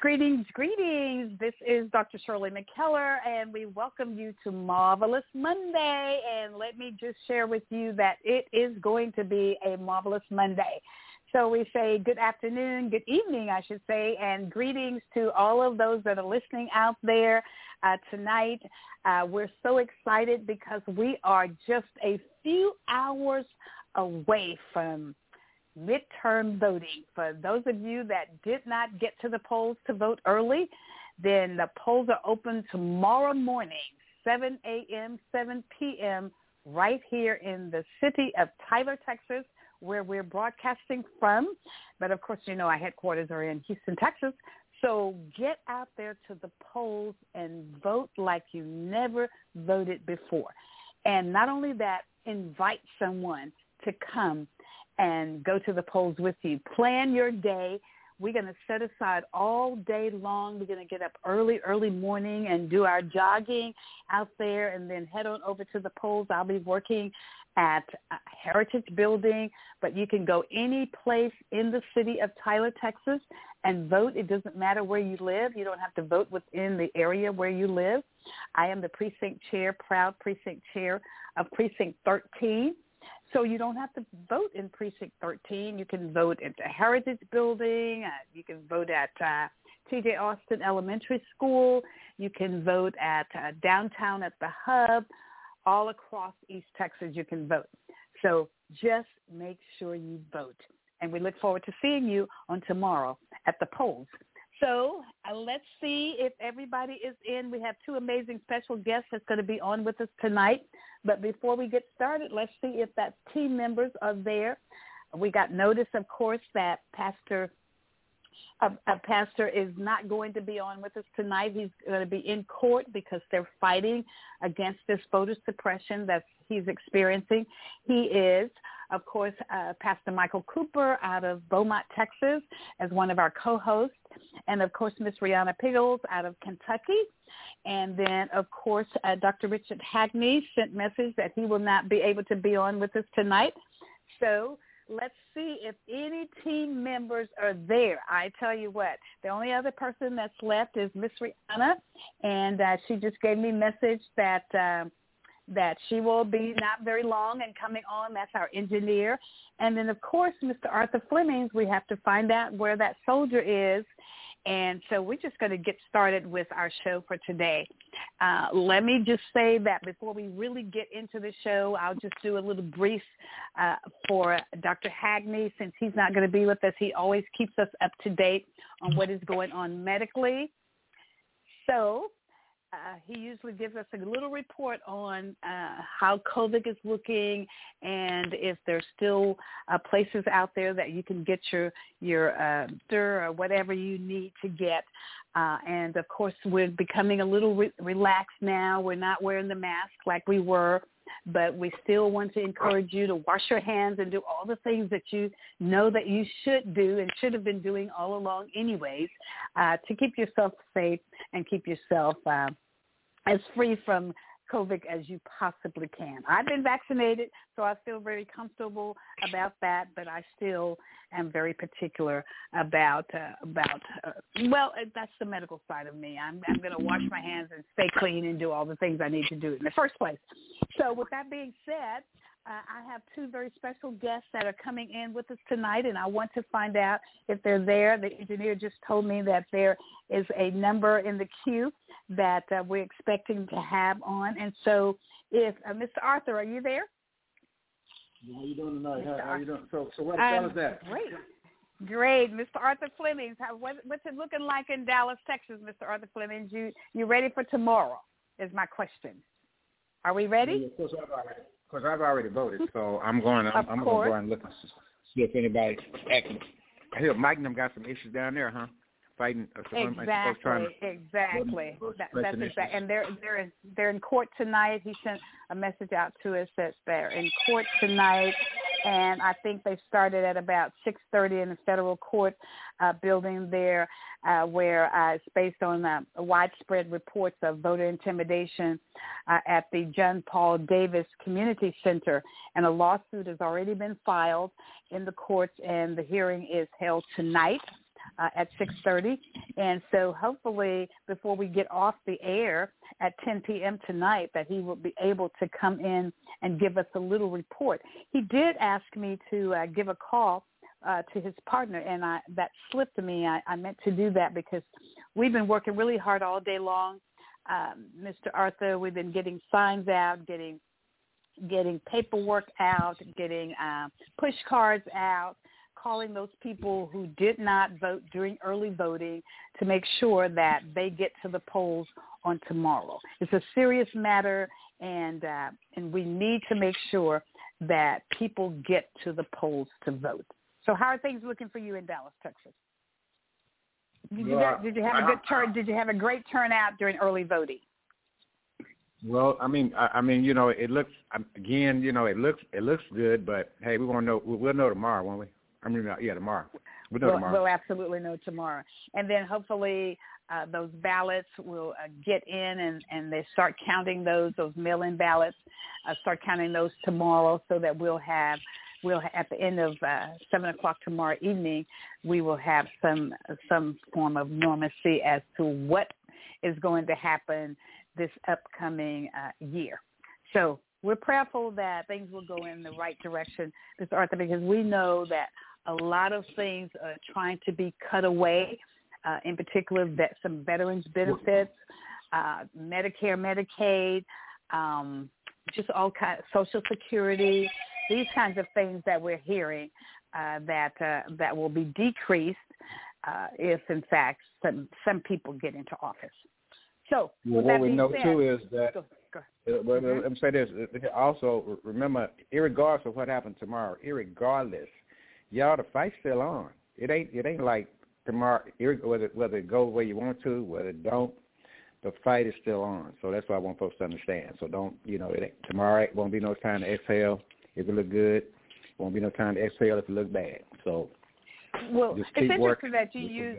Greetings, greetings. This is Dr. Shirley McKellar, and we welcome you to Marvelous Monday. And let me just share with you that it is going to be a marvelous Monday. So we say good afternoon, good evening, I should say, and greetings to all of those that are listening out there uh, tonight. Uh, we're so excited because we are just a few hours away from midterm voting. For those of you that did not get to the polls to vote early, then the polls are open tomorrow morning, 7 a.m., 7 p.m., right here in the city of Tyler, Texas, where we're broadcasting from. But of course, you know our headquarters are in Houston, Texas. So get out there to the polls and vote like you never voted before. And not only that, invite someone to come and go to the polls with you. Plan your day. We're going to set aside all day long. We're going to get up early, early morning and do our jogging out there and then head on over to the polls. I'll be working at Heritage Building, but you can go any place in the city of Tyler, Texas and vote. It doesn't matter where you live. You don't have to vote within the area where you live. I am the precinct chair, proud precinct chair of Precinct 13 so you don't have to vote in Precinct 13. You can vote at the Heritage Building. Uh, you can vote at uh, T.J. Austin Elementary School. You can vote at uh, downtown at the Hub. All across East Texas, you can vote. So just make sure you vote. And we look forward to seeing you on tomorrow at the polls. So uh, let's see if everybody is in. We have two amazing special guests that's going to be on with us tonight. But before we get started, let's see if that team members are there. We got notice, of course, that Pastor a, a pastor is not going to be on with us tonight. He's going to be in court because they're fighting against this voter suppression that he's experiencing. He is, of course, uh, Pastor Michael Cooper out of Beaumont, Texas, as one of our co-hosts, and of course, Miss Rihanna Piggles out of Kentucky. And then, of course, uh, Dr. Richard Hagney sent message that he will not be able to be on with us tonight. So let's see if any team members are there. I tell you what, the only other person that's left is Miss Rihanna, and uh, she just gave me message that uh, that she will be not very long and coming on. That's our engineer, and then of course Mr. Arthur Flemings. We have to find out where that soldier is and so we're just going to get started with our show for today. Uh, let me just say that before we really get into the show, I'll just do a little brief uh, for Dr. Hagney. Since he's not going to be with us, he always keeps us up to date on what is going on medically. So uh, he usually gives us a little report on uh, how COVID is looking and if there's still uh, places out there that you can get your your uh, or whatever you need to get. Uh, and of course, we're becoming a little re- relaxed now. We're not wearing the mask like we were, but we still want to encourage you to wash your hands and do all the things that you know that you should do and should have been doing all along anyways uh, to keep yourself safe and keep yourself uh, as free from COVID as you possibly can. I've been vaccinated, so I feel very comfortable about that, but I still am very particular about uh, about uh, well, uh, that's the medical side of me. I'm I'm going to wash my hands and stay clean and do all the things I need to do in the first place. So with that being said, uh, I have two very special guests that are coming in with us tonight, and I want to find out if they're there. The engineer just told me that there is a number in the queue that uh, we're expecting to have on. And so, if uh, Mr. Arthur, are you there? How are you doing tonight? How, how you doing? So, so what um, is that? Great. Great, Mr. Arthur Flemings. How, what, what's it looking like in Dallas, Texas, Mr. Arthur Flemings? You you ready for tomorrow? Is my question. Are we ready? Yeah, of course, all right. Because I've already voted, so I'm going. I'm, I'm going to go and look and see if anybody. I hear Mike and them got some issues down there, huh? Fighting. Uh, exactly. exactly. That, that's exactly. And they're they're in, they're in court tonight. He sent a message out to us that they're in court tonight and I think they started at about 6:30 in the federal court uh, building there, uh, where uh, it's based on uh, widespread reports of voter intimidation uh, at the John Paul Davis Community Center, and a lawsuit has already been filed in the courts, and the hearing is held tonight uh, at 6.30. And so hopefully before we get off the air at 10 p.m. tonight that he will be able to come in and give us a little report. He did ask me to uh, give a call uh, to his partner, and I, that slipped me. I, I meant to do that because we've been working really hard all day long. Um, Mr. Arthur, we've been getting signs out, getting getting paperwork out, getting uh, push cards out, calling those people who did not vote during early voting to make sure that they get to the polls on tomorrow. It's a serious matter, and uh, and we need to make sure that people get to the polls to vote. So, how are things looking for you in Dallas, Texas? Did you, well, did you have a good turn? Did you have a great turnout during early voting? Well, I mean, I, I mean, you know, it looks again, you know, it looks it looks good, but hey, we won't know. We'll know tomorrow, won't we? I mean, uh, yeah, tomorrow. We'll, we'll, tomorrow. we'll absolutely know tomorrow, and then hopefully uh, those ballots will uh, get in, and and they start counting those those mail-in ballots, uh, start counting those tomorrow, so that we'll have we'll have, at the end of uh, seven o'clock tomorrow evening, we will have some some form of normalcy as to what is going to happen this upcoming uh, year. So we're prayerful that things will go in the right direction, Mr. Arthur, because we know that a lot of things are trying to be cut away, uh, in particular that some veterans benefits, uh, Medicare, Medicaid, um, just all kinds, Social Security, these kinds of things that we're hearing uh, that uh, that will be decreased uh, if, in fact, some some people get into office. So, well, what we know said, too is that. Go, go uh, well, mm-hmm. Let me say this. Also, remember, regardless of what happens tomorrow, irregardless y'all, the fight's still on. It ain't it ain't like tomorrow whether whether it goes where you want to, whether it don't, the fight is still on. So that's what I want folks to understand. So don't you know it ain't, tomorrow it won't be no time to exhale if it look good. Won't be no time to exhale if it look bad. So well, it's interesting working. that you use.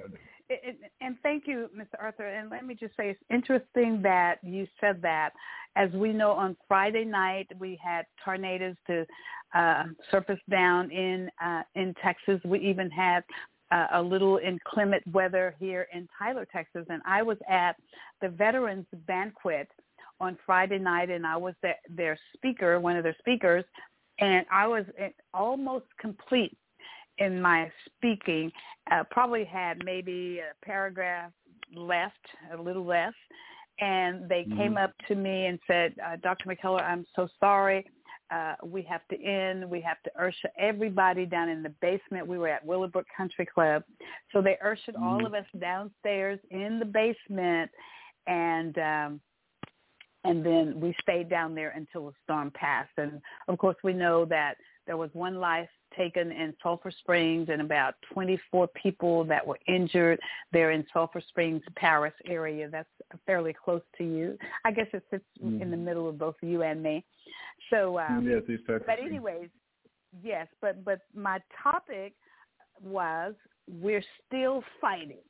And thank you, Mr. Arthur. And let me just say, it's interesting that you said that. As we know, on Friday night we had tornadoes to uh, surface down in uh, in Texas. We even had uh, a little inclement weather here in Tyler, Texas, and I was at the Veterans Banquet on Friday night, and I was the, their speaker, one of their speakers, and I was almost complete in my speaking. Uh, probably had maybe a paragraph left, a little less, and they mm-hmm. came up to me and said, uh, "Dr. McKellar, I'm so sorry." uh, we have to end. We have to usher everybody down in the basement. We were at Willowbrook Country Club, so they ushered mm-hmm. all of us downstairs in the basement, and um, and then we stayed down there until the storm passed. And of course, we know that there was one life taken in Sulphur Springs and about 24 people that were injured there in Sulphur Springs, Paris area. That's fairly close to you. I guess it sits mm-hmm. in the mm-hmm. middle of both you and me. So, um, yes, but anyways, yes, but but my topic was we're still fighting.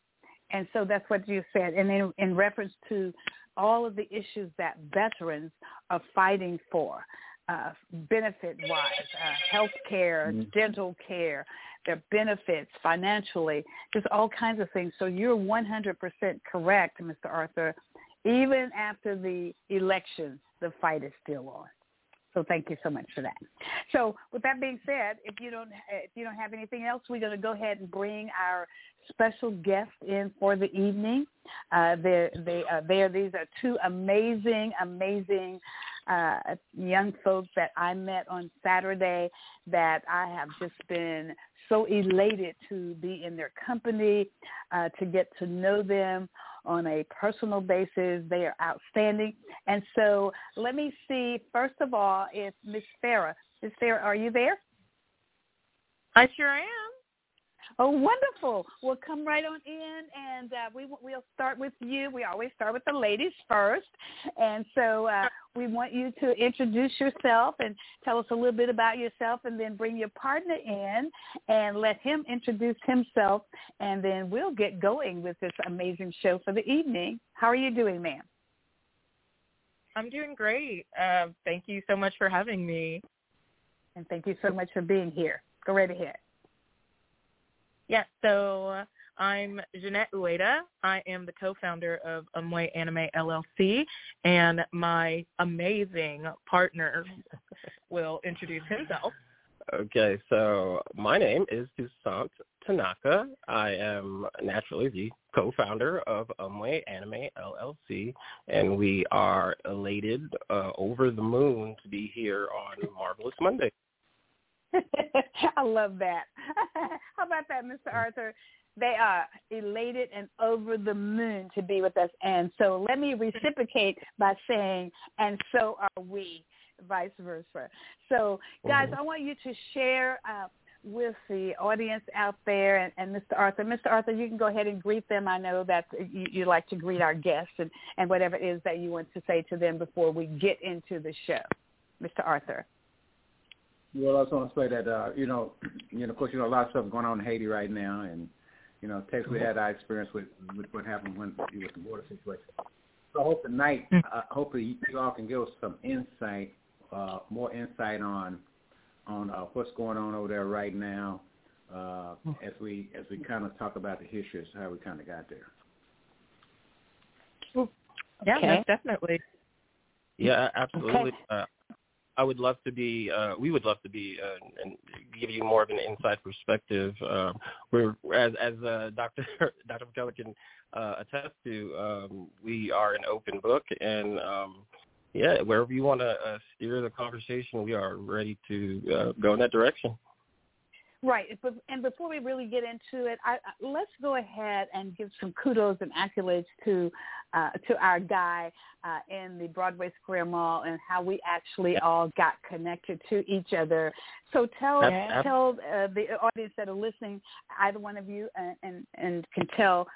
And so that's what you said. And in, in reference to all of the issues that veterans are fighting for, uh, benefit-wise, uh, health care, mm-hmm. dental care, their benefits financially, just all kinds of things. So you're 100% correct, Mr. Arthur. Even after the election, the fight is still on. So thank you so much for that. So with that being said, if you don't if you don't have anything else, we're going to go ahead and bring our special guest in for the evening. Uh, they they uh, there. These are two amazing, amazing uh, young folks that I met on Saturday that I have just been so elated to be in their company, uh, to get to know them on a personal basis. They are outstanding. And so let me see, first of all, if Miss Farah, Miss Farah, are you there? I sure am. Oh, wonderful. We'll come right on in, and uh, we, we'll start with you. We always start with the ladies first. And so uh, we want you to introduce yourself and tell us a little bit about yourself, and then bring your partner in and let him introduce himself, and then we'll get going with this amazing show for the evening. How are you doing, ma'am? I'm doing great. Uh, thank you so much for having me. And thank you so much for being here. Go right ahead. Yes, so I'm Jeanette Ueda. I am the co-founder of Anmwe Anime LLC, and my amazing partner will introduce himself. Okay, so my name is Toussaint Tanaka. I am naturally the co-founder of Anmwe Anime LLC, and we are elated uh, over the moon to be here on Marvelous Monday. I love that. How about that, Mr. Arthur? They are elated and over the moon to be with us. And so let me reciprocate by saying, and so are we, vice versa. So, guys, mm-hmm. I want you to share uh, with the audience out there and, and Mr. Arthur. Mr. Arthur, you can go ahead and greet them. I know that you, you like to greet our guests and, and whatever it is that you want to say to them before we get into the show. Mr. Arthur. Well, I just want to say that uh, you know, you know, of course, you know, a lot of stuff going on in Haiti right now, and you know, Texas we had our experience with with what happened when with the border situation. So I hope tonight, mm. uh, hopefully, you all can give us some insight, uh, more insight on on uh, what's going on over there right now, uh, mm. as we as we kind of talk about the history, how we kind of got there. Yeah, okay. definitely. Yeah, absolutely. Okay. Uh, I would love to be. Uh, we would love to be uh, and give you more of an inside perspective. Uh, we're as as Dr. Dr. McKellar can uh, attest to. Um, we are an open book, and um, yeah, wherever you want to uh, steer the conversation, we are ready to uh, go in that direction. Right, and before we really get into it, I, let's go ahead and give some kudos and accolades to uh, to our guy uh, in the Broadway Square Mall and how we actually all got connected to each other. So tell tell uh, the audience that are listening, either one of you, and, and and can tell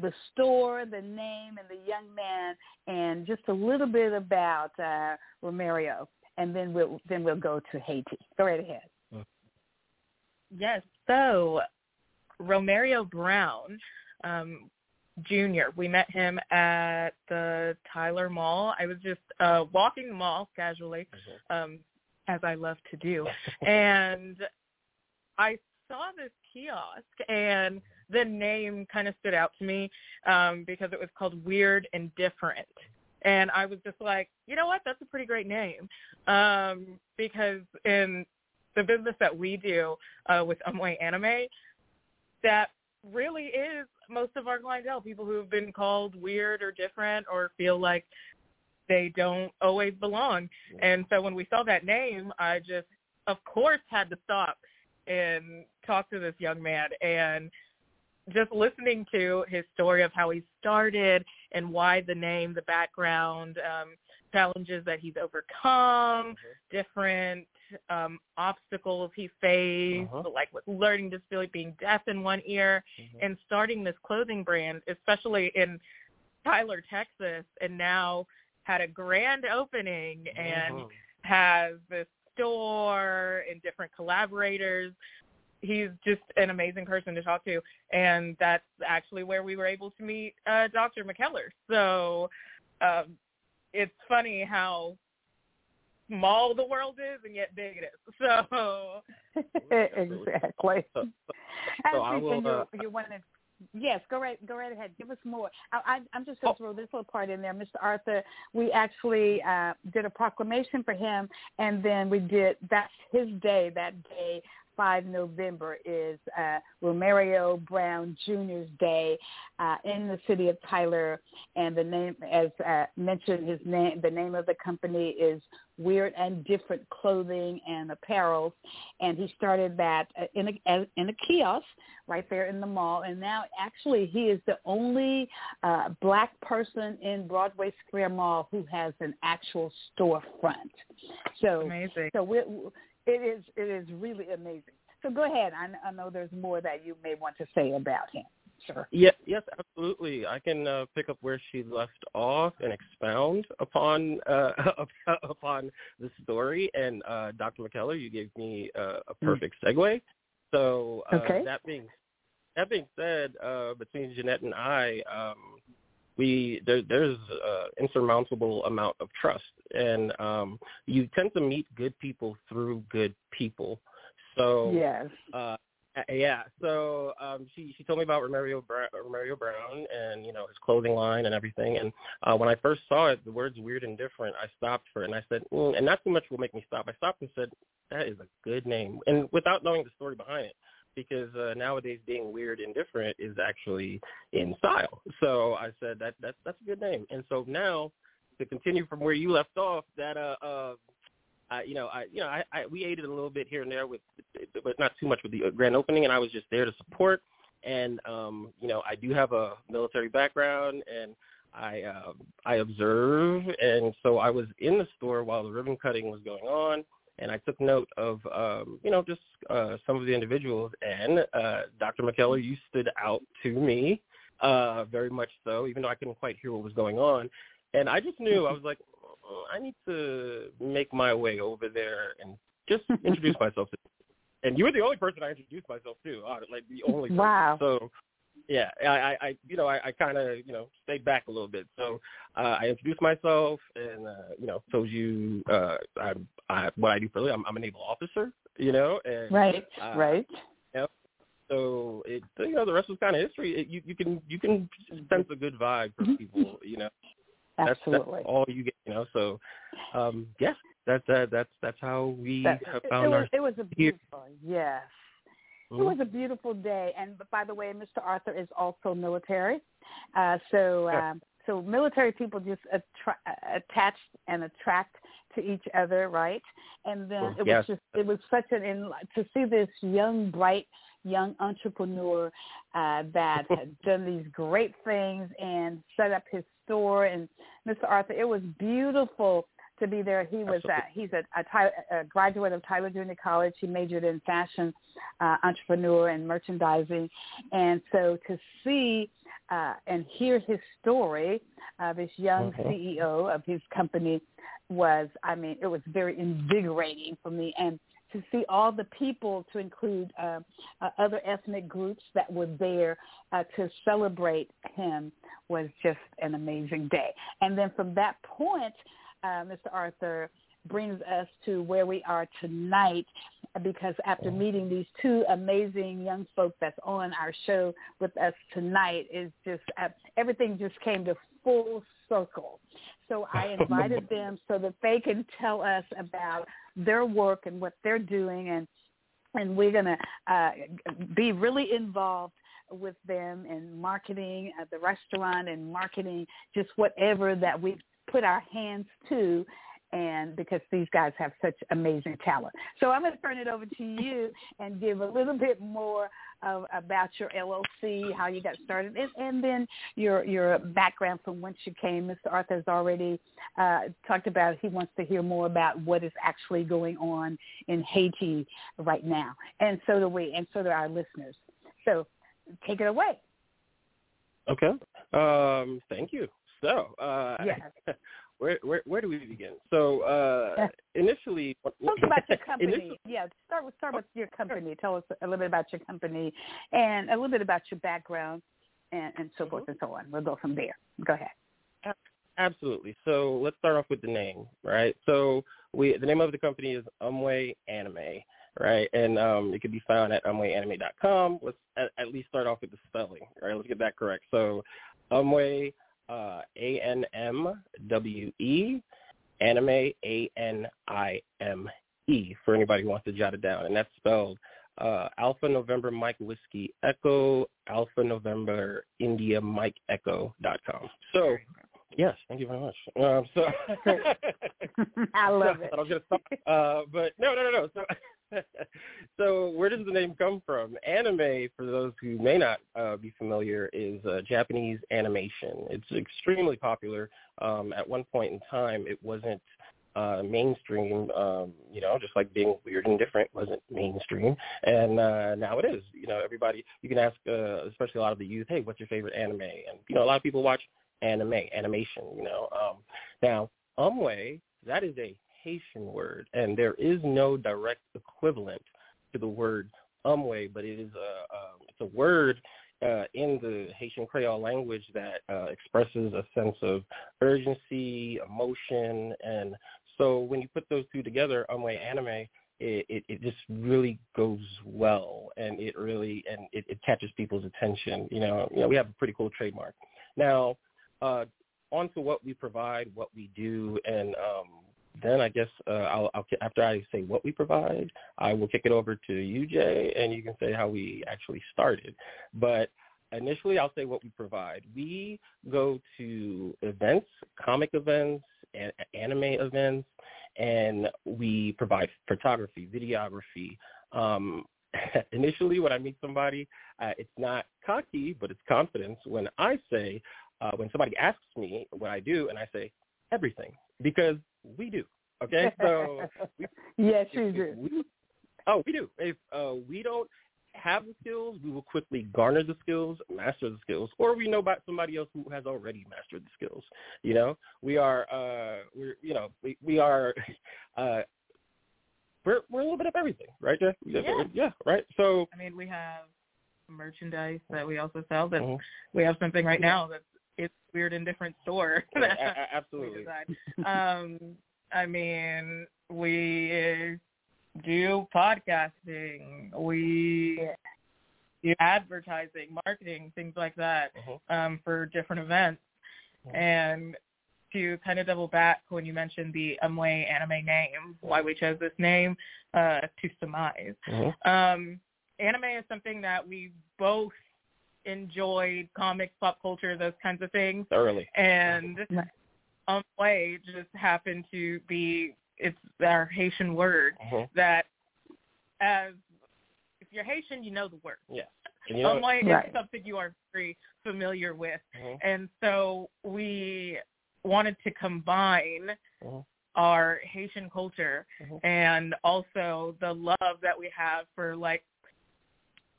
the store, the name, and the young man, and just a little bit about uh, Romario, and then we'll then we'll go to Haiti. Go right ahead. Yes. So Romario Brown um, Jr. We met him at the Tyler Mall. I was just uh, walking the mall casually, mm-hmm. um, as I love to do, and I saw this kiosk, and the name kind of stood out to me um, because it was called Weird and Different. And I was just like, you know what? That's a pretty great name um, because in the business that we do uh, with Anmwe Anime, that really is most of our clientele, people who have been called weird or different or feel like they don't always belong. And so when we saw that name, I just, of course, had to stop and talk to this young man and just listening to his story of how he started and why the name, the background, um, challenges that he's overcome, mm-hmm. different um, obstacles he faced, uh-huh. like with learning disability, being deaf in one ear, mm-hmm. and starting this clothing brand, especially in Tyler, Texas, and now had a grand opening and uh-huh. has this store and different collaborators. He's just an amazing person to talk to, and that's actually where we were able to meet uh, Dr. McKellar. So um, it's funny how small the world is and yet big it is. So exactly. So, so I will. Uh, you, you wanted, yes, go right, go right ahead. Give us more. I, I, am just going to oh. throw this little part in there, Mr. Arthur. We actually uh, did a proclamation for him, and then we did. That's his day. That day 5 November is uh, Romario Brown Jr.'s Day uh, in the city of Tyler, and the name, as uh, mentioned, his name, the name of the company is Weird and Different Clothing and Apparel, and he started that uh, in a in a kiosk right there in the mall, and now actually he is the only uh, black person in Broadway Square Mall who has an actual storefront. So, Amazing. so we it is it is really amazing. So go ahead. I, I know there's more that you may want to say about him. Sure. Yeah, yes, absolutely. I can uh, pick up where she left off and expound upon uh, upon the story. And uh, Dr. McKellar, you gave me uh, a mm. perfect segue. So uh, okay. that being that being said, uh, between Jeanette and I, um, we there, there's an insurmountable amount of trust, and um, you tend to meet good people through good people. So yes, uh, yeah. So um, she she told me about Romario Brown, Romario Brown and you know his clothing line and everything. And uh, when I first saw it, the words "weird and different," I stopped for it and I said, mm, and not too much will make me stop. I stopped and said, that is a good name, and without knowing the story behind it because uh, nowadays being weird and different is actually in style. So I said that that's that's a good name. And so now to continue from where you left off, that uh, uh I, you know, I, you know, I, I, we aided a little bit here and there with, but not too much with the grand opening, and I was just there to support. And um, you know, I do have a military background, and I, uh, I observe, and so I was in the store while the ribbon cutting was going on, and I took note of um, you know just uh, some of the individuals. And uh, Dr. McKellar, you stood out to me uh, very much so, even though I couldn't quite hear what was going on. And I just knew I was like, oh, I need to make my way over there and just introduce myself. To, and you were the only person I introduced myself to, like the only. Person. Wow. So yeah, I, I, you know, I, I kind of, you know, stayed back a little bit. So uh, I introduced myself, and uh, you know, told you uh, I, I, what I do for a living. I'm, I'm a naval officer, you know, and right, uh, right. You know, so it, you know, the rest was kind of history. It, you, you can, you can sense a good vibe from mm-hmm. people, you know. Absolutely. That's, that's all you get, you know. So, um, yes, that's uh, that's that's how we that, have found it was, our. It was a beautiful, yes. Mm-hmm. It was a beautiful day, and by the way, Mr. Arthur is also military, uh, so um, so military people just attra- attach and attract to each other, right? And then it yes. was just it was such an in to see this young, bright young entrepreneur uh, that had done these great things and set up his store. And Mr. Arthur, it was beautiful to be there. He was uh, he's a, a, a graduate of Tyler Junior College. He majored in fashion uh, entrepreneur and merchandising, and so to see uh, and hear his story, uh, this young mm-hmm. CEO of his company was, I mean, it was very invigorating for me, and to see all the people, to include uh, uh, other ethnic groups that were there uh, to celebrate him, was just an amazing day. And then from that point, uh, Mr. Arthur brings us to where we are tonight because after meeting these two amazing young folk that's on our show with us tonight is just uh, everything just came to full circle. So I invited them so that they can tell us about their work and what they're doing and and we're going to uh, be really involved with them in marketing at the restaurant and marketing just whatever that we put our hands to and because these guys have such amazing talent. So I'm going to turn it over to you and give a little bit more of, about your LLC, how you got started, and, and then your your background from whence you came. Mr. Arthur has already uh, talked about he wants to hear more about what is actually going on in Haiti right now, and so do we, and so do our listeners. So take it away. Okay. Um, thank you. So, uh, yes. where, where where do we begin? So, uh, initially, talk about your company. yeah, start with start with your company. Tell us a little bit about your company and a little bit about your background and, and so forth mm-hmm. and so on. We'll go from there. Go ahead. Absolutely. So let's start off with the name, right? So we the name of the company is Anmwe Anime, right? And um, it can be found at anmweanime.com. Let's at, at least start off with the spelling, right? Let's get that correct. So Anmwe uh, A N M W E, anime A N I M E for anybody who wants to jot it down, and that's spelled uh, Alpha November Mike Whiskey Echo Alpha November India Mike Echo dot com. So yes, thank you very much. Um, so I love so, it. I was gonna stop, uh, but no, no, no, no. So so where does the name come from? Anime, for those who may not uh, be familiar, is uh, Japanese animation. It's extremely popular. Um, at one point in time, it wasn't uh, mainstream. Um, you know, just like being weird and different wasn't mainstream, and uh, now it is. You know, everybody. You can ask, uh, especially a lot of the youth, hey, what's your favorite anime? And you know, a lot of people watch anime, animation. You know, um, now Anmwe, that is a Haitian word, and there is no direct equivalent to the word anmwe, but it is a um, it's a word uh, in the Haitian Creole language that uh, expresses a sense of urgency, emotion, and so when you put those two together, anmwe anime, it, it, it just really goes well, and it really and it, it catches people's attention. You know, you know, we have a pretty cool trademark. Now, uh, on to what we provide, what we do, and um, then I guess uh, I'll, I'll after I say what we provide, I will kick it over to you, Jay, and you can say how we actually started. But initially, I'll say what we provide. We go to events, comic events, anime events, and we provide photography, videography. Um, initially, when I meet somebody, uh, it's not cocky, but it's confidence. When I say, uh, when somebody asks me what I do, and I say everything, because we do. Okay, so we, yes, you do. We, oh, we do. If uh, we don't have the skills, we will quickly garner the skills, master the skills, or we know about somebody else who has already mastered the skills. You know, we are, uh, we're, you know, we, we are, uh, we're we're a little bit of everything, right, Jeff? Yeah. yeah, right. So I mean, we have merchandise that we also sell. That Mhm. we have something right now that's it's weird and different store. Yeah, a- a- absolutely. um, I mean, we do podcasting. We do advertising, marketing, things like that Mhm. um, for different events. Mhm. And to kind of double back when you mentioned the Anmwe anime name, why we chose this name uh, to surmise. Mhm. Um, anime is something that we both enjoyed, comics, pop culture, those kinds of things. Thoroughly. And Right. Anmwe just happened to be it's our Haitian word Mhm. that as if you're Haitian, you know the word. Yeah. And you know, Anmwe Right. is something you are very familiar with. Mhm. And so we wanted to combine Mhm. our Haitian culture and also the love that we have for like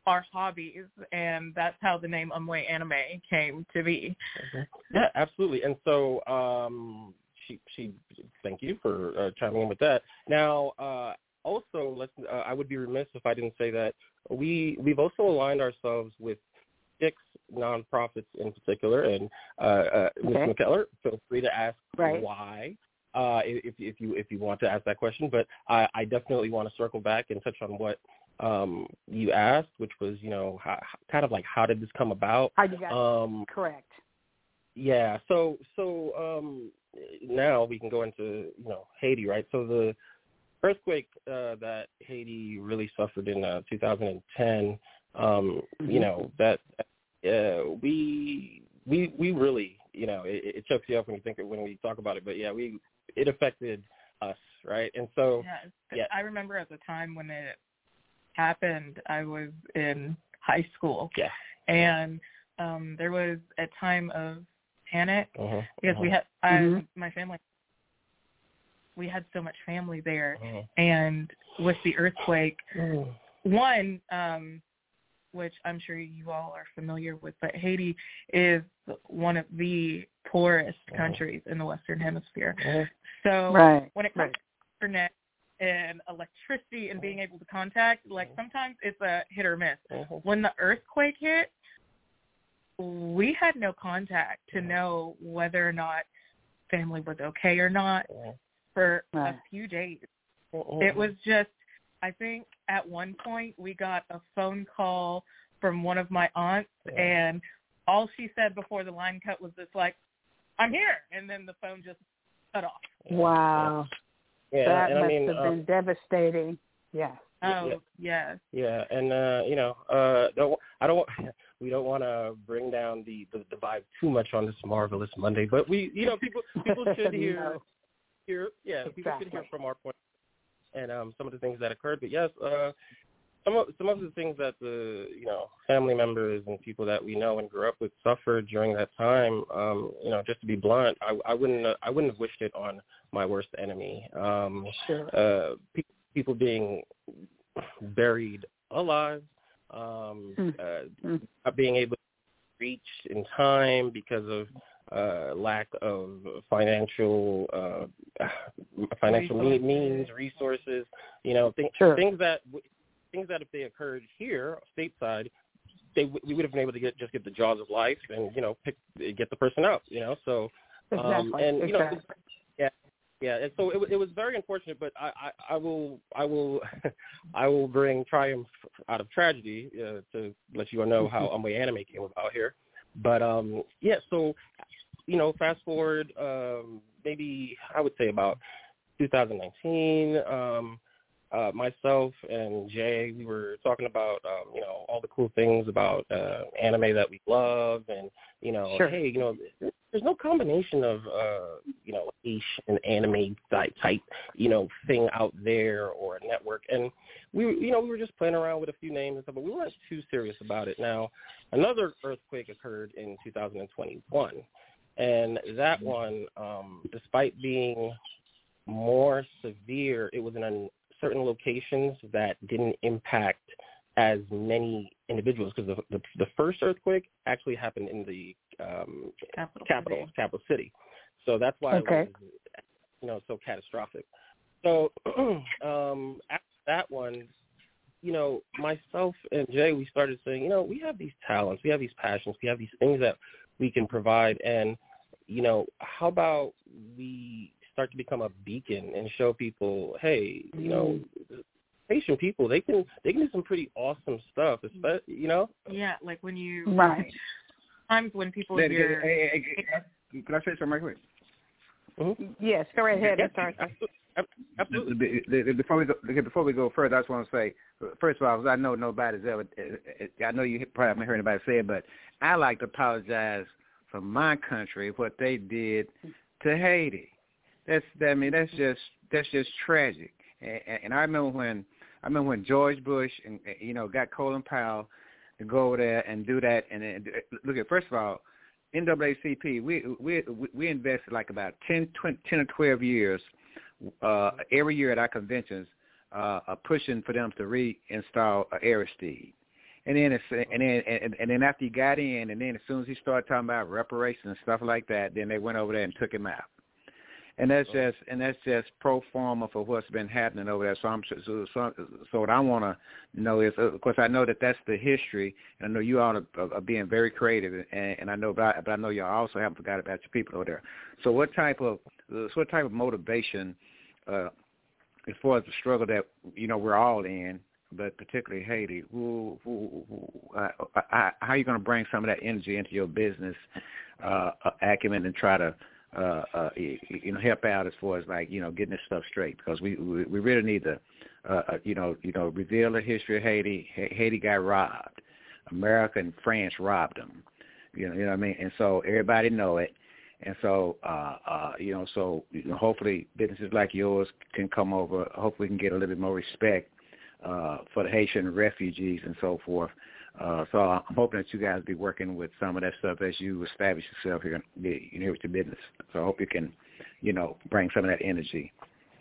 our hobbies and that's how the name Anmwe Anime came to be. Yeah, absolutely. And so um, she she thank you for uh, chiming in with that. Now, uh, also, let's uh, I would be remiss if I didn't say that we we've also aligned ourselves with six nonprofits in particular. And uh, uh, Ms. McKellar, feel free to ask Right. why. Uh, if if you if you want to ask that question, but I, I definitely want to circle back and touch on what um, you asked, which was you know how, kind of like how did this come about? How you got Um, correct. yeah. So so um now we can go into you know Haiti, right? So the earthquake uh, that Haiti really suffered in uh, 2010, um, you know that uh, we we we really you know it, it chokes you up when you think of, when we talk about it, but yeah, we it affected us, right? And so Yeah, yeah. I remember at the time when it happened, I was in high school. Yeah. And um there was a time of panic uh because we had I, Mhm. my family we had so much family there uh and with the earthquake one um which I'm sure you all are familiar with but Haiti is one of the poorest Mhm. countries in the western hemisphere uh so Right. when it comes Right. to internet and electricity and being able to contact, like mm-hmm. sometimes it's a hit or miss. Mm-hmm. When the earthquake hit, we had no contact to mm-hmm. know whether or not family was okay or not for a few days. It was just, I think at one point we got a phone call from one of my aunts and all she said before the line cut was just like, I'm here. And then the phone just cut off. Wow. Yeah, that and must I mean, have uh, been devastating. Yeah. Oh yeah. yes. Yeah, and uh, you know, uh, don't I don't we don't want to bring down the, the the vibe too much on this marvelous Monday, but we you know people people should hear no. hear yeah exactly. people should hear from our point. point and um some of the things that occurred. But yes, uh, some of some of the things that the you know family members and people that we know and grew up with suffered during that time. Um, you know, just to be blunt, I, I wouldn't I wouldn't have wished it on my worst enemy. Um, sure. Uh, pe- people being buried alive, um, mm. uh, mm. not being able to reach in time because of uh, lack of financial uh, financial means, resources. You know, th- sure. things that things that if they occurred here stateside, they we would have been able to get just get the jaws of life and you know pick get the person out. You know, so um, exactly. and you exactly. know yeah yeah and so it it was very unfortunate, but I I, I will I will I will bring triumph out of tragedy uh, to let you all know how Anmwe Anime came about here. But um yeah, so you know, fast forward um maybe I would say about 2019. Um, uh, myself and Jay, we were talking about, um, you know, all the cool things about uh, anime that we love, and you know, sure. hey, you know, there's no combination of, uh, you know, Asian anime type, type, you know, thing out there or a network, and we, you know, we were just playing around with a few names and stuff, but we weren't too serious about it. Now, another earthquake occurred in 2021, and that one, um, despite being more severe, it was an certain locations that didn't impact as many individuals because the, the the first earthquake actually happened in the um, capital capital city. capital city, so that's why okay. it was you know so catastrophic. So um, after that one, you know, myself and Jay, we started saying, you know, we have these talents, we have these passions, we have these things that we can provide, and you know, how about we start to become a beacon and show people, hey, you know, mm. Haitian people they can they can do some pretty awesome stuff, especially you know. Yeah, like when you right. Times when people Hey, hear. hey, hey, hey, can I say something right quick? Mm-hmm. Yes, go right ahead. Yeah, Sorry. Absolutely. Before we go, before we go further, I just want to say, first of all, I know nobody's ever, eh, eh, I know you probably haven't heard anybody say it, but I like to apologize for my country what they did to Haiti. That's I mean that's just that's just tragic. And, and I remember when I remember when George Bush and you know got Colin Powell to go over there and do that. And, and look at first of all, NAACP we we we invested like about 10, 20, 10 or twelve years uh, every year at our conventions, uh, uh, pushing for them to reinstall uh, Aristide. And then, it's, and then, and, and then after he got in, and then as soon as he started talking about reparations and stuff like that, then they went over there and took him out and that's just and that's just pro forma for what's been happening over there. So I'm so so, so what I want to know is, of course, I know that that's the history, and I know you all are, are being very creative, and, and I know, but I, but I know you also haven't forgot about your people over there. So what type of so what type of motivation, uh, as far as the struggle that you know we're all in, but particularly Haiti, who, who, who, uh, how are you going to bring some of that energy into your business uh, acumen and try to uh, uh, you know, help out as far as like you know getting this stuff straight because we we, we really need to, uh, uh, you know, you know, reveal the history of Haiti. Haiti got robbed. America and France robbed them. You know, you know what I mean. And so everybody know it. And so, uh, uh, you know, so you know, hopefully businesses like yours can come over. Hopefully, we can get a little bit more respect uh, for the Haitian refugees and so forth. Uh, so I'm hoping that you guys be working with some of that stuff as you establish yourself here, you know, with your business. So I hope you can, you know, bring some of that energy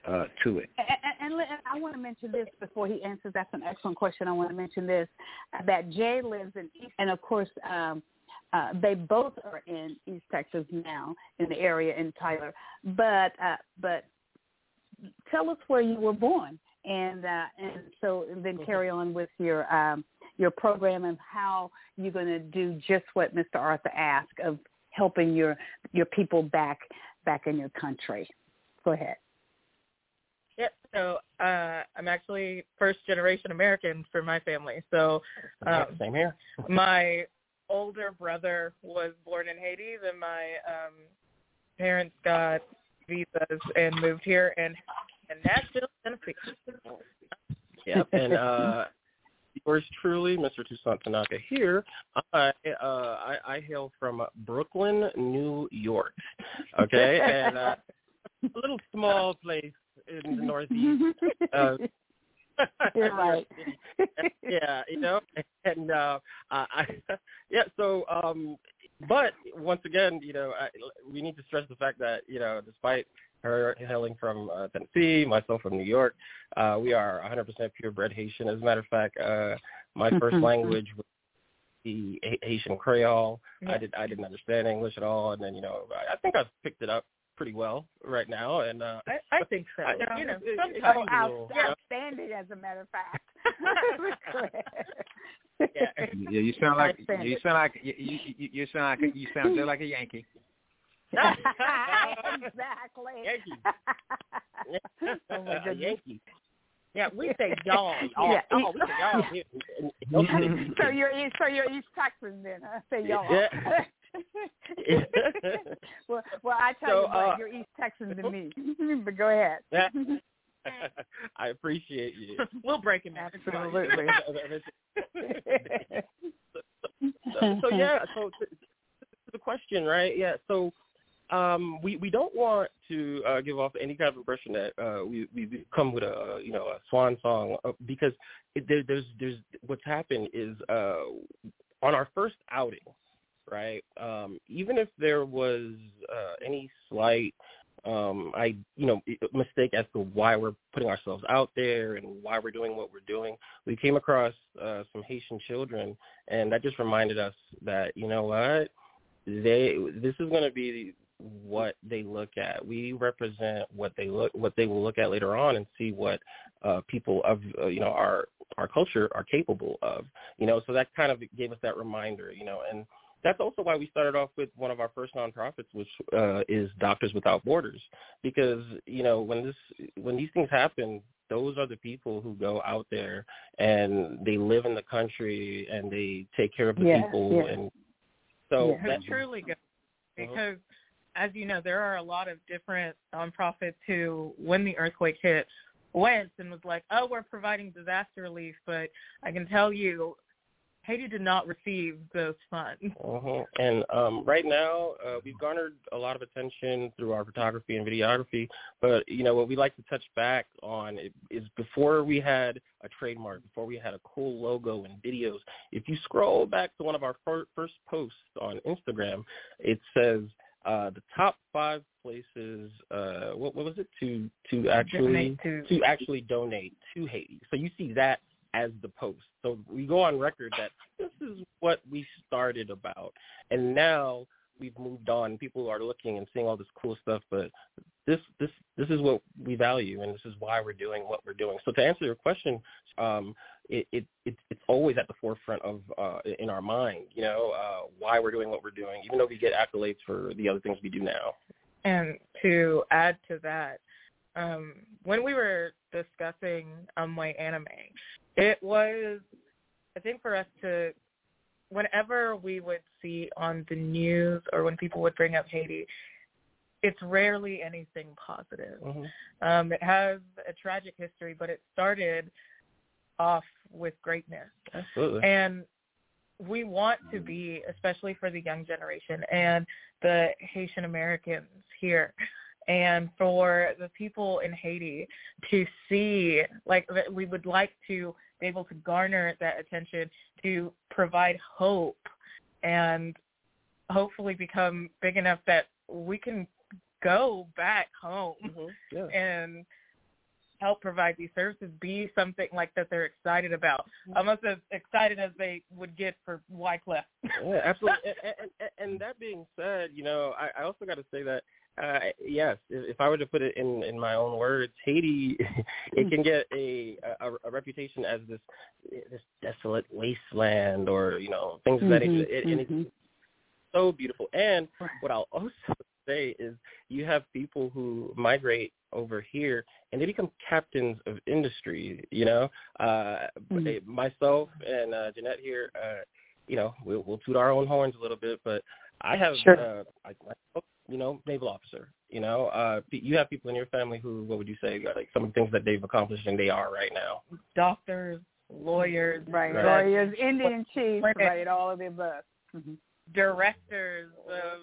uh, to it. And, and, and I want to mention this before he answers. That's an excellent question. I want to mention this that Jay lives in East, and of course. Um, uh, they both are in East Texas now, in the area in Tyler. But uh, but tell us where you were born, and uh, and so and then carry on with your um, your program and how you're going to do just what Mr. Arthur asked of helping your your people back back in your country. Go ahead. Yep. So uh, I'm actually first generation American for my family. So um, same here. my older brother was born in Haiti. Then my um, parents got visas and moved here and in Nashville, Tennessee. Yep. And uh, yours truly, Mr. Toussaint Tanaka here. I uh, I, I hail from Brooklyn, New York. Okay, and uh, a little small place in the Northeast. Uh, You're right. yeah, you know, and uh, I, yeah. So, um, but once again, you know, I, we need to stress the fact that you know, despite her hailing from uh, Tennessee, myself from New York, uh, we are 100% purebred Haitian. As a matter of fact, uh, my first language was the Haitian Creole. Yeah. I did I didn't understand English at all, and then you know, I, I think I've picked it up pretty well right now, and uh, I, I think so. I, you know, sometimes oh, out, outstanding, as a matter of fact. yeah. yeah, you sound like you sound like you, you, you sound like you sound just like a Yankee. Exactly. Yankee. oh my goodness. Yankee. Yeah, we say y'all. y'all. Yeah. Oh, we say y'all. so you're East, so you're East Texas then, huh? Say y'all. Yeah. well, well, I tell so, you what, uh, you're East Texan to me. but go ahead. I appreciate you. we'll break him Absolutely. so, so, yeah, so the question, right? Yeah, so um, we we don't want to uh, give off any kind of impression that uh, we we come with a you know a swan song uh, because it, there, there's there's what's happened is uh, on our first outing, right? Um, even if there was uh, any slight um i you know mistake as to why we're putting ourselves out there and why we're doing what we're doing we came across uh some haitian children and that just reminded us that you know what they this is going to be what they look at. We represent what they look what they will look at later on and see what uh, people of uh, you know our our culture are capable of. You know, so that kind of gave us that reminder. You know, and that's also why we started off with one of our first nonprofits, which uh, is Doctors Without Borders, because you know when this when these things happen, those are the people who go out there and they live in the country and they take care of the yeah, people yeah. and so yeah. that truly good uh-huh. As you know, there are a lot of different nonprofits who, when the earthquake hit, went and was like, "Oh, we're providing disaster relief," but I can tell you, Haiti did not receive those funds. Uh-huh. And um, right now, uh, we've garnered a lot of attention through our photography and videography. But you know, what we like to touch back on is before we had a trademark, before we had a cool logo and videos. If you scroll back to one of our first posts on Instagram, it says uh, the top five places. Uh, what, what was it to to actually to, to actually donate to Haiti? So you see that as the post. So we go on record that this is what we started about, and now we've moved on. People are looking and seeing all this cool stuff, but this this this is what we value, and this is why we're doing what we're doing. So to answer your question, um, it, it, it it's always at the forefront of uh, in our mind. You know uh, why we're doing what we're doing, even though we get accolades for the other things we do now. And to add to that, um, when we were discussing Anmwe anime, it was I think for us to whenever we would see on the news or when people would bring up Haiti, it's rarely anything positive. Mm-hmm. Um, it has a tragic history, but it started off with greatness. Absolutely. And we want to be, especially for the young generation and the Haitian Americans here, and for the people in Haiti to see, like, we would like to be able to garner that attention to provide hope and hopefully become big enough that we can go back home mm-hmm. yeah. and help provide these services be something like that they're excited about, mm-hmm. almost as excited as they would get for Wyclef. yeah, absolutely. and, and, and that being said, you know, I, I also got to say that uh, yes, if, if I were to put it in in my own words, Haiti it can get a, a a reputation as this this desolate wasteland or you know things mm-hmm, that it, it, mm-hmm. and it's so beautiful. And what I'll also say is you have people who migrate over here and they become captains of industry you know uh mm-hmm. they, myself and uh jeanette here uh you know we'll, we'll toot our own horns a little bit but i have sure. uh I, you know naval officer You know, uh, you have people in your family who, what would you say, like some of the things that they've accomplished and they are right now? Doctors, lawyers, right? right. Lawyers, Indian chiefs, right? All of the above. Mm-hmm. Directors of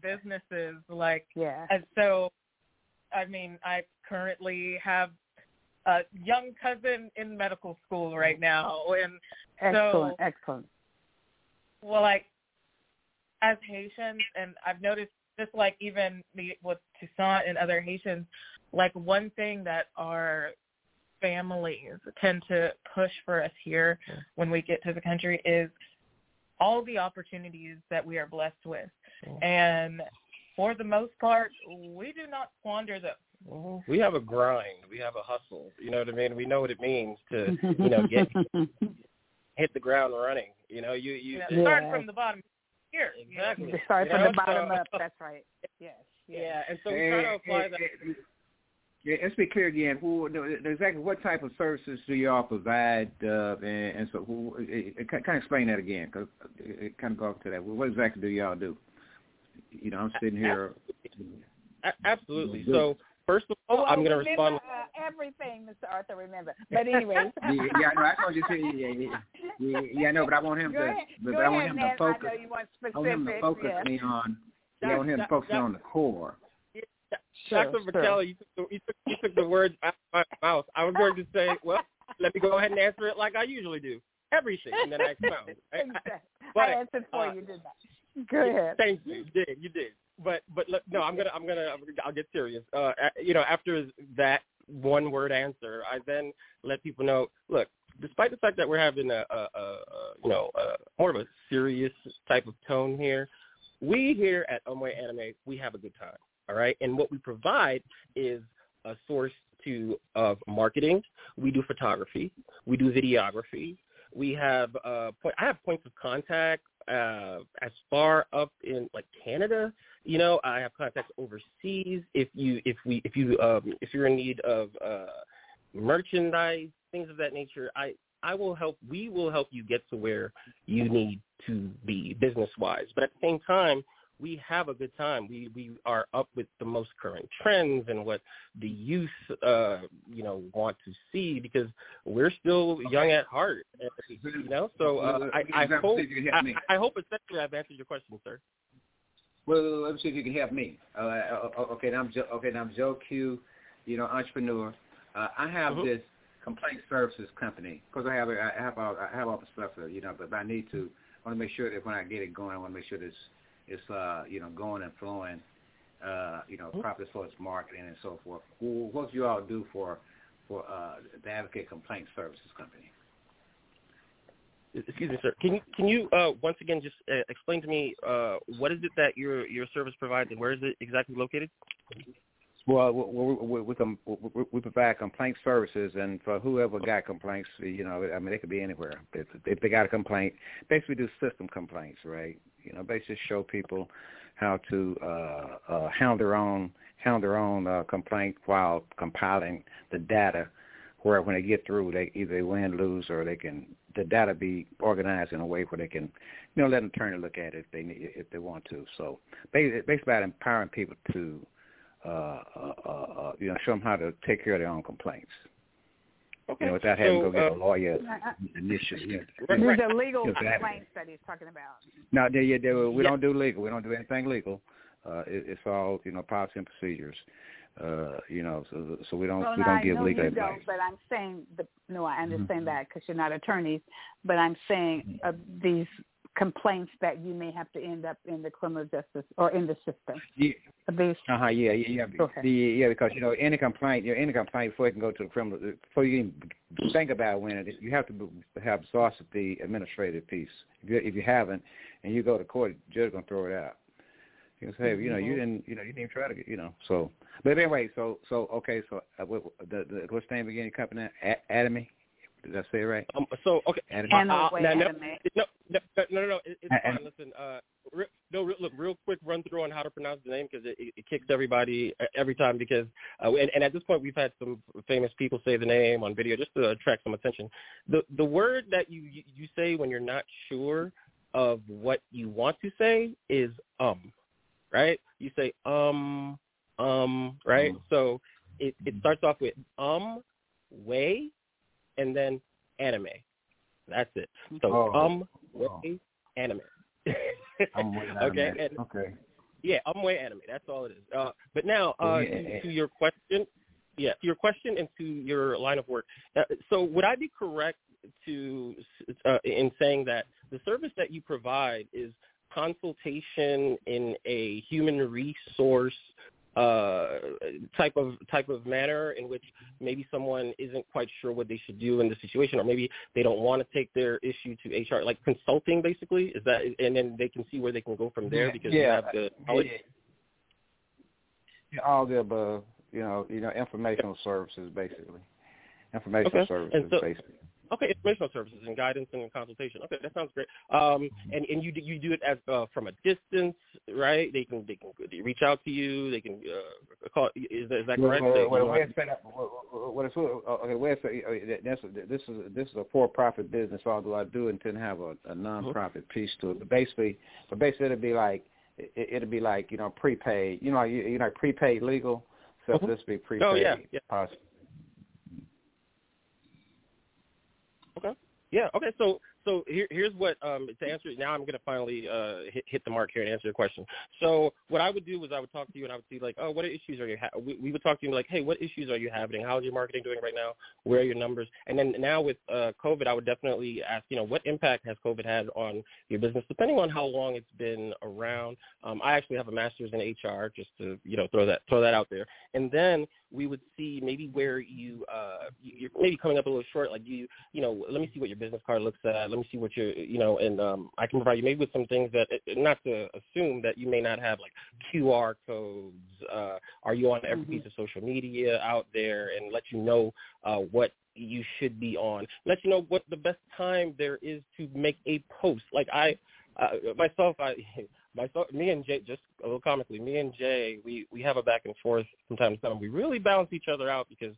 businesses, like yeah. And so, I mean, I currently have a young cousin in medical school right now, and excellent, so, excellent. Well, like as Haitians, and I've noticed just like even with Toussaint and other Haitians, like one thing that our families tend to push for us here when we get to the country is all the opportunities that we are blessed with. Mm-hmm. And for the most part, we do not squander them. Mm-hmm. We have a grind. We have a hustle. You know what I mean? We know what it means to, you know, get hit the ground running. You know, you you yeah. start from the bottom here. Exactly. To start you from know? the bottom so, up. That's right. Yes. yes. Yeah, and so we try to apply that. Yeah, let's be clear again. Who exactly what type of services do y'all provide? Uh, and, and so, who, it, it, kind of explain that again, because it, it kind of go to that. What exactly do y'all do? You know, I'm sitting here. Absolutely. So first of all, well, I'm going to respond. Uh, everything, Mr. Arthur. Remember, but anyways. yeah, yeah, no, I know you say. Yeah, yeah, yeah, yeah, no, but I want him to. But, but I want ahead, him to focus. I know you want specific. I want him to focus yeah. me on. Yeah, I want him to focus me on the core. Sure, Dr. sure. McKellar, you took, the, you, took, you took the words out of my mouth. I was going to say, well, let me go ahead and answer it like I usually do. Everything, and then I expound. exactly. But, I answered for uh, you, did that? Go ahead. Thank you. You did. You did. But but look, no, I'm gonna I'm gonna I'll get serious. Uh, you know, after that one word answer, I then let people know. Look, despite the fact that we're having a, a, a, a you know a, more of a serious type of tone here, we here at Anmwe Anime we have a good time. All right, and what we provide is a source to of marketing. We do photography. We do videography. We have uh, point, I have points of contact uh, as far up in like Canada. You know, I have contacts overseas. If you if we if you um, if you're in need of uh, merchandise, things of that nature, I I will help. We will help you get to where you need to be business wise. But at the same time, we have a good time. We we are up with the most current trends and what the youth uh you know want to see because we're still young at heart. You know, so uh, I I hope I, I hope essentially I've answered your question, sir. Well, let me see if you can help me. Uh, okay, now I'm Joe, okay. Now I'm Joe Q, you know, entrepreneur. Uh, I have Mhm. this complaint services company because I have I have all I have all the stuff, uh, you know, but I need to I want to make sure that when I get it going, I want to make sure this it's uh you know going and flowing, uh you know, properly for its marketing and so forth. What do you all do for for uh the Advocate Complaint Services Company? Excuse me, sir. Can you can you uh, once again just uh, explain to me uh, what is it that your your service provides and where is it exactly located? Well, we, we, we, we, we provide complaint services, and for whoever got complaints, you know, I mean, they could be anywhere. If, if they got a complaint, basically do system complaints, right? You know, basically show people how to uh, uh, handle their own handle their own uh, complaint while compiling the data, where when they get through, they either win, lose, or they can the data be organized in a way where they can, you know, let an attorney look at it if they need, if they want to. So basically, about empowering people to uh, uh, uh, you know, show them how to take care of their own complaints. Okay. You know, without having so, to go get uh, a lawyer initially. You know, These are legal Exactly. complaints that he's talking about. no, they, yeah, they, we Yeah. don't do legal. We don't do anything legal. Uh, it, it's all you know, policy and procedures. Uh, you know, so so we don't well, we don't I give legal you advice. Mm-hmm. don't, but I'm saying, the, no, I understand that because you're not attorneys, but I'm saying uh, these complaints that you may have to end up in the criminal justice or in the system. Yeah. These, Uh huh. Yeah, yeah, yeah. Go. The, yeah, because you know any complaint, you know, any complaint before you can go to the criminal, before you even think about winning it, you have to be- have exhausted the administrative piece. If you if you haven't, and you go to court, the judge gonna throw it out. You can say, you know, you didn't, you know, you didn't even try to get, you know. So, but anyway, so so okay, so uh, what, the the what's the name again? Your company, A- Adamy. Did I say it right? Um, so okay. Adamy. And Uh, way no, no, anime. No, no, no, no. It, it's And- fine. Listen, uh, re- no, re- look, real quick run through on how to pronounce the name because it, it, it kicks everybody uh, every time. Because uh, and, and at this point, we've had some famous people say the name on video just to attract some attention. The the word that you you you say when you're not sure of what you want to say is um, right? You say um, um, right? Mm. So it it starts off with um, way, and then anime. That's it. So oh. um, way, oh. anime. okay. And, okay. Yeah, I'm way anime. That's all it is. Uh, but now uh, yeah. to, to your question, yeah, to your question and to your line of work. Uh, so would I be correct to uh, in saying that the service that you provide is consultation in a human resource uh, type of type of manner in which maybe someone isn't quite sure what they should do in the situation, or maybe they don't want to take their issue to HR, like consulting, basically. Is that, and then they can see where they can go from there because yeah, you have the knowledge. Yeah, all the above. You know, you know, informational services, basically. Informational okay. services, so, basically. Okay, informational services and guidance and consultation. Okay, that sounds great. Um, and and you you do it as uh, from a distance, right? They can they can they reach out to you. They can uh, call. Is that, is that correct? Well, well, well, what it's okay. Where this this is this is a for-profit business. Although I do intend to have a, a non-profit mm-hmm. piece to it, but basically, but basically it'll be like it, it'll be like you know prepaid. You know you, you know prepaid legal. So mm-hmm. this be prepaid. Oh yeah, yeah. Possible. Okay. Yeah. Okay. So so here, here's what um, to answer. It now I'm going to finally uh, hit, hit the mark here and answer your question. So what I would do is I would talk to you and I would see like, oh, what issues are you? Ha-? We, we would talk to you like, hey, what issues are you having? How's your marketing doing right now? Where are your numbers? And then now with uh, COVID, I would definitely ask, you know, what impact has COVID had on your business, depending on how long it's been around. Um, I actually have a master's in HR, just to you know throw that throw that out there. And then we would see maybe where you uh, you're maybe coming up a little short. Like you, you know, let me see what your business card looks at. Let me see what your, you know, and um, I can provide you maybe with some things that, not to assume that you may not have like QR codes. Uh, are you on every mm-hmm. piece of social media out there, and let you know uh, what you should be on. Let you know what the best time there is to make a post. Like I, uh, myself, I. Myself, me and Jay, just a little comically, me and Jay, we we have a back and forth from time. We really balance each other out because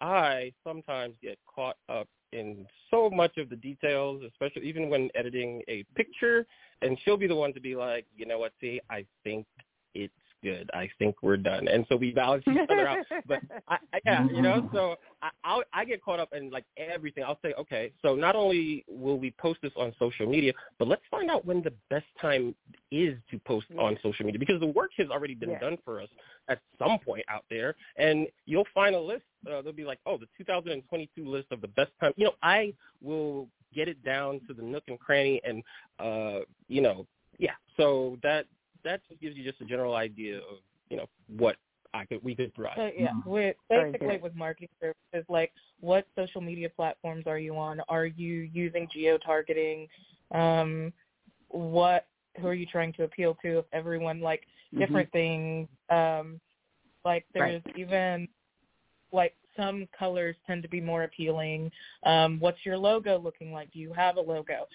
I sometimes get caught up in so much of the details, especially even when editing a picture, and she'll be the one to be like, you know what, see, I think it's good. I think we're done. And so we balance each other out. But I, I, yeah, you know, so I I'll, I get caught up in like everything. I'll say, okay, so not only will we post this on social media, but let's find out when the best time is to post yeah. on social media because the work has already been yeah. done for us at some point out there, and you'll find a list. Uh, they'll be like, oh, the 2022 list of the best time. You know, I will get it down to the nook and cranny, and uh, you know, yeah. So that that just gives you just a general idea of you know what I could we could provide. So, yeah, mm-hmm. with basically with marketing services, like what social media platforms are you on? Are you using geo targeting? Um, what who are you trying to appeal to? If everyone like mm-hmm. different mm-hmm. things, um, like there's right. even like some colors tend to be more appealing. Um, what's your logo looking like? Do you have a logo?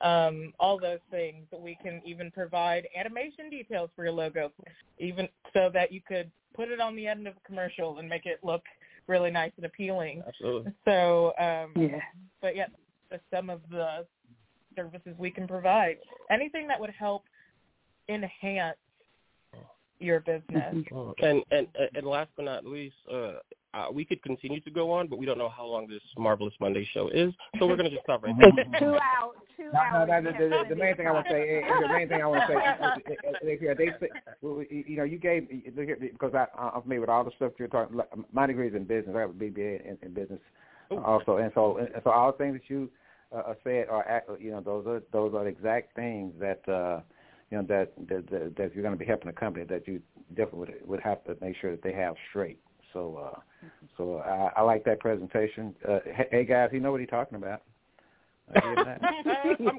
Um, all those things. We can even provide animation details for your logo, even so that you could put it on the end of a commercial and make it look really nice and appealing. Absolutely. So, um, yeah. But yeah, some of the services we can provide. Anything that would help enhance your business. And and and last but not least, uh, uh, we could continue to go on, but we don't know how long this Marvelous Monday show is, so we're going to just stop right there. two hours. Two no, hours. No, no, the, the, the main thing I want to say, eh, eh, the main thing I want to say, eh, yeah, they say, you know, you gave because I, I'm familiar with all the stuff you're talking. My degree is in business. I have a BBA in, in business Ooh. also, and so and so all the things that you uh, uh said are, you know, those are those are exact things that. uh you know that that, that, that if you're going to be helping a company that you definitely would would have to make sure that they have straight. So uh, so I, I like that presentation. Uh, hey guys, you know what he's talking about. I'm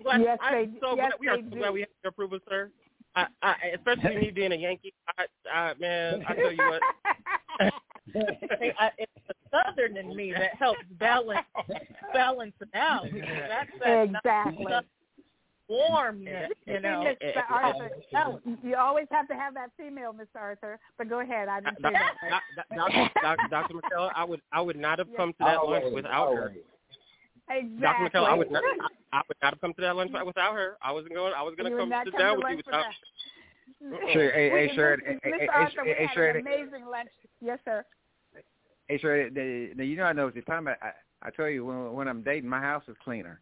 glad. Yes, I'm so yes, glad we are so glad we have your approval, sir. I, I, especially me being a Yankee. I, I, man, I tell you what. I, it's the southern in me that helps balance balance it out. That's that exactly warmness, you know. Mr. Arthur, oh, you always have to have that female, Mr. Arthur. But go ahead, I didn't say that. Dr. Dr. McKellar, I would I would not have come to that lunch without her. Exactly. Dr. McKellar, I would not I would not have come to that lunch without her. I wasn't going I was gonna come sit down with you without Sure, hey, hey, sure, Mr. hey, Arthur, hey, we had sure, an amazing lunch. Yes, sir. Hey, sure. The, the, you know, I know what you're talking about. I, I tell you, when when I'm dating, my house is cleaner.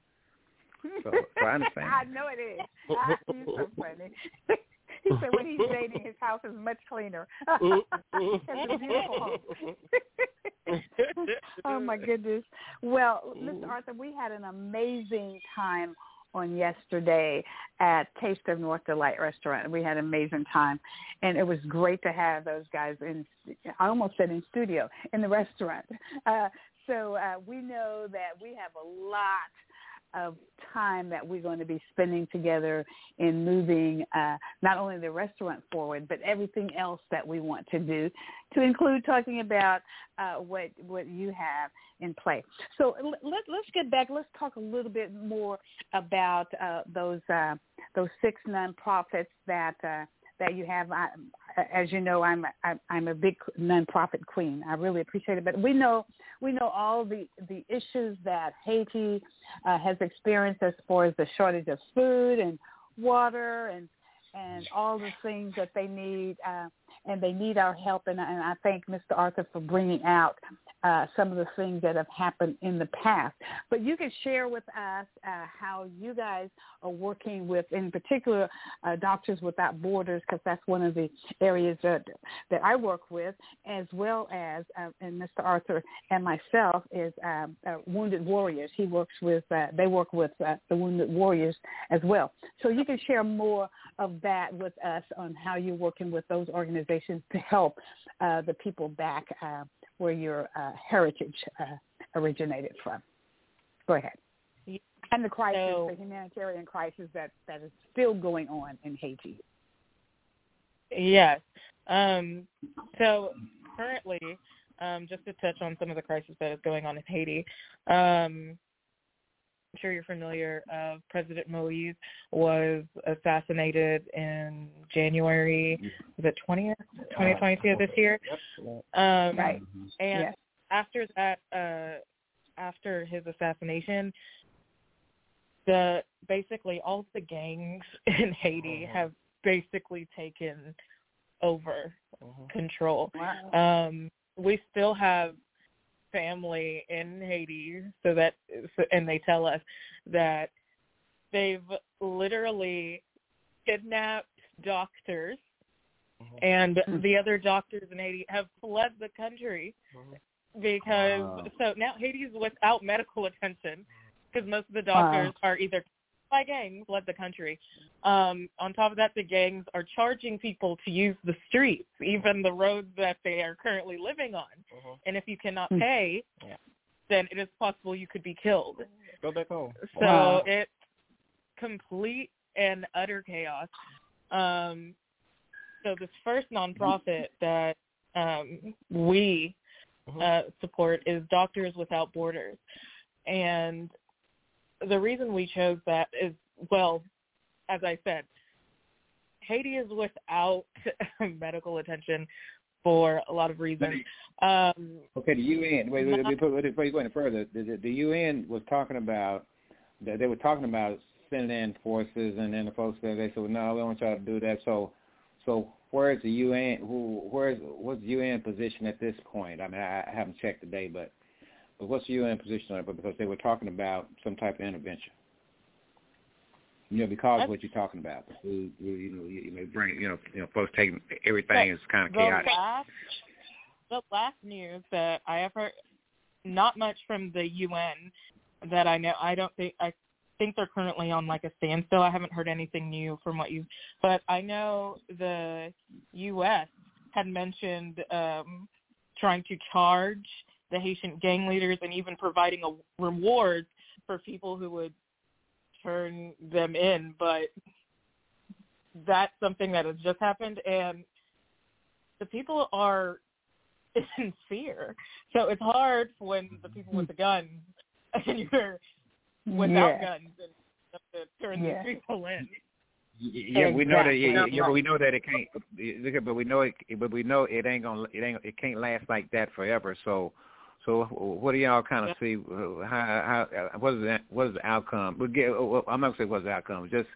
So, so I understand. I know it is. He's so funny. he said when he's dating, his house is much cleaner. it's beautiful oh my goodness. Well, Mr. Arthur, we had an amazing time on yesterday at Taste of North Delight restaurant. We had an amazing time, and it was great to have those guys in. I almost said in studio in the restaurant. Uh, so uh, we know that we have a lot of time that we're going to be spending together in moving uh, not only the restaurant forward, but everything else that we want to do, to include talking about uh, what what you have in play. So let, let's get back. Let's talk a little bit more about uh, those uh, those six nonprofits that. That you have. I, as you know, I'm I, I'm a big nonprofit queen. I really appreciate it. But we know we know all the the issues that Haiti uh, has experienced as far as the shortage of food and water and and all the things that they need, uh, and they need our help. And, and I thank Mr. Arthur for bringing out uh, some of the things that have happened in the past. But you can share with us uh, how you guys are working with, in particular, uh, Doctors Without Borders, because that's one of the areas that that I work with, as well as uh, and Mr. Arthur and myself is um, uh, Wounded Warriors. He works with uh, they work with uh, the Wounded Warriors as well. So you can share more of that with us on how you're working with those organizations to help uh, the people back uh, where your uh, heritage uh, originated from. Go ahead. And the crisis, so, the humanitarian crisis that, that is still going on in Haiti. Yes. Um, so currently, um, just to touch on some of the crisis that is going on in Haiti, um, I'm sure you're familiar. Uh, President Moise was assassinated in January, was it 20th, 2022 this year? Um, right. And yes. after that, uh, after his assassination, the basically all the gangs in Haiti uh-huh. have basically taken over uh-huh. control. Wow. Um, we still have family in Haiti so that and they tell us that they've literally kidnapped doctors mm-hmm. and mm-hmm. the other doctors in Haiti have fled the country mm-hmm. because wow. so now Haiti is without medical attention because most of the doctors wow. are either by gangs led the country. Um, on top of that, the gangs are charging people to use the streets, even the roads that they are currently living on. Uh-huh. And if you cannot hmm. pay, yeah. then it is possible you could be killed. Go back home. So wow. it's complete and utter chaos. Um, so this first nonprofit that um, we uh-huh. uh, support is Doctors Without Borders, and the reason we chose that is, well, as I said, Haiti is without medical attention for a lot of reasons. Um, okay, the UN. Wait, wait, wait, wait, before you go any further, the, the UN was talking about that they were talking about sending in forces, and then the folks said they said, well, "No, we don't want y'all to do that." So, so where is the UN? Who? Where is what's the UN position at this point? I mean, I, I haven't checked today, but but what's the UN position on it? Because they were talking about some type of intervention. You know, because of what you're talking about, you, you know, you, may bring, you know, you know, folks taking everything is kind of chaotic. The last, the last news that I have heard, not much from the UN that I know. I don't think I think they're currently on like a standstill. I haven't heard anything new from what you, but I know the U.S. had mentioned um, trying to charge the Haitian gang leaders and even providing a reward for people who would turn them in. But that's something that has just happened, and the people are in fear. So it's hard when the people with the guns and you're without yeah. guns and to turn yeah. these people in. Yeah, we know that. Yeah, yeah, but we know that it can't. But we know it. But we know it ain't gonna. It ain't. It can't last like that forever. So, so what do y'all kind of see? How, how what is the what is the outcome? We'll get, I'm not gonna say what's the outcome. Just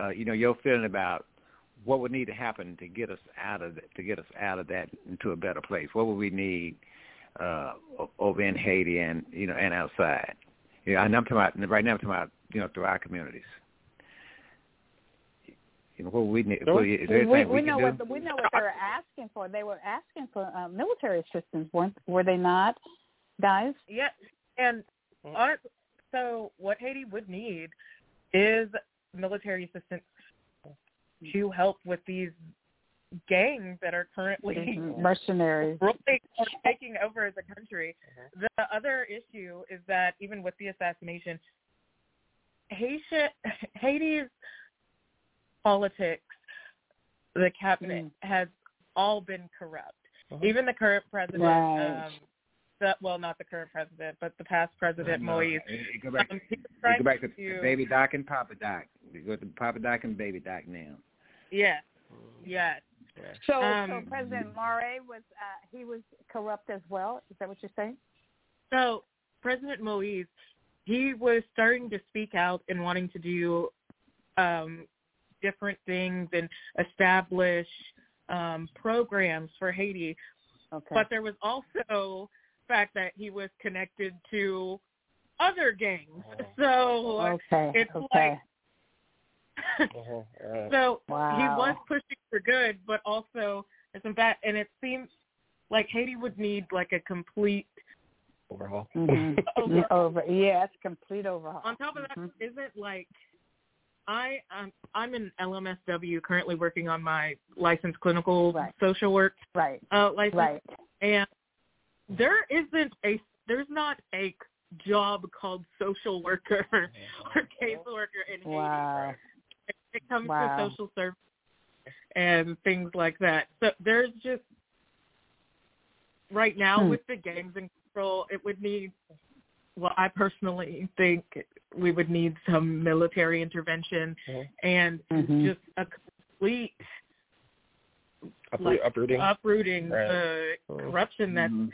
uh, you know your feeling about what would need to happen to get us out of that, to get us out of that into a better place? What would we need uh, over in Haiti and you know and outside? You know, and I'm talking about right now. I'm talking about you know through our communities. You know, what we need. What, is there we, we, we know what the, we know what they were asking for. They were asking for uh, military assistance, weren't were they not, guys? Yeah, and on, so what Haiti would need is military assistance to help with these gangs that are currently mm-hmm. mercenaries really taking over the country. Uh-huh. The other issue is that even with the assassination, Haiti, Haiti's politics, the cabinet mm. has all been corrupt. Uh-huh. Even the current president, right. um, the, well, not the current president, but the past president, Moise. You go back, um, go back to, to Baby Doc and Papa Doc. You go to Papa Doc and Baby Doc now. Yes, yes. So, um, so President Mare was uh, he was corrupt as well. Is that what you're saying? So President Moise, he was starting to speak out and wanting to do um, different things and establish um, programs for Haiti. Okay. But there was also the fact that he was connected to other gangs. So okay. it's okay. like uh-huh. so wow. he was pushing for good, but also some bad. And it seems like Haiti would need like a complete overhaul. Mm-hmm. over. over, yeah, it's complete overhaul. On top of that, mm-hmm. not like I um, I'm an LMSW currently working on my licensed clinical right. social work right uh, license, right. and there isn't a there's not a job called social worker or caseworker in wow. Haiti it comes wow. to social service and things like that. So there's just right now hmm. with the gangs in control, it would need. Well, I personally think we would need some military intervention mm-hmm. and mm-hmm. just a complete Uproot, like, uprooting, uprooting right. the corruption that's mm-hmm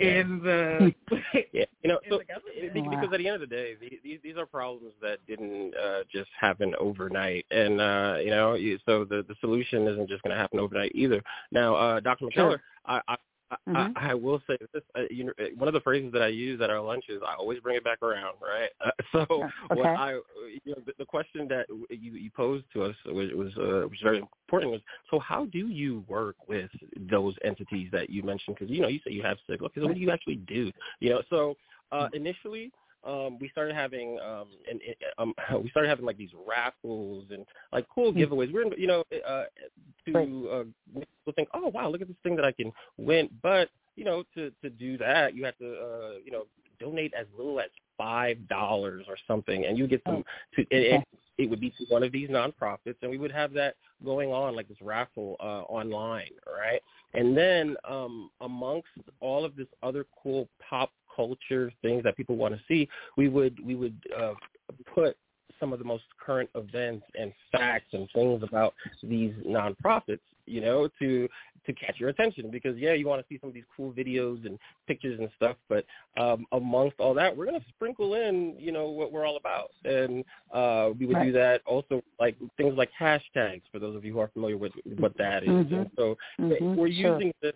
in the yeah you know so wow. because at the end of the day these these are problems that didn't uh just happen overnight and uh you know so the the solution isn't just going to happen overnight either now uh dr mckellar sure. i i Mm-hmm. I, I will say this: uh, you know, one of the phrases that I use at our lunches, I always bring it back around, right? Uh, so, okay. what I, you know, the, the question that you, you posed to us, which was uh, was very important, was so how do you work with those entities that you mentioned? Because you know, you say you have signal. Because what do you actually do? You know, so uh, initially um, we started having um, and um, we started having like these raffles and like cool hmm. giveaways. We're you know uh, to uh, people think, oh wow, look at this thing that I can win. But you know, to to do that, you have to uh, you know donate as little as five dollars or something, and you get some. To, it, it, it would be to one of these nonprofits, and we would have that going on like this raffle uh, online, right? And then um, amongst all of this other cool pop culture things that people want to see, we would we would uh, put some of the most current events and facts and things about these nonprofits, you know, to to catch your attention because yeah, you want to see some of these cool videos and pictures and stuff, but um amongst all that, we're going to sprinkle in, you know, what we're all about. And uh we would right. do that also like things like hashtags for those of you who are familiar with what that is. Mm-hmm. And so mm-hmm. we're sure. using this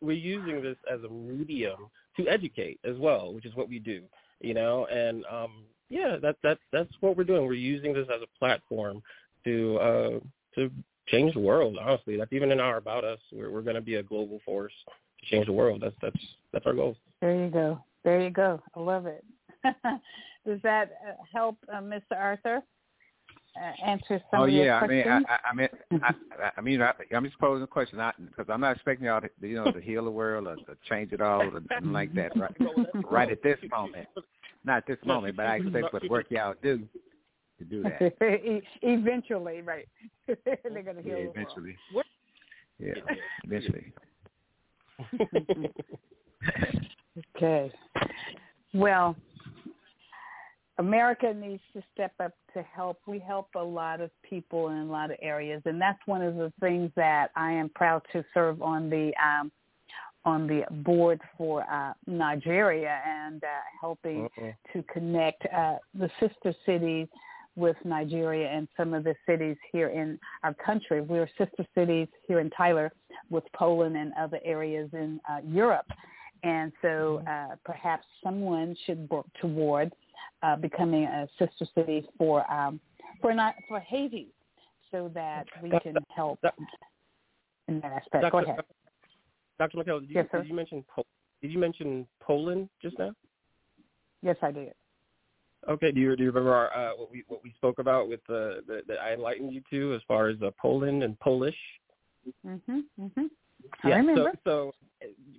we're using this as a medium to educate as well, which is what we do, you know, and um yeah, that that that's what we're doing. We're using this as a platform to uh to change the world, honestly. That's even in our about us. We're we're gonna be a global force to change the world. That's that's that's our goal. There you go. There you go. I love it. Does that uh, help uh, Mr. Arthur? Uh, answer some oh, of yeah. your I mean, questions? I, I mean, I, I mean, I, I'm just posing a question because I'm not expecting y'all to, you know, to heal the world or to change it all or something like that, right? right at this moment. Not at this moment, but I expect what work y'all do to do that. eventually, right? They're going to heal. Yeah, eventually. What? Yeah, eventually. okay. Well, America needs to step up to help. We help a lot of people in a lot of areas, and that's one of the things that I am proud to serve on the um, on the board for uh, Nigeria and uh, helping Uh-oh. to connect uh, the sister cities with Nigeria and some of the cities here in our country. We're sister cities here in Tyler with Poland and other areas in uh, Europe. And so mm-hmm. uh, perhaps someone should work toward uh, becoming a sister city for um, for not for Haiti, so that we can help in that aspect. Dr. Go ahead, Dr. McKellar. Did you, yes, sir. Did you mention did you mention Poland just now? Yes, I did. Okay. Do you do you remember our, uh, what we what we spoke about with the, that I enlightened you to as far as uh, Poland and Polish? Mhm. Mhm. Yeah. I remember. So so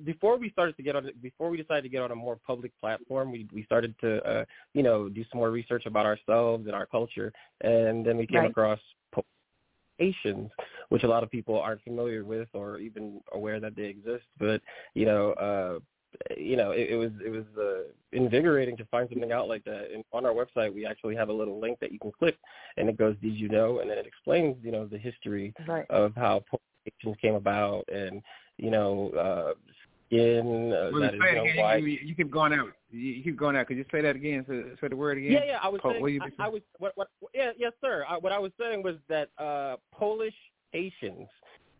before we started to get on before we decided to get on a more public platform, we we started to uh, you know do some more research about ourselves and our culture, and then we came right. across Haitians, which a lot of people aren't familiar with or even aware that they exist. But you know, uh, you know, it, it was it was uh, invigorating to find something out like that. And on our website, we actually have a little link that you can click, and it goes, "Did you know?" And then it explains, you know, the history right. of how Haitians came about, and you know, uh, skin uh, well, that is you know, again. white. You, you keep going out. You, you keep going out. Could you say that again? Say, say the word again. Yeah, yeah. I was Po- saying. what you I, I was. What? What? Yeah, yes, sir. I, what I was saying was that uh Polish Haitians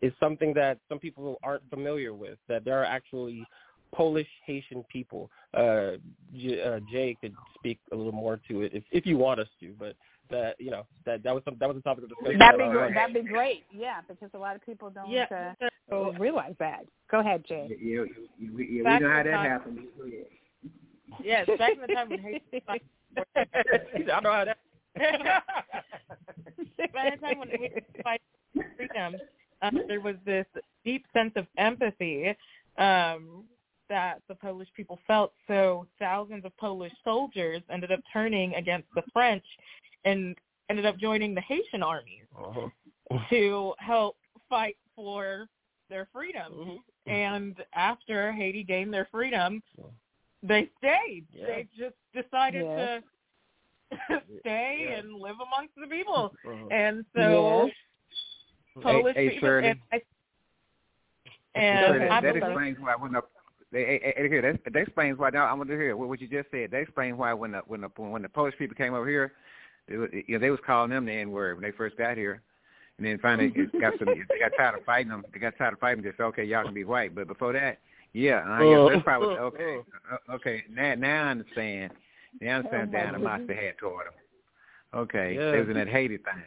is something that some people aren't familiar with. That there are actually Polish Haitian people. Uh, J, uh, Jay could speak a little more to it if if you want us to, but that you know that that was some, that was a topic of discussion. That'd be great. That'd be great. Yeah, because a lot of people don't yeah. uh, so, realize that. Go ahead, Jay. Yeah, yeah, yeah, we know how that happened. Yes, back in the time when Haiti. I know how that. By the time when we fight freedom, um, there was this deep sense of empathy um, that the Polish people felt. So thousands of Polish soldiers ended up turning against the French and ended up joining the Haitian armies uh-huh. to help fight for their freedom. Mm-hmm. And after Haiti gained their freedom, they stayed. Yeah. They just decided Yes. to stay Yeah. and live amongst the people. Uh-huh. And so Yes. Polish hey, people and, I, So that, that explains why when the that, that explains why. Now I want to hear what, what you just said. That explains why when the when the when the Polish people came over here, they, was- you know, they was calling them the N word when they first got here, and then finally it got some. They got tired of fighting them. They got tired of fighting. them. Just said, okay, y'all can be white. But before that, yeah, uh, yeah that's probably okay. Uh, okay, now now I understand. Now I understand Oh, my the animosity they had toward them. Okay, Yeah. they was in that Haiti thing.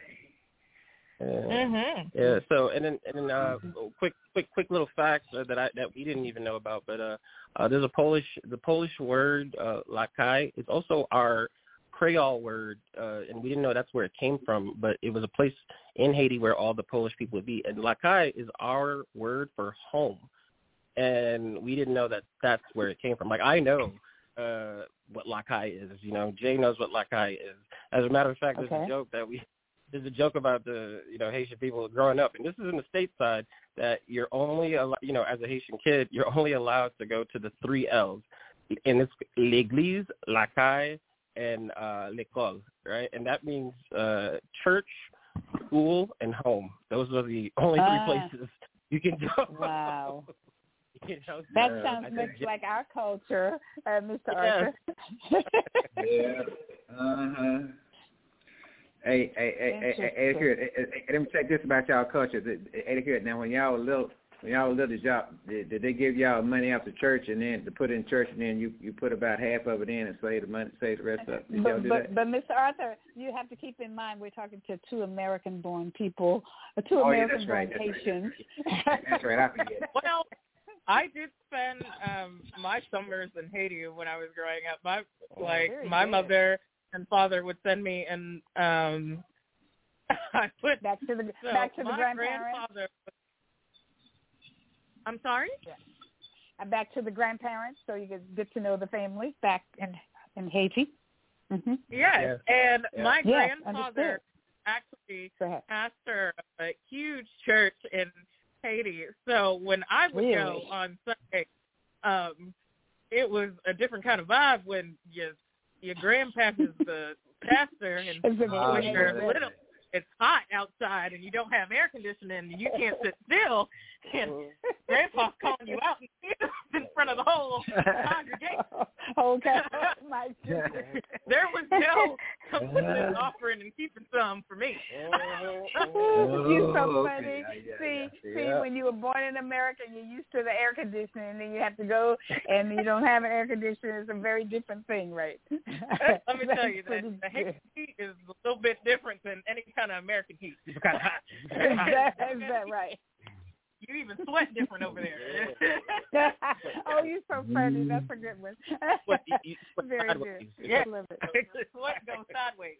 Yeah. Mhm. Yeah. So and then and then uh, quick quick quick little facts uh, that I that we didn't even know about, but uh, uh there's a Polish the Polish word uh, lakai is also our Creole word, uh, and we didn't know that's where it came from, but it was a place in Haiti where all the Polish people would be, and lakai is our word for home, and we didn't know that that's where it came from. Like I know uh what lakai is, you know, Jay knows what lakai is. As a matter of fact, there's Okay. a joke that we there's a joke about the you know Haitian people growing up, and this is in the stateside that you're only you know as a Haitian kid you're only allowed to go to the three L's, and it's l'église, la caille, and uh, l'école, right? And that means uh, church, school, and home. Those are the only three Ah. places you can go. Wow. you know, That so sounds much think- like our culture, uh, Mr. Yeah. Arthur. Yeah. Uh huh. Hey, hey, hey, hey, hey, hey, here, hey, hey, hey, let me check this about y'all culture. Hey, hey, here, now when y'all were little, when y'all were little, did y'all did, did they give y'all money after church and then to put in church and then you you put about half of it in and save the money, save the rest of it? Did y'all But, do but, that? but Mr. Arthur, you have to keep in mind we're talking to two American-born people, uh, two Oh, yeah, that's American-born right, that's right. That's right, I forget. well, I did spend um my summers in Haiti when I was growing up. My like very my good. mother and father would send me and um I put back to the so back to the my grandparents. grandfather I'm sorry? Uh, back to the grandparents, so you get get to know the family back in in Haiti. hmm Yes. And Yeah. my Yes, grandfather understood. actually Go ahead. pastor a huge church in Haiti. So when I would go on Sunday, um, it was a different kind of vibe when your your grandpapa's the pastor and It's a Oh, when you're little it's hot outside and you don't have air conditioning and you can't sit still and mm-hmm. grandpa's calling you out in front of the whole congregation. okay. My there was no complicit uh-huh. offering and keeping some for me. Mm-hmm. You're so oh, funny. see, see, when you were born in America, you're used to the air conditioning, and then you have to go and you don't have an air conditioner. It's a very different thing, right? Let me tell you that the heat is a little bit different than any kind of American heat. It's kind of hot. is that right? You even sweat different over there. oh, you're so funny. That's a good one. Sweat, you sweat Very sideways. good. Yeah. I love it. sweat goes sideways.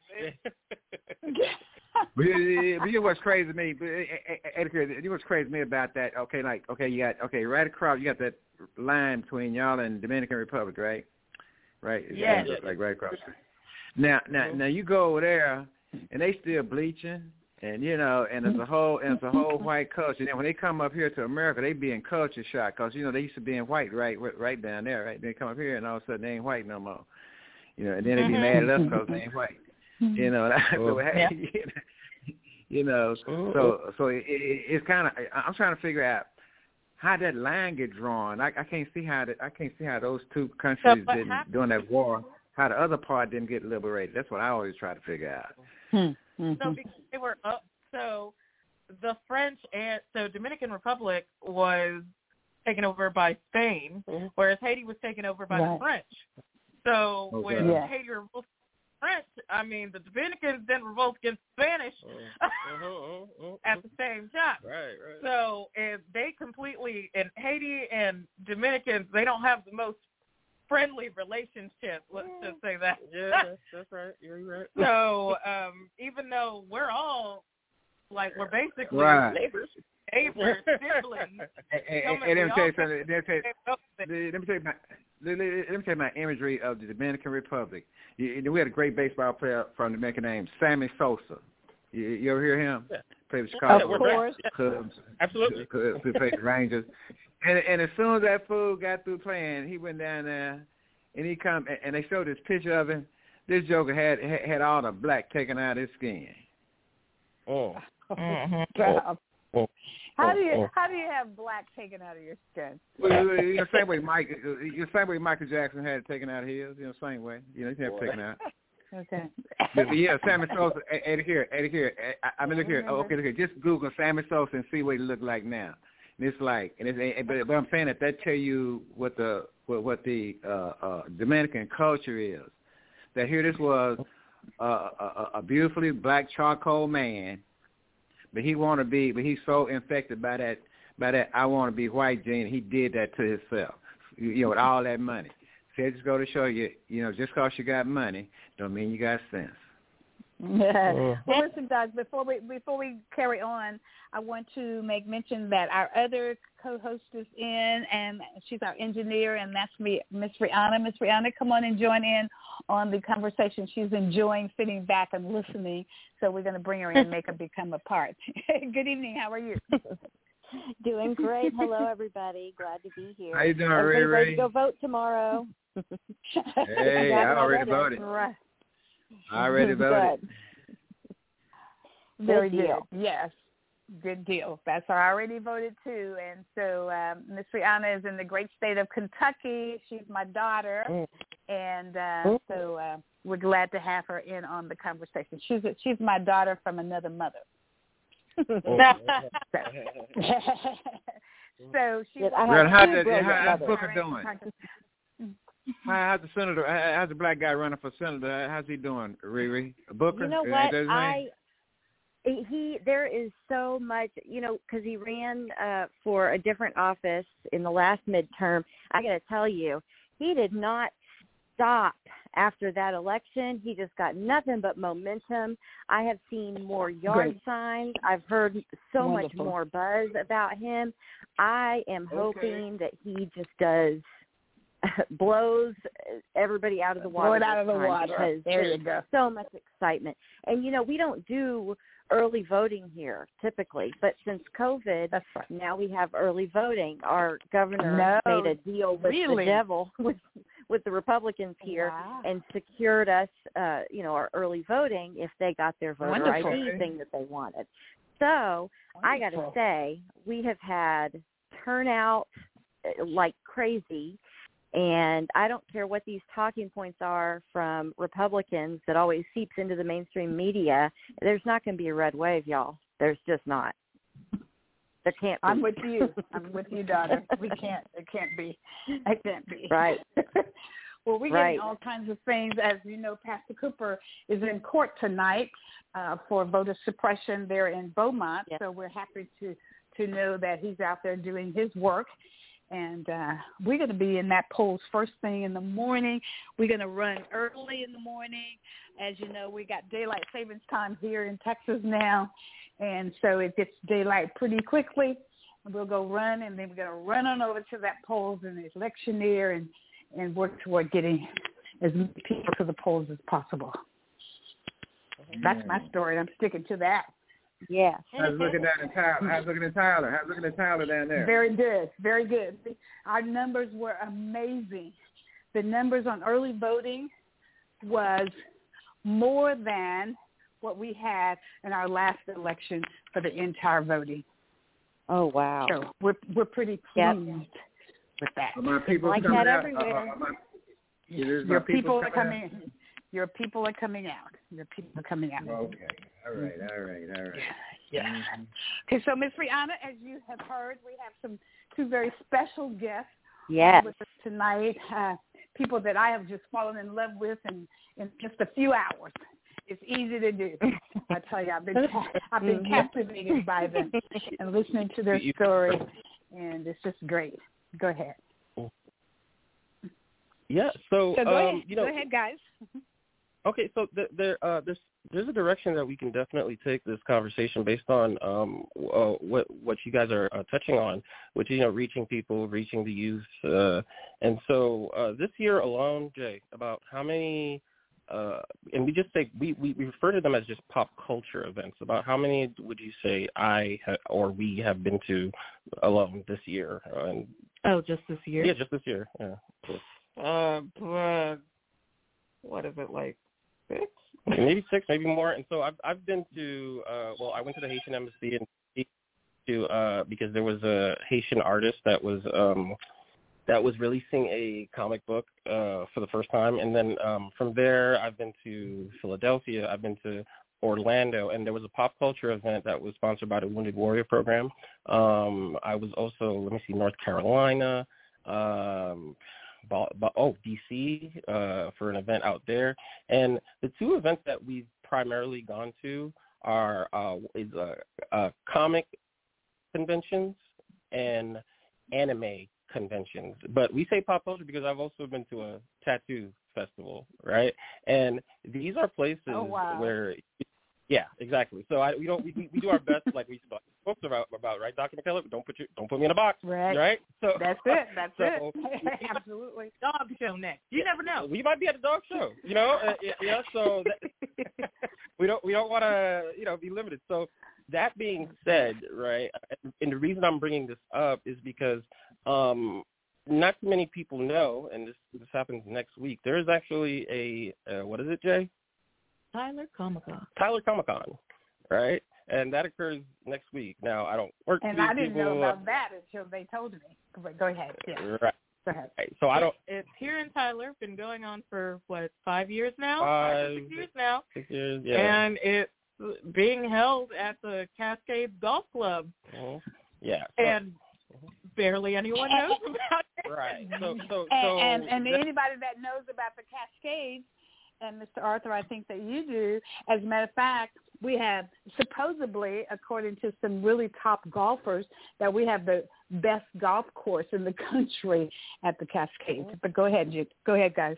but, you but you know what's crazy to me? But, eh, eh, eh, Edgar, you know what's crazy to me about that? Okay, like okay, you got okay right across. You got that line between y'all and Dominican Republic, right? Right. Yes. Like right across. Now, now, now you go over there, and they still bleaching, and you know, and it's a whole, and it's a whole white culture. And then when they come up here to America, they be in culture shock because you know they used to be in white, right, right down there, right. They come up here, and all of a sudden they ain't white no more. You know, and then they be mad at us because they ain't white. You know, so, Yeah. you know, so so it, it, it's kind of. I'm trying to figure out how that line get drawn. I, I can't see how that. I can't see how those two countries what didn't happened- during that war. How the other part didn't get liberated. That's what I always try to figure out. Mm-hmm. So because they were up, so the French and so Dominican Republic was taken over by Spain, mm-hmm. whereas Haiti was taken over by the French. So Okay. when Yeah. Haiti revolted against the French, I mean the Dominicans then revolt against the Spanish oh, uh-huh, uh-huh, uh-huh. at the same time. Right, right. So and they completely and Haiti and Dominicans they don't have the most friendly relationship. Let's just say that. Yeah, that's, that's right. You're right. So um, even though we're all like we're basically Right. neighbors, neighbors, siblings. And, and, and let me tell you something. Let me tell you, let me tell you my let me tell you my imagery of the Dominican Republic. You, you know, we had a great baseball player from the Dominican named Sammy Sosa. You, you ever hear him? Yeah. Played with Chicago we're course. Cubs. Absolutely. Cubs, played the Rangers. And and as soon as that fool got through playing, he went down there and he come and- and they showed this picture of him. This joker had had, had all the black taken out of his skin. Oh. Mhm. Stop. Oh. How do you Oh. how do you have black taken out of your skin? Well, you know, same way Mike, the same way Michael Jackson had it taken out of his. You know, same way. You know, he had it taken out. Okay. But, but yeah, Sammy Sosa. Eddie here, Eddie here. I, I mean, look here. Oh, okay, look here. Just Google Sammy Sosa and see what he look like now. It's like, and it's, but, but I'm saying that that tell you what the what, what the uh, uh, Dominican culture is. That here this was uh, a, a beautifully black charcoal man, but he want to be, but he's so infected by that by that I want to be white gene. He did that to himself. You, you know, with all that money. So just go to show you, you know, just cause you got money, don't mean you got sense. Yeah. Oh. Well, listen, guys. Before we before we carry on, I want to make mention that our other co-host is in, and she's our engineer, and that's me, Miss Rihanna. Miss Rihanna, come on and join in on the conversation. She's enjoying sitting back and listening, so we're going to bring her in and make her become a part. Good evening. How are you? Doing great. Hello, everybody. Glad to be here. How you doing, Everybody Ray ready Ray? to go vote tomorrow. Hey, I already already. voted. Right. I already voted. Good. Very Good good. deal. Yes. Good deal. That's I already voted too. And so um, Miss Rihanna is in the great state of Kentucky. She's my daughter, Mm. and uh, Mm. so uh, we're glad to have her in on the conversation. She's she's my daughter from another mother. so she. Yes, I Well, have how's two the brilliant how, how's mothers. Booker doing? How, how's the senator? How's the black guy running for senator? How's he doing, Riri? Booker? You know what? that his name? I he there is so much you know because he ran uh for a different office in the last midterm i got to tell you he did not stop after that election he just got nothing but momentum i have seen more yard Great. signs i've heard so much more buzz about him i am Okay. hoping that he just does blows everybody out of the water Blow it out of the water. There you go. so much excitement and you know we don't do early voting here typically but since covid right. now we have early voting our governor No, made a deal with really? the devil with with the republicans here Wow. and secured us uh you know our early voting if they got their voter Wonderful. id thing that they wanted so i got to say we have had turnout like crazy. And I don't care what these talking points are from Republicans that always seeps into the mainstream media. There's not going to be a red wave, y'all. There's just not. There can't be. I'm with you. I'm with you, daughter. We can't. It can't be. It can't be. Right. well, we're right. getting all kinds of things. As you know, Pastor Cooper is in court tonight uh, for voter suppression there in Beaumont. Yes. So we're happy to to know that he's out there doing his work. And uh, we're going to be in that polls first thing in the morning. We're going to run early in the morning. As you know, we got daylight savings time here in Texas now. And so it gets daylight pretty quickly. We'll go run, and then we're going to run on over to that polls and electioneer and, and work toward getting as many people to the polls as possible. That's my story. And I'm sticking to that. Yeah. How's looking down in Tyler? How's looking at Tyler? How's looking at Tyler down there? Very good. Very good. Our numbers were amazing. The numbers on early voting was more than what we had in our last election for the entire voting. Oh wow! So we're we're pretty pleased yep. with that. Are my people like coming that out? everywhere. Uh, my, your people, people are coming. Out? Your people are coming out. Your people are coming out. Okay. All right. All right. All right. Yeah. Mm-hmm. Okay. So, Miss Rihanna, as you have heard, we have some two very special guests yes. with us tonight. Uh, people that I have just fallen in love with in in just a few hours. It's easy to do. I tell you, I've been I've been captivated by them and listening to their story, and it's just great. Go ahead. Yeah. So, so go um, ahead. you know, go ahead, guys. Okay, so th- there, uh, there's there's a direction that we can definitely take this conversation based on um, uh, what what you guys are uh, touching on, which is you know reaching people, reaching the youth, uh, and so uh, this year alone, Jay, about how many, uh, and we just say we, we we refer to them as just pop culture events. About how many would you say I ha- or we have been to alone this year? Uh, and oh, just this year? Yeah, just this year. Yeah. Uh, uh, what is it like? Six? Maybe six, maybe more. And so I've I've been to uh well, I went to the Haitian embassy and to uh because there was a Haitian artist that was um that was releasing a comic book uh for the first time and then um from there I've been to Philadelphia, I've been to Orlando and there was a pop culture event that was sponsored by the Wounded Warrior program. Um I was also let me see North Carolina, um oh DC uh, for an event out there, and the two events that we've primarily gone to are uh, is uh, uh, comic conventions and anime conventions. But we say pop culture because I've also been to a tattoo festival, right? And these are places oh, wow. where yeah, exactly. So I we don't we, we do our best like we spoke about about right, Doctor McKellar. Don't put you don't put me in a box, right? Right. So that's it. That's so, it. Absolutely. Dog show next. You yeah, never know. We might be at a dog show. You know. uh, yeah, yeah. So that, we don't we don't want to you know be limited. So that being said, right, and the reason I'm bringing this up is because um not too many people know, and this this happens next week. There is actually a uh, what is it, Jay? Tyler Comic Con. Tyler Comic Con, right? And that occurs next week. Now I don't work. And I didn't people, know about that until they told me. But go ahead. Yeah. Right. Go ahead. Right. So I don't. It's here in Tyler. Been going on for what five years now? Five, six years now. Six years. Yeah. And it's being held at the Cascade Golf Club. Mm-hmm. Yeah. So, and barely anyone knows about it. Right. So so and, so and, and that, anybody that knows about the Cascades and Mr. Arthur, I think that you do. As a matter of fact, we have supposedly, according to some really top golfers, that we have the best golf course in the country at the Cascades. But go ahead, Jude. Go ahead, guys.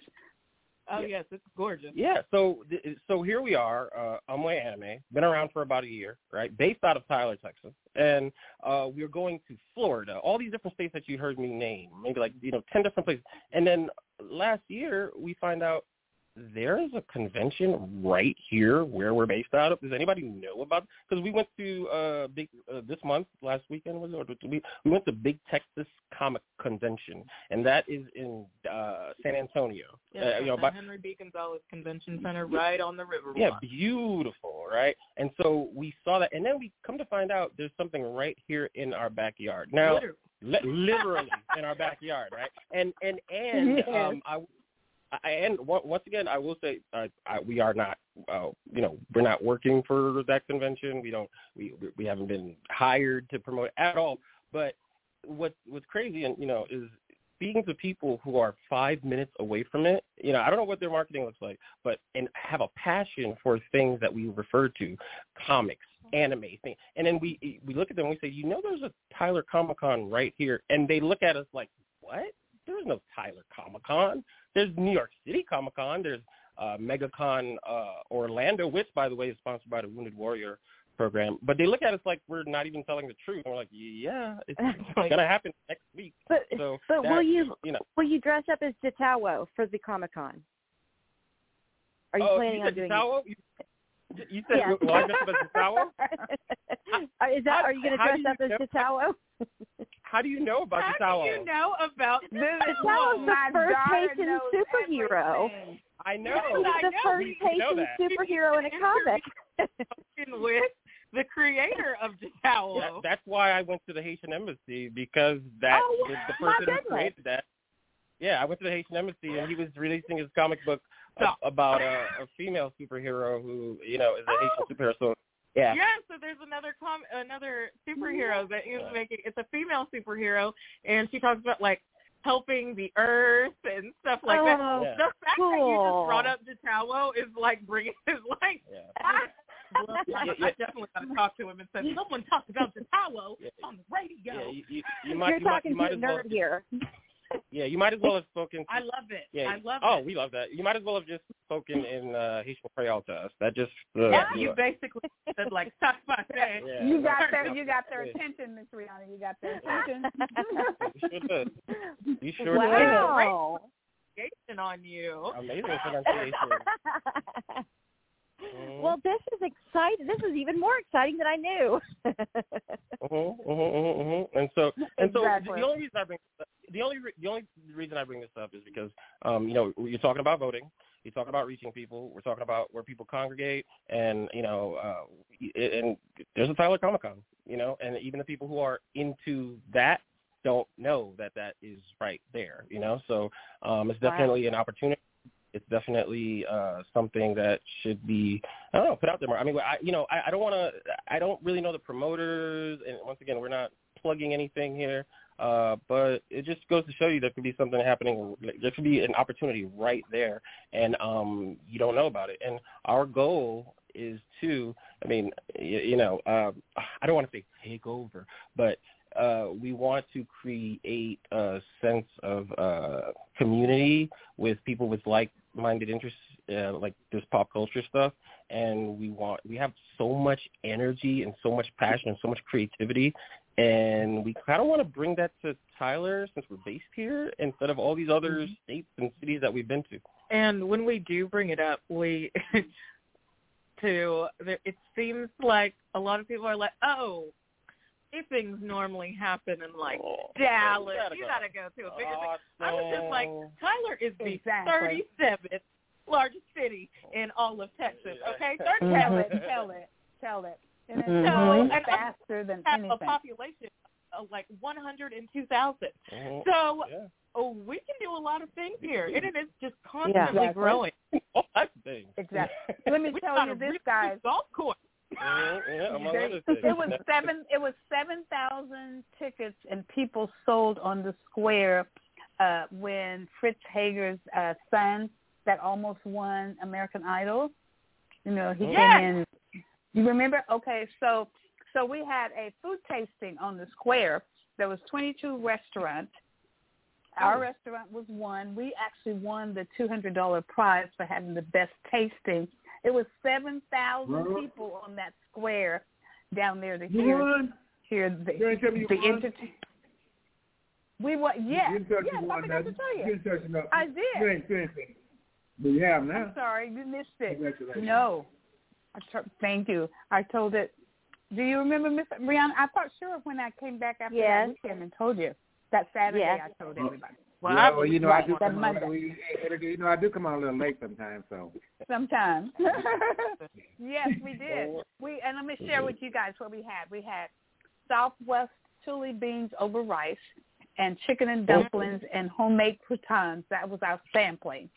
Oh yeah. yes, it's gorgeous. Yeah, so so here we are, uh, Anmwe Anime, been around for about a year, right? Based out of Tyler, Texas, and uh, we're going to Florida, all these different states that you heard me name, maybe like you know ten different places, and then last year we find out there is a convention right here where we're based out of. Does anybody know about? Because we went to uh, big uh, this month, last weekend was it? We we went to Big Texas Comic Convention, and that is in uh, San Antonio. Yeah, uh, you know, the by, Henry B. Gonzalez Convention Center, right on the river. Yeah, beautiful, right? And so we saw that, and then we come to find out there's something right here in our backyard. Now, Literally. literally in our backyard, right? And and and yes. um, I, I and once again, I will say uh, I, we are not, uh, you know, we're not working for that convention. We don't, we we haven't been hired to promote at all. But what what's crazy, and you know, is speaking to people who are five minutes away from it, you know, I don't know what their marketing looks like, but and have a passion for things that we refer to, comics, anime thing. And then we we look at them and we say, you know, there's a Tyler Comic Con right here, and they look at us like, what? There's no Tyler Comic Con. There's New York City Comic Con. There's uh, MegaCon uh, Orlando, which by the way is sponsored by the Wounded Warrior program. But they look at us like we're not even telling the truth. And we're like, yeah, it's gonna happen next week. But so but that, will you, you know will you dress up as Jatawo for the Comic Con? Are you oh, planning on doing Jatawo? it? You, you said yeah. will I dress up as Jatawo? Uh, is that how, are you going to dress you up as know? Jatawo? How do you know about How Jatawo? do you know about This Jatawo's the oh, first Haitian superhero. Everything. I know. He's I the know. first We know Haitian superhero in a comic. with the creator of Jatawo. Yeah, that's why I went to the Haitian embassy because that Oh, the, the person who created that. Yeah, I went to the Haitian embassy and he was releasing his comic book a- Stop. about a, a female superhero who you know is a Haitian Oh. superhero. So yeah, Yeah, so there's another com another superhero that he was making. It's a female superhero, and she talks about like helping the earth and stuff like that. Oh, Yeah. The fact that you just brought up Jatawo is like bringing is like yeah. well, I, I definitely got to talk to him and say someone talked about Jatawo Yeah. on the radio. Yeah, you, you, you might, You're you might, talking you might to a as well. nerd here. Yeah, you might as well have spoken. To, I love it. yeah, I love oh, it. we love that. You might as well have just spoken in uh, Haitian Creole to us. That just. Uh, Yeah, you you basically said like talk about that. yeah, You that- got their you got their Yeah. attention, Miss Rihanna. You got their attention. You sure did. You sure wow. Pronunciation on you. Amazing pronunciation. Mhm. Well, this is exciting. This is even more exciting than I knew. Mhm, mhm, mhm, mhm. And so, and so, Exactly. the only reason I bring the only re- the only reason I bring this up is because, um, you know, you're talking about voting, you're talking about reaching people, we're talking about where people congregate, and you know, uh, and there's a Tyler Comic Con, you know, and even the people who are into that don't know that that is right there, you know. So, um, it's Wow. definitely an opportunity it's definitely uh something that should be I don't know put out there more. I mean, I you know I, I don't want to I don't really know the promoters, and once again we're not plugging anything here, uh, but it just goes to show you there could be something happening. There could be an opportunity right there, and um you don't know about it. And our goal is to I mean you, you know uh, I don't want to say take over, but uh, we want to create a sense of uh, community with people with like-minded interests, uh, like this pop culture stuff. And we want we have so much energy and so much passion and so much creativity, and we kind of want to bring that to Tyler since we're based here instead of all these other states and cities that we've been to. And when we do bring it up, we to it seems like a lot of people are like, oh, things normally happen in like Oh, Dallas. you You gotta gotta go. go to a bigger thing. I was just like, Tyler is the Exactly. 37th largest city in all of Texas. Okay, Tell 37th. it, tell it, tell it. And it's Mhm. so And faster than have a population of like 102,000. Mhm. So yeah. oh, we can do a lot of things here, and it is just constantly Exactly. growing. all types of things. Exactly. Let me tell you this, guys. good golf course. Mhm, yeah, among There- other things. it was seven. It was seven thousand tickets, and people sold on the square uh, when Fritz Hager's uh, son, that almost won American Idol. You know, he Yes. came in. You remember? Okay, so so we had a food tasting on the square. There was twenty two restaurants. Our Oh. restaurant was one. We actually won the two hundred dollar prize for having the best tasting. It was seven thousand Really? people on that square down there to You hear won? hear the You ain't tell me you the won? entertain. We were yes, You didn't tell us yes. you I forgot to tell You you. didn't tell us nothing. I did. You ain't saying anything. But you have now. I'm sorry, you missed it. No, I t- thank you. I told it. Do you remember, Miss Brianna? I thought sure when I came back after Yes. that weekend and told you that Saturday. Yes. I told everybody. Well, yeah, well, you know, I do that come on. Monday. We, you know, I do come on a little late sometimes. So sometimes, yes, we did. We and let me share with you guys what we had. We had Southwest chili beans over rice and chicken and dumplings mm-hmm. and homemade croutons. That was our sampling.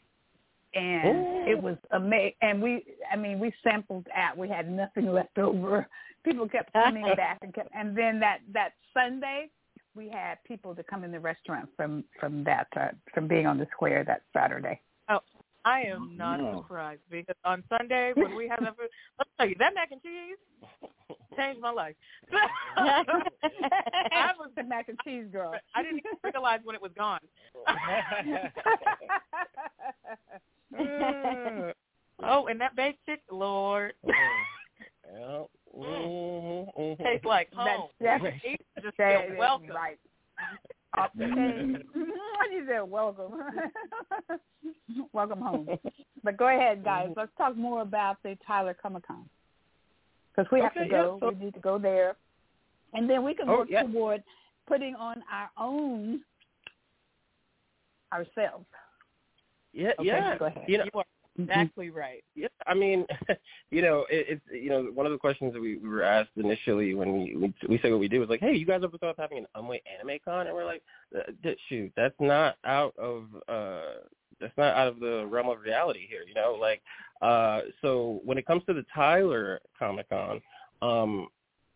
And Ooh. it was amazing. And we, I mean, we sampled out. We had nothing left over. People kept coming back and kept, and then that, that Sunday, we had people to come in the restaurant from, from that, uh, from being on the square that Saturday. Oh, I am not no. surprised because on Sunday when we have that food, let me tell you that mac and cheese changed my life. I was the mac and cheese girl. I didn't even realize when it was gone. oh, and that baked chicken, Lord. Well, mm-hmm, mm-hmm. Tastes like home. That's, that's, just say, welcome. Right. you said welcome. welcome home. But go ahead, guys. Mm-hmm. Let's talk more about the Tyler Comic Con because we have okay, to go. Yeah, so, we need to go there, and then we can oh, work yeah. toward putting on our own ourselves. Yeah, okay, yeah. Go ahead. You know, you are exactly right. Yeah, I mean, you know, it, it's you know one of the questions that we, we were asked initially when we we, we say what we do was like, hey, you guys ever thought of having an Anmwe Anime Con? And we're like, uh, shoot, that's not out of uh that's not out of the realm of reality here, you know. Like, uh, so when it comes to the Tyler Comic Con, um,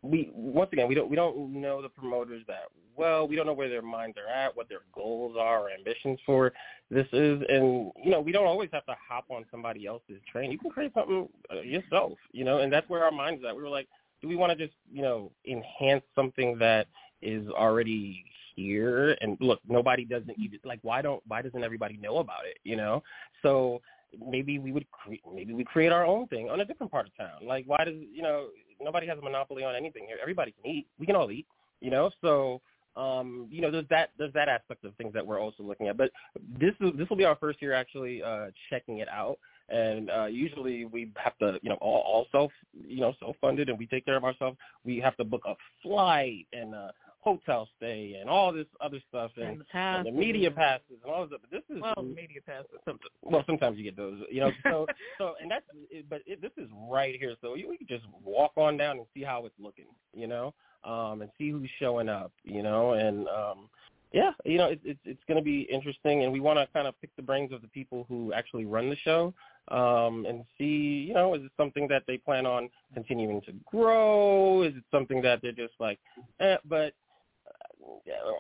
we once again we don't we don't know the promoters that well. We don't know where their minds are at, what their goals are, or ambitions for this is, and you know we don't always have to hop on somebody else's train. You can create something uh, yourself, you know, and that's where our minds at. We were like, do we want to just you know enhance something that is already here and look nobody doesn't even like why don't why doesn't everybody know about it you know so maybe we would cre- maybe we create our own thing on a different part of town like why does you know nobody has a monopoly on anything here. Everybody can eat. We can all eat you know? So um you know there's that there's that aspect of things that we're also looking at. But this is this will be our first year actually uh checking it out. And uh usually we have to you know all, all self you know self funded and we take care of ourselves. We have to book a flight and uh hotel stay and all this other stuff and, and, the, the media passes and all this. But this is well, media passes. well, sometimes you get those, you know. So, so and that's, but it, this is right here. So you, we can just walk on down and see how it's looking, you know, um, and see who's showing up, you know, and um, yeah, you know, it, it, it's going to be interesting, and we want to kind of pick the brains of the people who actually run the show um, and see, you know, is it something that they plan on continuing to grow? Is it something that they're just like, eh, but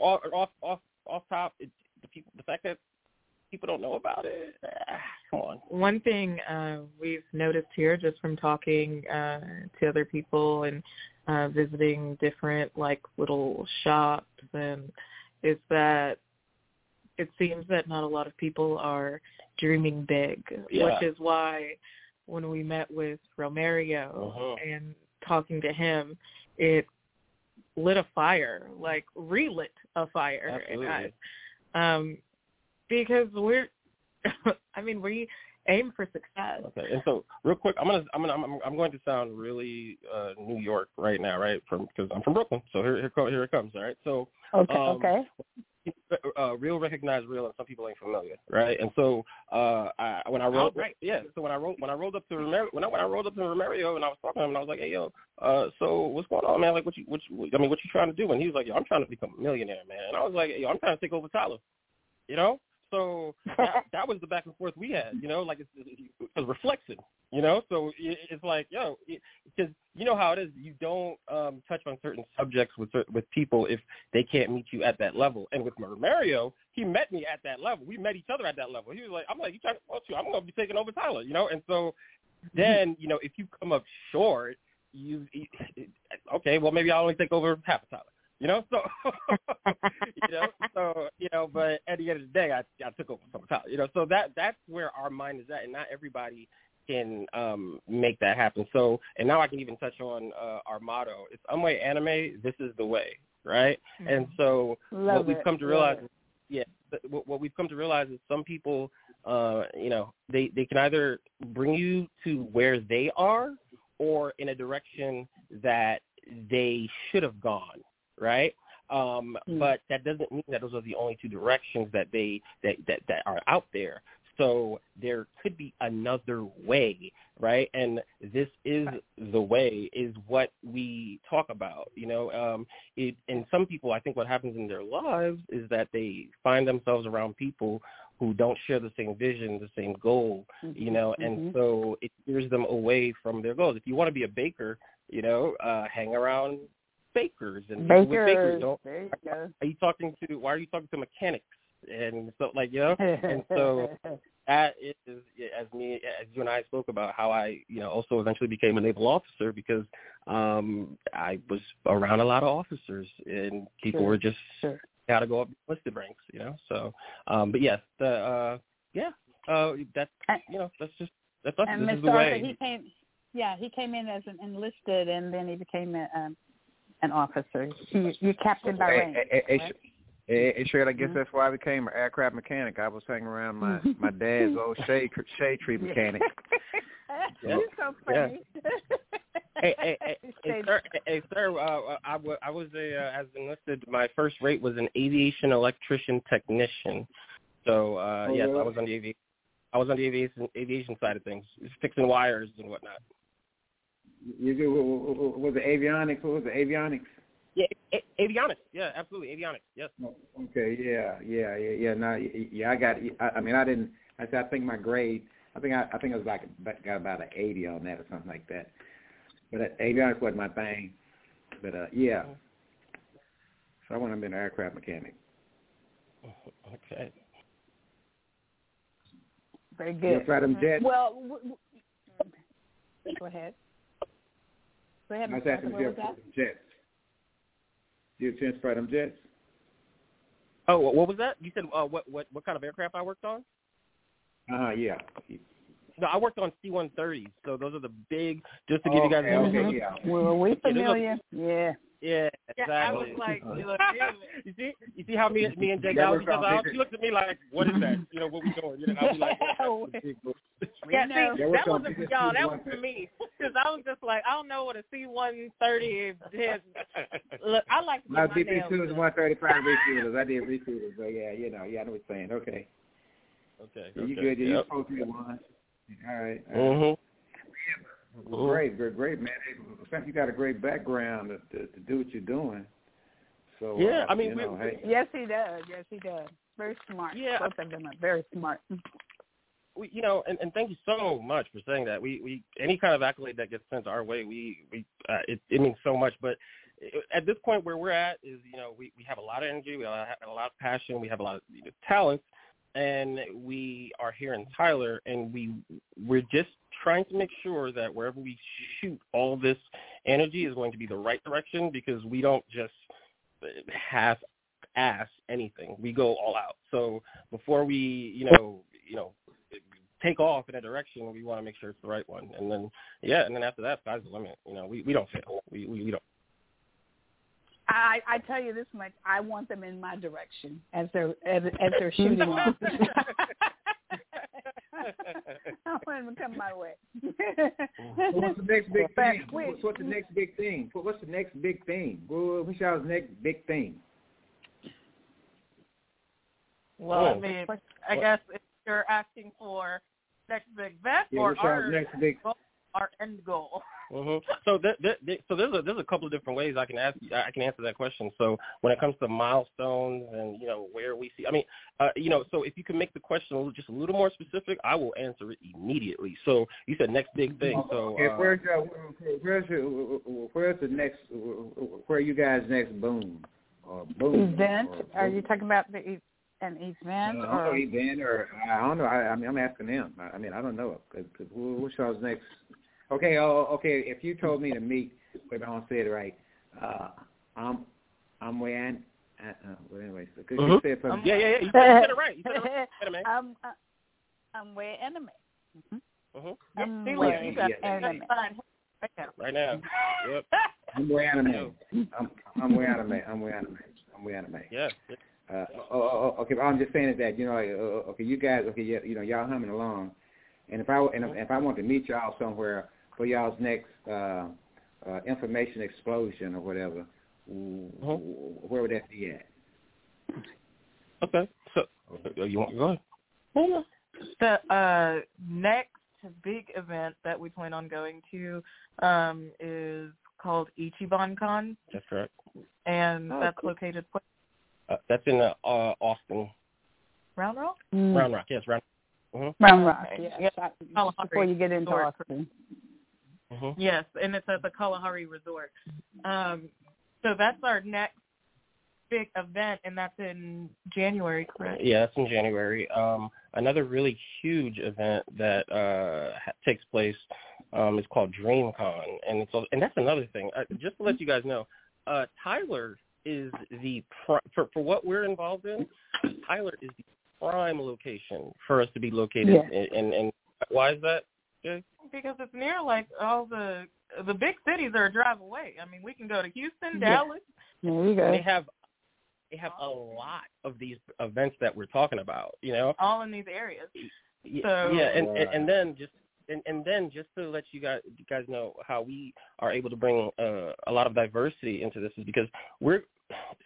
off off off off top, it, the people, the fact that people don't know about it. Ah, come on. One thing uh, we've noticed here, just from talking uh, to other people and uh, visiting different like little shops, and is that it seems that not a lot of people are dreaming big, yeah. which is why when we met with Romario uh-huh. and talking to him, it lit a fire, like relit a fire Absolutely. in us. Um, because we're, I mean, we aim for success. Okay, and so real quick, I'm gonna, I'm gonna, I'm, I'm going to sound really uh, New York right now, right? From because I'm from Brooklyn, so here, here, here it comes. All right, so okay, um, okay. Uh, real recognize real, and some people ain't familiar, right? And so uh, I, when I rolled, oh, right. yeah. So when I rolled, when I rolled up to Romario, when I when I rolled up to Romario, and I was talking to him, and I was like, hey yo, uh, so what's going on, man? Like, what you, what you, I mean, what you trying to do? And he was like, yo, I'm trying to become a millionaire, man. And I was like, yo, I'm trying to take over Tyler, you know? So that, that was the back and forth we had, you know, like it's, it's reflection, you know. So it's like, yo, because you know how it is. You don't um, touch on certain subjects with with people if they can't meet you at that level. And with Mario, he met me at that level. We met each other at that level. He was like, I'm like, you trying to fuck you? I'm gonna be taking over Tyler, you know. And so then, you know, if you come up short, you okay, well maybe I'll only take over half of Tyler. You know, so you know, so you know, but at the end of the day, I I took over some time. You know, so that that's where our mind is at, and not everybody can um make that happen. So, and now I can even touch on uh, our motto. It's Anmwe Anime. This is the way, right? Mm-hmm. And so Love what we've it. come to realize, is, yeah, what, what we've come to realize is some people, uh, you know, they they can either bring you to where they are, or in a direction that they should have gone right? Um, mm. But that doesn't mean that those are the only two directions that they that, that that are out there. So there could be another way, right? And this is the way, is what we talk about. You know, um, it, and some people, I think, what happens in their lives is that they find themselves around people who don't share the same vision, the same goal, mm-hmm. you know, and mm-hmm. so it steers them away from their goals. If you want to be a baker, you know, uh, hang around bakers and bakers. bakers. There you go. Are you talking to? Why are you talking to mechanics? And so, like, you know, and so that is as me as you and I spoke about how I you know also eventually became a naval officer because um I was around a lot of officers and people sure. were just sure. got to go up listed ranks you know so um but yes the uh yeah uh that's you know that's just that's us. and this Mr. Arthur, he came yeah he came in as an enlisted and then he became a, um an officer you you captain by rank hey, hey, right? Hey, sure. I guess mm-hmm. that's why I became an aircraft mechanic. I was hanging around my my dad's old shade shade tree mechanic. You're so funny. Yeah. hey, hey, hey, hey, sir, hey, sir uh, I, w- I was a uh, as enlisted. My first rate was an aviation electrician technician. So uh oh, yes, really? I was on the aviation. I was on the aviation aviation side of things, fixing wires and whatnot. You do what was it avionics? What was it avionics? Yeah, avionics. Yeah, absolutely, avionics. Yes. Okay. Yeah. Yeah. Yeah. Yeah. No. Yeah. I got. I, I mean, I didn't. I said I think my grade. I think I. I think I was like got about an eighty on that or something like that. But uh, avionics wasn't my thing. But uh, yeah. So I want to be an aircraft mechanic. Okay. Very good. You fly them jets? Well, w- w- go ahead. Go ahead. I was asking Arthur, if what was jets. Do you have a chance to fly them jets? Oh, what was that? You said uh, what what what kind of aircraft I worked on? Uh huh. Yeah. No, I worked on C-130s, so those are the big. Just to give okay, you guys an okay, idea. yeah. Well, we familiar. Yeah. Yeah, exactly. Yeah, I was like, you, know, you see, you see how me, me and Jake That out each other out. She looked at me like, "What is that? You know, what we doing?" You know, I'll be like, yeah, see, That was that some wasn't for y'all. That was for me because I was just like, I don't know what a C one thirty is. Look, I like to My get my BP two is one thirty five refuelers. I did refuelers, so yeah, you know, yeah, I know what you're saying. Okay. Okay. So you okay, good? You Yep. supposed to be one. All right. all right. Mhm. Well, Great, great, great, man. Hey, Sam, you got a great background to, to, to do what you're doing. So Yeah, uh, I mean, you we- know, hey, Yes, he does. Yes, he does. Very smart. Yeah. Both of them are very smart. we, you know, and, and thank you so much for saying that. We, we, any kind of accolade that gets sent our way, we, we, uh, it, it means so much. But at this point where we're at is, you know, we, we have a lot of energy, we have a lot of passion, we have a lot of you know, talent, and we are here in Tyler, and we, we're just trying to make sure that wherever we shoot, all this energy is going to be the right direction because we don't just half ass anything. We go all out. So before we, you know, you know, take off in a direction, we want to make sure it's the right one. And then, yeah, and then after that, sky's the limit. You know, we we don't fail. We we, we don't. I I tell you this much: I want them in my direction as they're as, as they're shooting off. I want them to come my way. what's the next big thing? What's, what's the next big thing? What's the next big thing? Well, What's y'all's next big thing? Well, I Oh. mean, I guess if you're asking for next big bet Yeah, or what's our next big? Our end goal. Mm-hmm. So th- th- th- so there's a there's a couple of different ways I can ask I can answer that question. So when it comes to milestones and you know where we see, I mean, uh, you know, so if you can make the question a little, just a little more specific, I will answer it immediately. So you said next big thing. So okay, uh, where's your, where's your, where's the next where you guys next boom or boom event? or Are you talking about the e- an event Uh, or event or I don't know. I, I mean, I'm asking them. I, I mean, I don't know. Cause, 'cause wh- what's y'all's next? Okay, oh, okay. If you told me to meet, wait, I don't say it right. Uh, I'm, I'm wearing. Uh, uh, well, anyway, so could you say it for me? yeah, yeah, yeah. You said, you said it right. You said it right. Anime. I'm uh, I'm way anime. Mhm. I'm See, way look, you got yeah, anime. Fine. Right now. Right now. Yep. I'm wearing anime. I'm, I'm wearing anime. I'm wearing anime. I'm wearing anime. Yeah. Uh, oh, oh, oh, okay, but I'm just saying is that you know, uh, okay, you guys, okay, you, you know, y'all humming along, and if I and if, if I want to meet y'all somewhere for y'all's next uh, uh, information explosion or whatever, Uh-huh. where would that be at? Okay. So uh, you want to go ahead. The uh, next big event that we plan on going to um, is called Ichiban Con. That's correct. And oh, that's cool. located. Uh, that's in uh, uh, Austin. Round Rock. Mm. Round Rock, yes, Round. Mm-hmm. Round Rock, Okay. yeah. Yeah. Before you get into Austin. Mm-hmm. Yes, and it's at the Kalahari Resort. Um, so that's our next big event, and that's in January, correct? Yeah, that's in January. Um, another really huge event that uh, takes place um, is called DreamCon, and it's a- and that's another thing. Uh, just to let you guys know, uh, Tyler is the pr- for for what we're involved in. Tyler is the prime location for us to be located. Yeah. in, and and why is that? Jay? Because it's near like all the the big cities are a drive away. I mean, we can go to Houston, Yeah. Dallas. There you go. They have they have a lot of these events that we're talking about. You know, all in these areas. Yeah, So- yeah, and, and and then just and and then just to let you guys you guys know how we are able to bring uh, a lot of diversity into this is because we're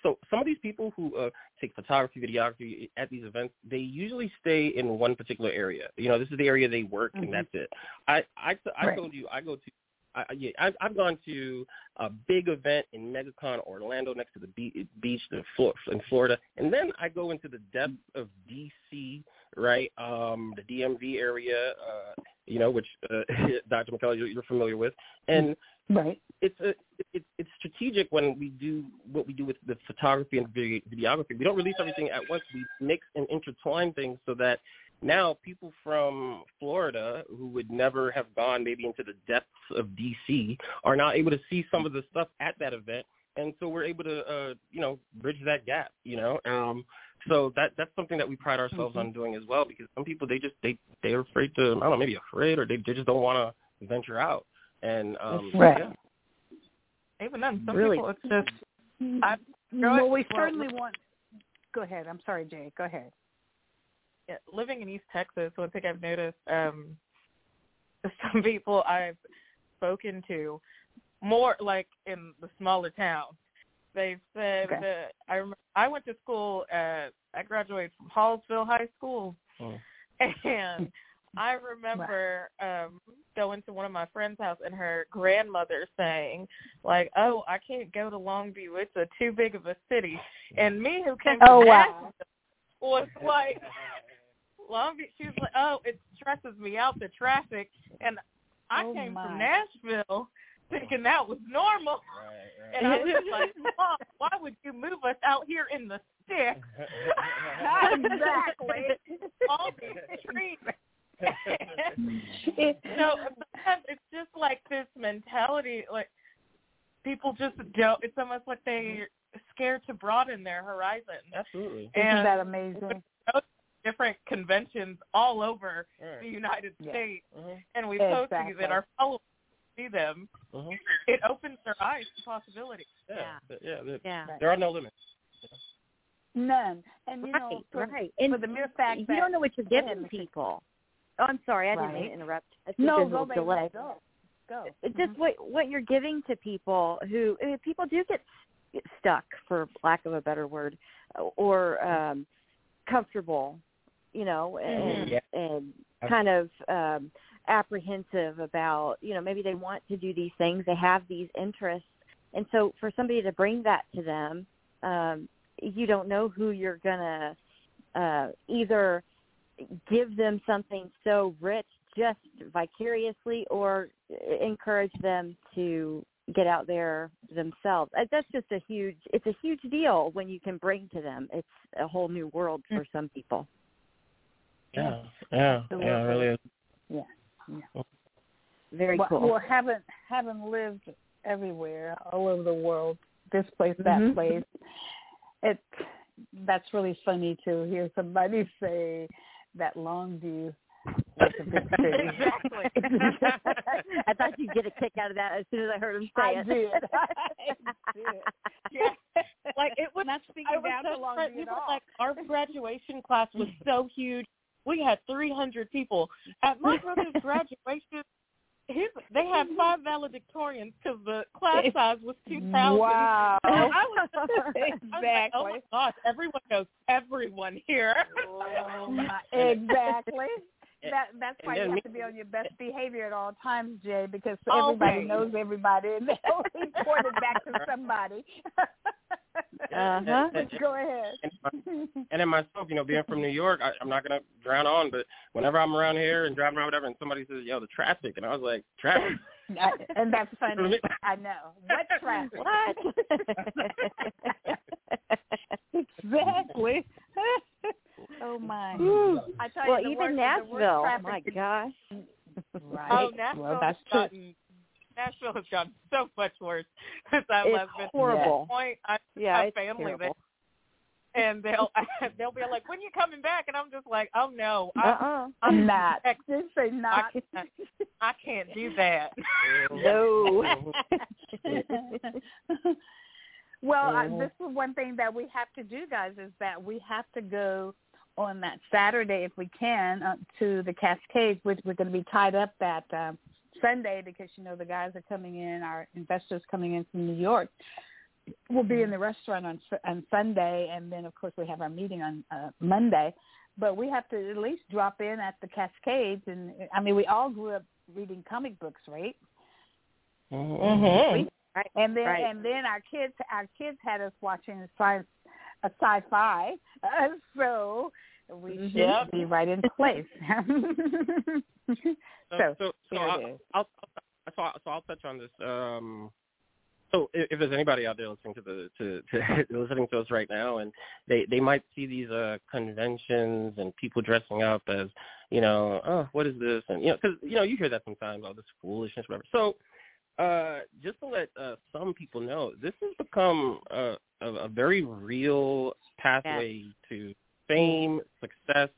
so some of these people who uh, take photography, videography at these events, they usually stay in one particular area. You know, this is the area they work, Mhm. and that's it. I I I Right. told you I go to. I, yeah, I've, I've gone to a big event in MegaCon Orlando next to the be- beach in Florida, and then I go into the depths of DC, right? Um, the DMV area, uh, you know, which uh, Dr. McKellar you're, you're familiar with, and Right. it's a it, it's strategic when we do what we do with the photography and video, videography. We don't release everything at once. We mix and intertwine things so that now people from Florida who would never have gone maybe into the depths of DC are now able to see some of the stuff at that event, and so we're able to uh, you know bridge that gap. You know, um, so that that's something that we pride ourselves on doing as well because some people they just they they're afraid to I don't know maybe afraid or they they just don't want to venture out and um Right. yeah. Even then, some Really? people it's just I well, we well, certainly want. Go ahead. I'm sorry, Jay. Go ahead. yeah, living in East Texas, one thing I've noticed, um, some people I've spoken to, more like in the smaller towns, they've said Okay. that I remember I went to school at I graduated from Hallsville High School, Mm. and I remember um going to one of my friend's house and her grandmother saying like, "Oh, I can't go to Longview; it's a too big of a city." And me, who came Oh, from wow. Nashville, was like, Longview. She was like, "Oh, it stresses me out the traffic," and I Oh, came my. from Nashville thinking that was normal. Right, And I was like, Mom, why would you move us out here in the sticks? exactly. All these trees. It- no, sometimes it's just like this mentality, like people just don't. It's almost like they're scared to broaden their horizon. Absolutely. Isn't that amazing? different conventions all over the United Yeah. States, Mhm. and we post Exactly. these, and our followers see them. Mhm. It opens their eyes to possibilities. Yeah. Yeah. there- Yeah. There are no limits. None. And you right, know, for, right. And for the mere fact you that don't know what you're giving people. Oh, I'm sorry, I didn't mean to interrupt. I think no, go, little baby, delay. go, go. It's just what what you're giving to people who uh, people do get, get stuck, for lack of a better word, or um comfortable, you know, and Mhm. and kind of um apprehensive about, you know, maybe they want to do these things, they have these interests, and so for somebody to bring that to them, um, you don't know who you're gonna uh, either give them something so rich just vicariously or encourage them to get out there themselves. Uh, That's just a huge it's a huge deal when you can bring to them. It's a whole new world for some people. Yeah. Yeah. Yeah. It really is. Very well, cool. well, having having lived everywhere, all over the world, this place, that Mhm. place, it that's really funny to hear somebody say that Longview was a big city. Exactly. I thought you'd get a kick out of that as soon as I heard him say I it. did. I did. Yeah. Like it was Not speaking I was down to Longview at all. like our graduation class was so huge. We had 300 people at my brother's graduation. his, they had mm-hmm. five valedictorians because the class size was two thousand. Wow! So I was, exactly. I was like, oh my gosh! Everyone knows everyone here. Oh exactly. That that's why you have to be on your best behavior at all times, Jay, because everybody okay. knows everybody and they'll report it back to somebody. Uh-huh. But go ahead. and then myself, you know, being from New York, I, I'm not gonna drown on, but whenever I'm around here and driving around whatever, and somebody says, "Yo, the traffic," and I was like, "Traffic." I, and that's funny. I know. What traffic? What? exactly. Oh my. I tell well, you, even worst, Nashville. Oh My gosh. Right. Oh, Nashville well, that's has true. gotten Nashville has gotten so much worse since I It's left. At horrible. this point, I Yeah, have it's family terrible. there, and they'll they'll be like, "When you coming back?" And I'm just like, "Oh no, I, Uh-uh. I'm not. Heck, Just say not. I can't, I can't do that." No. well, I, this is one thing that we have to do, guys, is that we have to go on that Saturday if we can uh, to the Cascades. Which we're going to be tied up that um, Sunday because you know the guys are coming in, our investors coming in from New York. We'll be in the restaurant on on Sunday, and then of course we have our meeting on uh, Monday. But we have to at least drop in at the Cascades, and I mean we all grew up reading comic books, right? Mm-hmm. Right. And then Right. and then our kids our kids had us watching science a sci-fi, uh, so we should Yep. be right in place. so, so, so I'll. I'll, I'll, so, I'll, touch on this. Um, so if, if there's anybody out there listening to the to, to listening to us right now, and they they might see these uh conventions and people dressing up as you know, oh, what is this? And you know, because you know you hear that sometimes, all this foolishness, whatever. So uh, just to let uh, some people know, this has become a, a, a very real pathway to fame, success,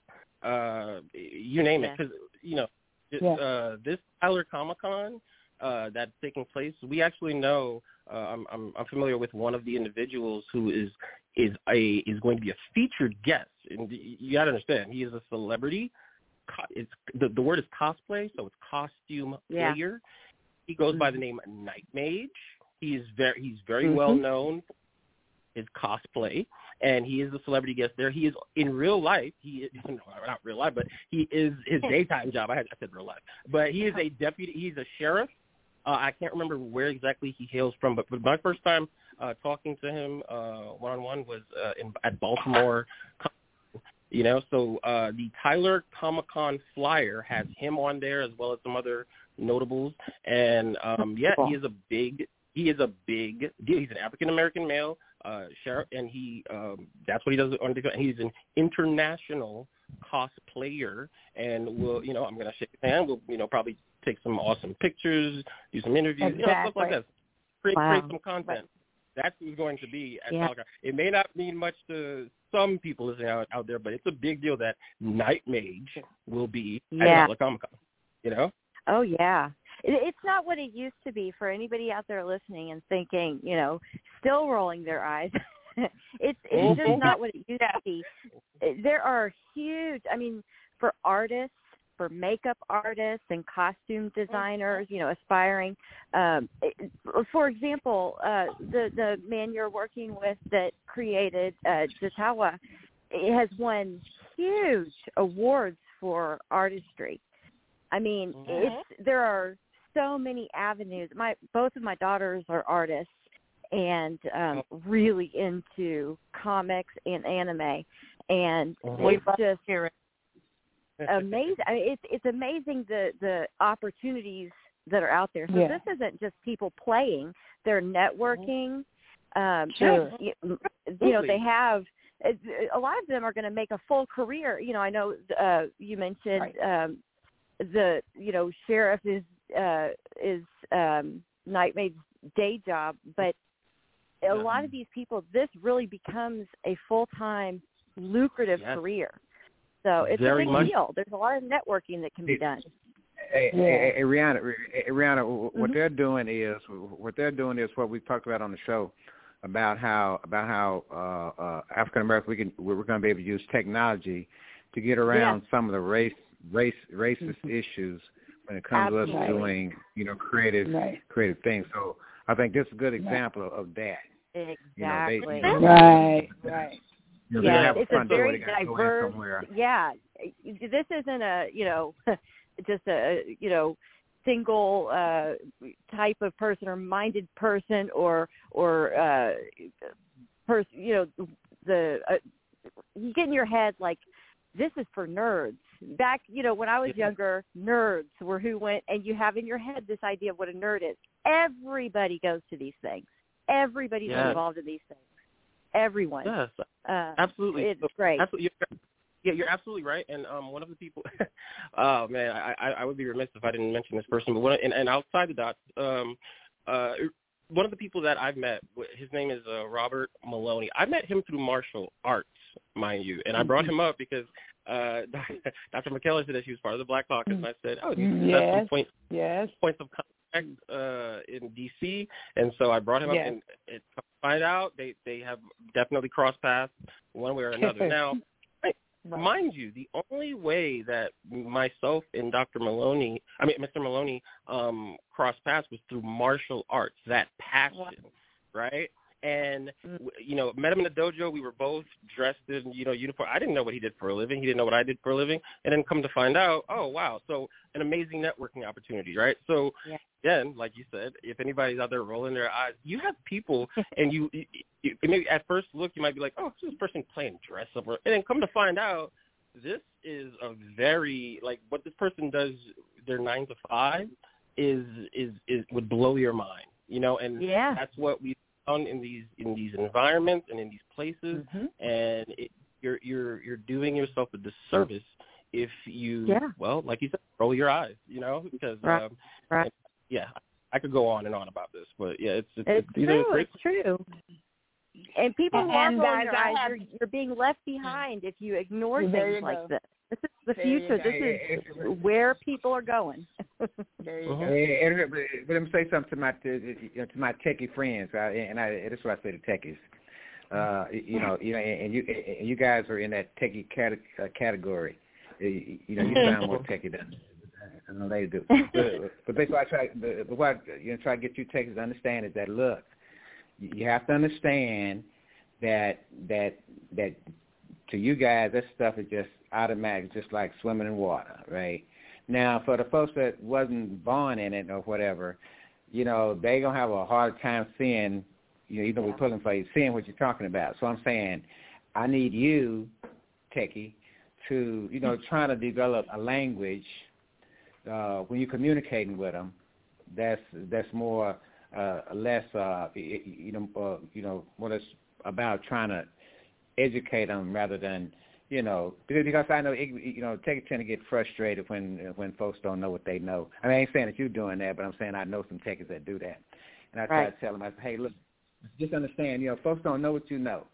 uh, you name it. Because you know, just, Yeah. uh, this Tyler Comic Con uh, that's taking place, we actually know. Uh, I'm, I'm I'm familiar with one of the individuals who is is a is going to be a featured guest, and you got to understand he is a celebrity. Co- It's the the word is cosplay, so it's costume Yeah. player. He goes by the name Night Mage. He is very he's very Mhm. well known for his cosplay, and he is a celebrity guest there. He is in real life. He is no, not real life, but he is his daytime job. I, had, I said real life, but he is a deputy. He's a sheriff. Uh, I can't remember where exactly he hails from, but, but my first time uh, talking to him one on one was uh, in, at Baltimore. You know, so uh, the Tyler Comic Con flyer has him on there as well as some other notables, and um, yeah, he is a big he is a big deal. He's an African American male uh, sheriff, and he um, that's what he does on the. He's an international cosplayer, and we'll you know I'm gonna shake his hand. We'll you know probably take some awesome pictures, do some interviews, you know stuff like Exactly. that. Create, Wow. create some content. That's who's going to be at Yeah. It may not mean much to some people listening out, out there, but it's a big deal that Night Mage will be Yeah. at Comic Con. You know? Oh yeah. It, it's not what it used to be for anybody out there listening and thinking, you know, still rolling their eyes. it's it's just not what it used to be. There are huge. I mean, for artists, for makeup artists and costume designers, you know, aspiring. Um, for example, uh, the the man you're working with that created uh, Jatawa has won huge awards for artistry. I mean, it's there are so many avenues. My both of my daughters are artists and um really into comics and anime and Mhm. it's just amazing. I mean, it's it's amazing the the opportunities that are out there. So Yeah. this isn't just people playing; they're networking. Um, Sure. you, you know, they have a lot of them are going to make a full career. You know, I know uh, you mentioned um, the you know sheriff is uh, is um, Night Mage's day job, but a lot of these people, this really becomes a full time lucrative Yes. career. So it's Very a big much. deal. There's a lot of networking that can be done. Hey, Yeah. hey, hey, Rihanna, hey, Rihanna, wh- what Mhm. they're doing is what they're doing is what we talked about on the show about how about how uh, uh, African Americans we can we're going to be able to use technology to get around some of the race race racist issues when it comes Absolutely. to us doing, you know, creative right. creative things. So I think this is a good example right. of that. Exactly. You know, they, right. Right. You know, yeah, it's a very diverse. Yeah, this isn't a you know just a you know single uh type of person or minded person or or uh person you know the uh, you get in your head like this is for nerds back you know when i was younger nerds were who went and you have in your head this idea of what a nerd is. Everybody goes to these things. Everybody's yes. involved in these things. Everyone. Yes. Uh, absolutely. it's great. absolutely yeah, you're absolutely right. And um, one of the people, oh man, I, I, I would be remiss if I didn't mention this person. But one, and, and outside the dots, um, uh, one of the people that I've met, his name is uh, Robert Maloney. I met him through martial arts, mind you, and I brought him up because uh, Dr. McKellar said that she was part of the Black Caucus, and I said, oh, you yes. some point, yes. points of contact uh, in D.C., and so I brought him yes. up, and it, to find out they they have definitely crossed paths one way or another. now. Right. Mind you, the only way that myself and Dr. Maloney, I mean Mr. Maloney, um, crossed paths was through martial arts. That passion, right? And mm-hmm. you know, met him in the dojo. We were both dressed in you know uniform. I didn't know what he did for a living. He didn't know what I did for a living. And then come to find out, oh wow! So an amazing networking opportunity, right? So yeah. again, like you said, if anybody's out there rolling their eyes, you have people, and you, you, you maybe at first look you might be like, oh, this person playing dress up, and then come to find out, this is a very like what this person does their nine to five is is is would blow your mind, you know, and yeah. that's what we found in these in these environments and in these places, mm-hmm. and it, you're you're you're doing yourself a disservice if you yeah. well, like you said, roll your eyes, you know, because right. um, right. yeah, I could go on and on about this, but yeah, it's it's, it's these true. are great. It's true. And people who and are guys, their eyes, have, you're, you're being left behind if you ignore there things you like go. this. This is the There future. This is where people are going. there you Uh-huh. go. And, and, but let me say something to my to, to my techie friends, I, and I, this is what I say to techies. Uh, you know, you know, and you and you guys are in that techie cate- uh, category. You, you know, you sound more techie than I know they do. But, but basically, I try. But what you know, try to get you techies to understand is that look, you have to understand that that that to you guys, that stuff is just automatic, just like swimming in water, right? Now, for the folks that wasn't born in it or whatever, you know, they gonna have a hard time seeing, you know, even though we're pulling for you, seeing what you're talking about. So I'm saying, I need you, Techie, to, you know, trying to develop a language uh, when you're communicating with them that's that's more uh, less, uh, you know, uh, you know, what it's about trying to educate them rather than you know because because I know you know take tend to get frustrated when when folks don't know what they know. I mean, I ain't saying that you're doing that, but I'm saying I know some techies that do that, and I try right. to tell them, I say, hey, look, just understand, you know, folks don't know what you know,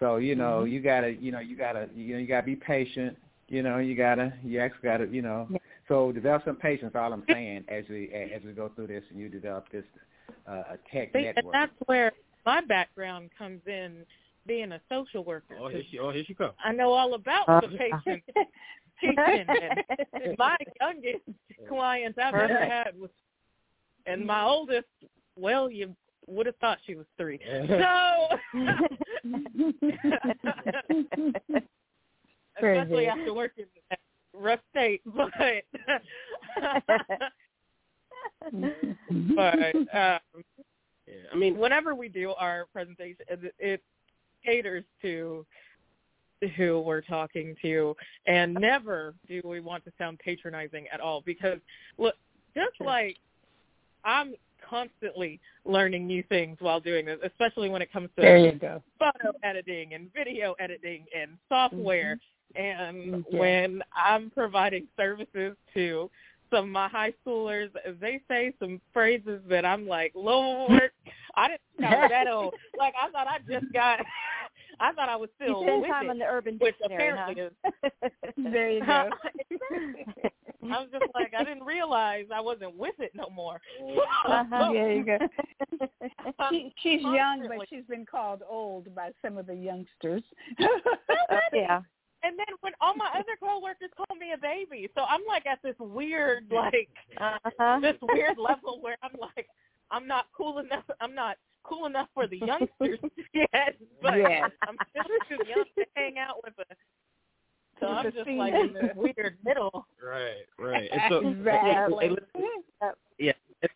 so you know mm-hmm. you gotta you know you gotta you know you gotta be patient, you know you gotta you actually gotta you know yeah. so develop some patience. All I'm saying as we as we go through this and you develop this uh, a tech See, network. And that's where my background comes in being a social worker. Oh, here she, oh, here she comes. I know all about Uh, the patient teaching. And my youngest clients I've ever had was, and my oldest, well, you would have thought she was three. So, especially after working at Rusk State, but but um, Yeah, I mean, whenever we do our presentation, it, it caters to who we're talking to, and never do we want to sound patronizing at all. Because look, just like I'm constantly learning new things while doing this, especially when it comes to There you go. photo editing and video editing and software. And Mm-hmm. Yeah. when I'm providing services to some of my high schoolers, they say some phrases that I'm like, Lord, I didn't know that old. Like I thought I just got, I thought I was still spend with time it, on the Urban which Dictionary, apparently huh? is. There you go. I was just like, I didn't realize I wasn't with it no more. Uh-huh. There you go. Um, She, she's young, but she's been called old by some of the youngsters. Yeah. And then when all my other coworkers call me a baby, so I'm like at this weird like uh-huh. this weird level where I'm like I'm not cool enough. I'm not cool enough for the youngsters yet, but yes. I'm still too young to hang out with a. So I'm just like in this weird middle. Right, right. And so, exactly. yeah.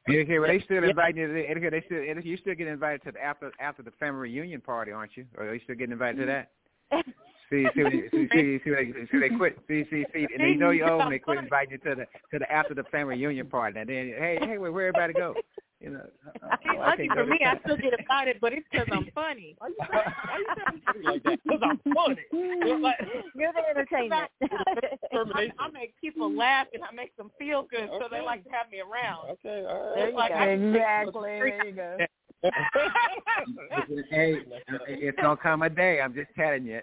You hear? Well, they still invite you. To, they still, you still get invited to the after after the family reunion party, aren't you? Or are you still getting invited to that? See, see, see, see, see, see, they, see, they quit. See, see, see, and they know you're old when they quit inviting you to the to the after the family reunion party. And then, hey, hey, where, where everybody go? You know, uh, uh, oh, lucky for me, I still get invited, but it's because I'm funny. Why you why you saying like that? Because I'm funny. You're, like, You're the entertainment. I, I make people laugh and I make them feel good, okay. so they like to have me around. Okay, all right. There you like, go. Exactly. There you go. Hey, it's gonna come a day. I'm just telling you.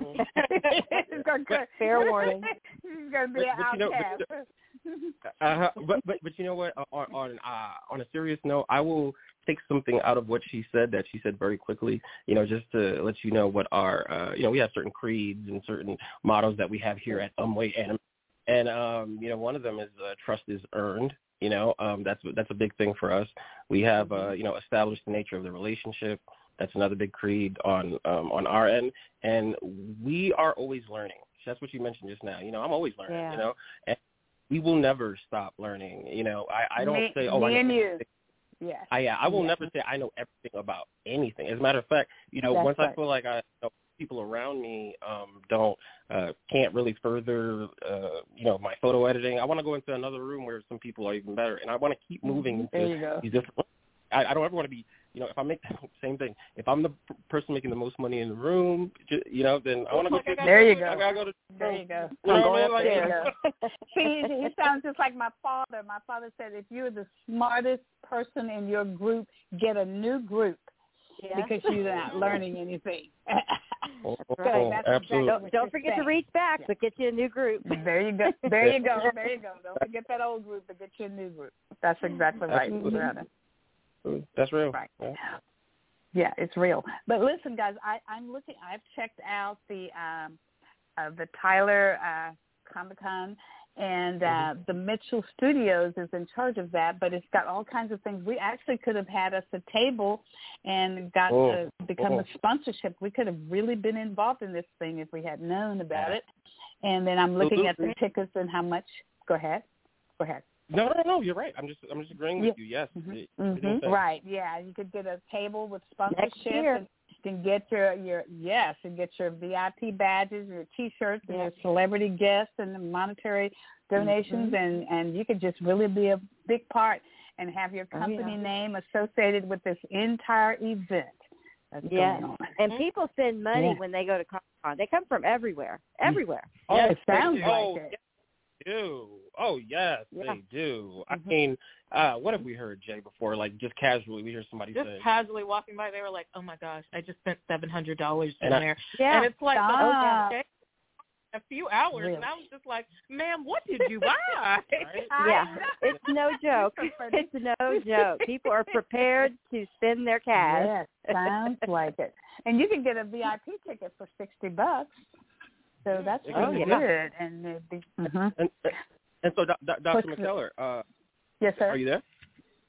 it's gonna fair warning. He's gonna be an outcast. uh, but but but you know what? On on uh, on a serious note, I will take something out of what she said that she said very quickly. You know, just to let you know what our uh, you know we have certain creeds and certain mottos that we have here at Anmwe and and um you know one of them is uh, trust is earned you know, um, that's that's a big thing for us. We have uh, you know established the nature of the relationship. That's another big creed on um, on our end, and we are always learning. That's what you mentioned just now. You know, I'm always learning. Yeah. You know, and we will never stop learning. You know, I I don't me, say oh me I know you. I yeah, I will never say I know everything about anything. As a matter of fact, you know, That's once right. I feel like I know people around me um don't uh can't really further uh you know my photo editing i want to go into another room where some people are even better and i want to keep moving there into you go. these different I, I don't ever want to be you know if i make the same thing if i'm the p- person making the most money in the room you know then i want to go to There you go. i gotta go to There you go. You know I'm what I mean? Like, there you go. See, he sounds just like my father. My father said, if you're the smartest person in your group, get a new group Yeah. because you're not learning anything. Oh, Right, that's absolutely Don't, don't forget to reach back, Yeah. but get you a new group. There you go. There you go. There you go. Don't forget that old group, but get you a new group. That's exactly right. Absolutely. Brother. that's real Right. Yeah. Yeah, it's real. But listen, guys, I, I'm looking. I've checked out the um, uh, the Tyler uh, Comic Con, and uh, Mm-hmm. the Mitchell Studios is in charge of that. But it's got all kinds of things. We actually could have had us a table and got Oh. to become Oh. a sponsorship. We could have really been involved in this thing if we had known about Yeah. it. And then I'm looking at the tickets and how much. Go ahead. Go ahead. No no no you're right i'm just i'm just agreeing with you yes Mhm. It- you're doing Mhm. Right. Yeah, you could get a table with sponsorship. Next year. And you can get your your yes, and get your VIP badges, your T-shirts, and Yeah. your celebrity guests, and the monetary donations, Mhm. and and you could just really be a big part and have your Oh, company yeah. name associated with this entire event that's Yes. going on. And people send money Yeah. when they go to Comic Con. They come from everywhere, everywhere. Oh, Yes, it sounds like oh, it. Yes, they do. Oh yes, Yeah. they do. I Mhm. mean, uh, what have we heard, Jay, before? Like just casually, we hear somebody Just say, casually walking by, they were like, "Oh my gosh, I just spent seven hundred dollars in I- there," Yeah. and it's like, Stop. "Oh yeah, okay." a few hours, Really? and I was just like, "Ma'am, what did you buy?" Right? yeah. It's no joke. It's no joke. People are prepared to spend their cash. Yes, sounds like it. And you can get a VIP ticket for sixty bucks. So that's Oh, really yeah. good. And it'd be, mhm. and and so, Do- Do- Dr. What's- McKellar, uh, yes, sir. are you there?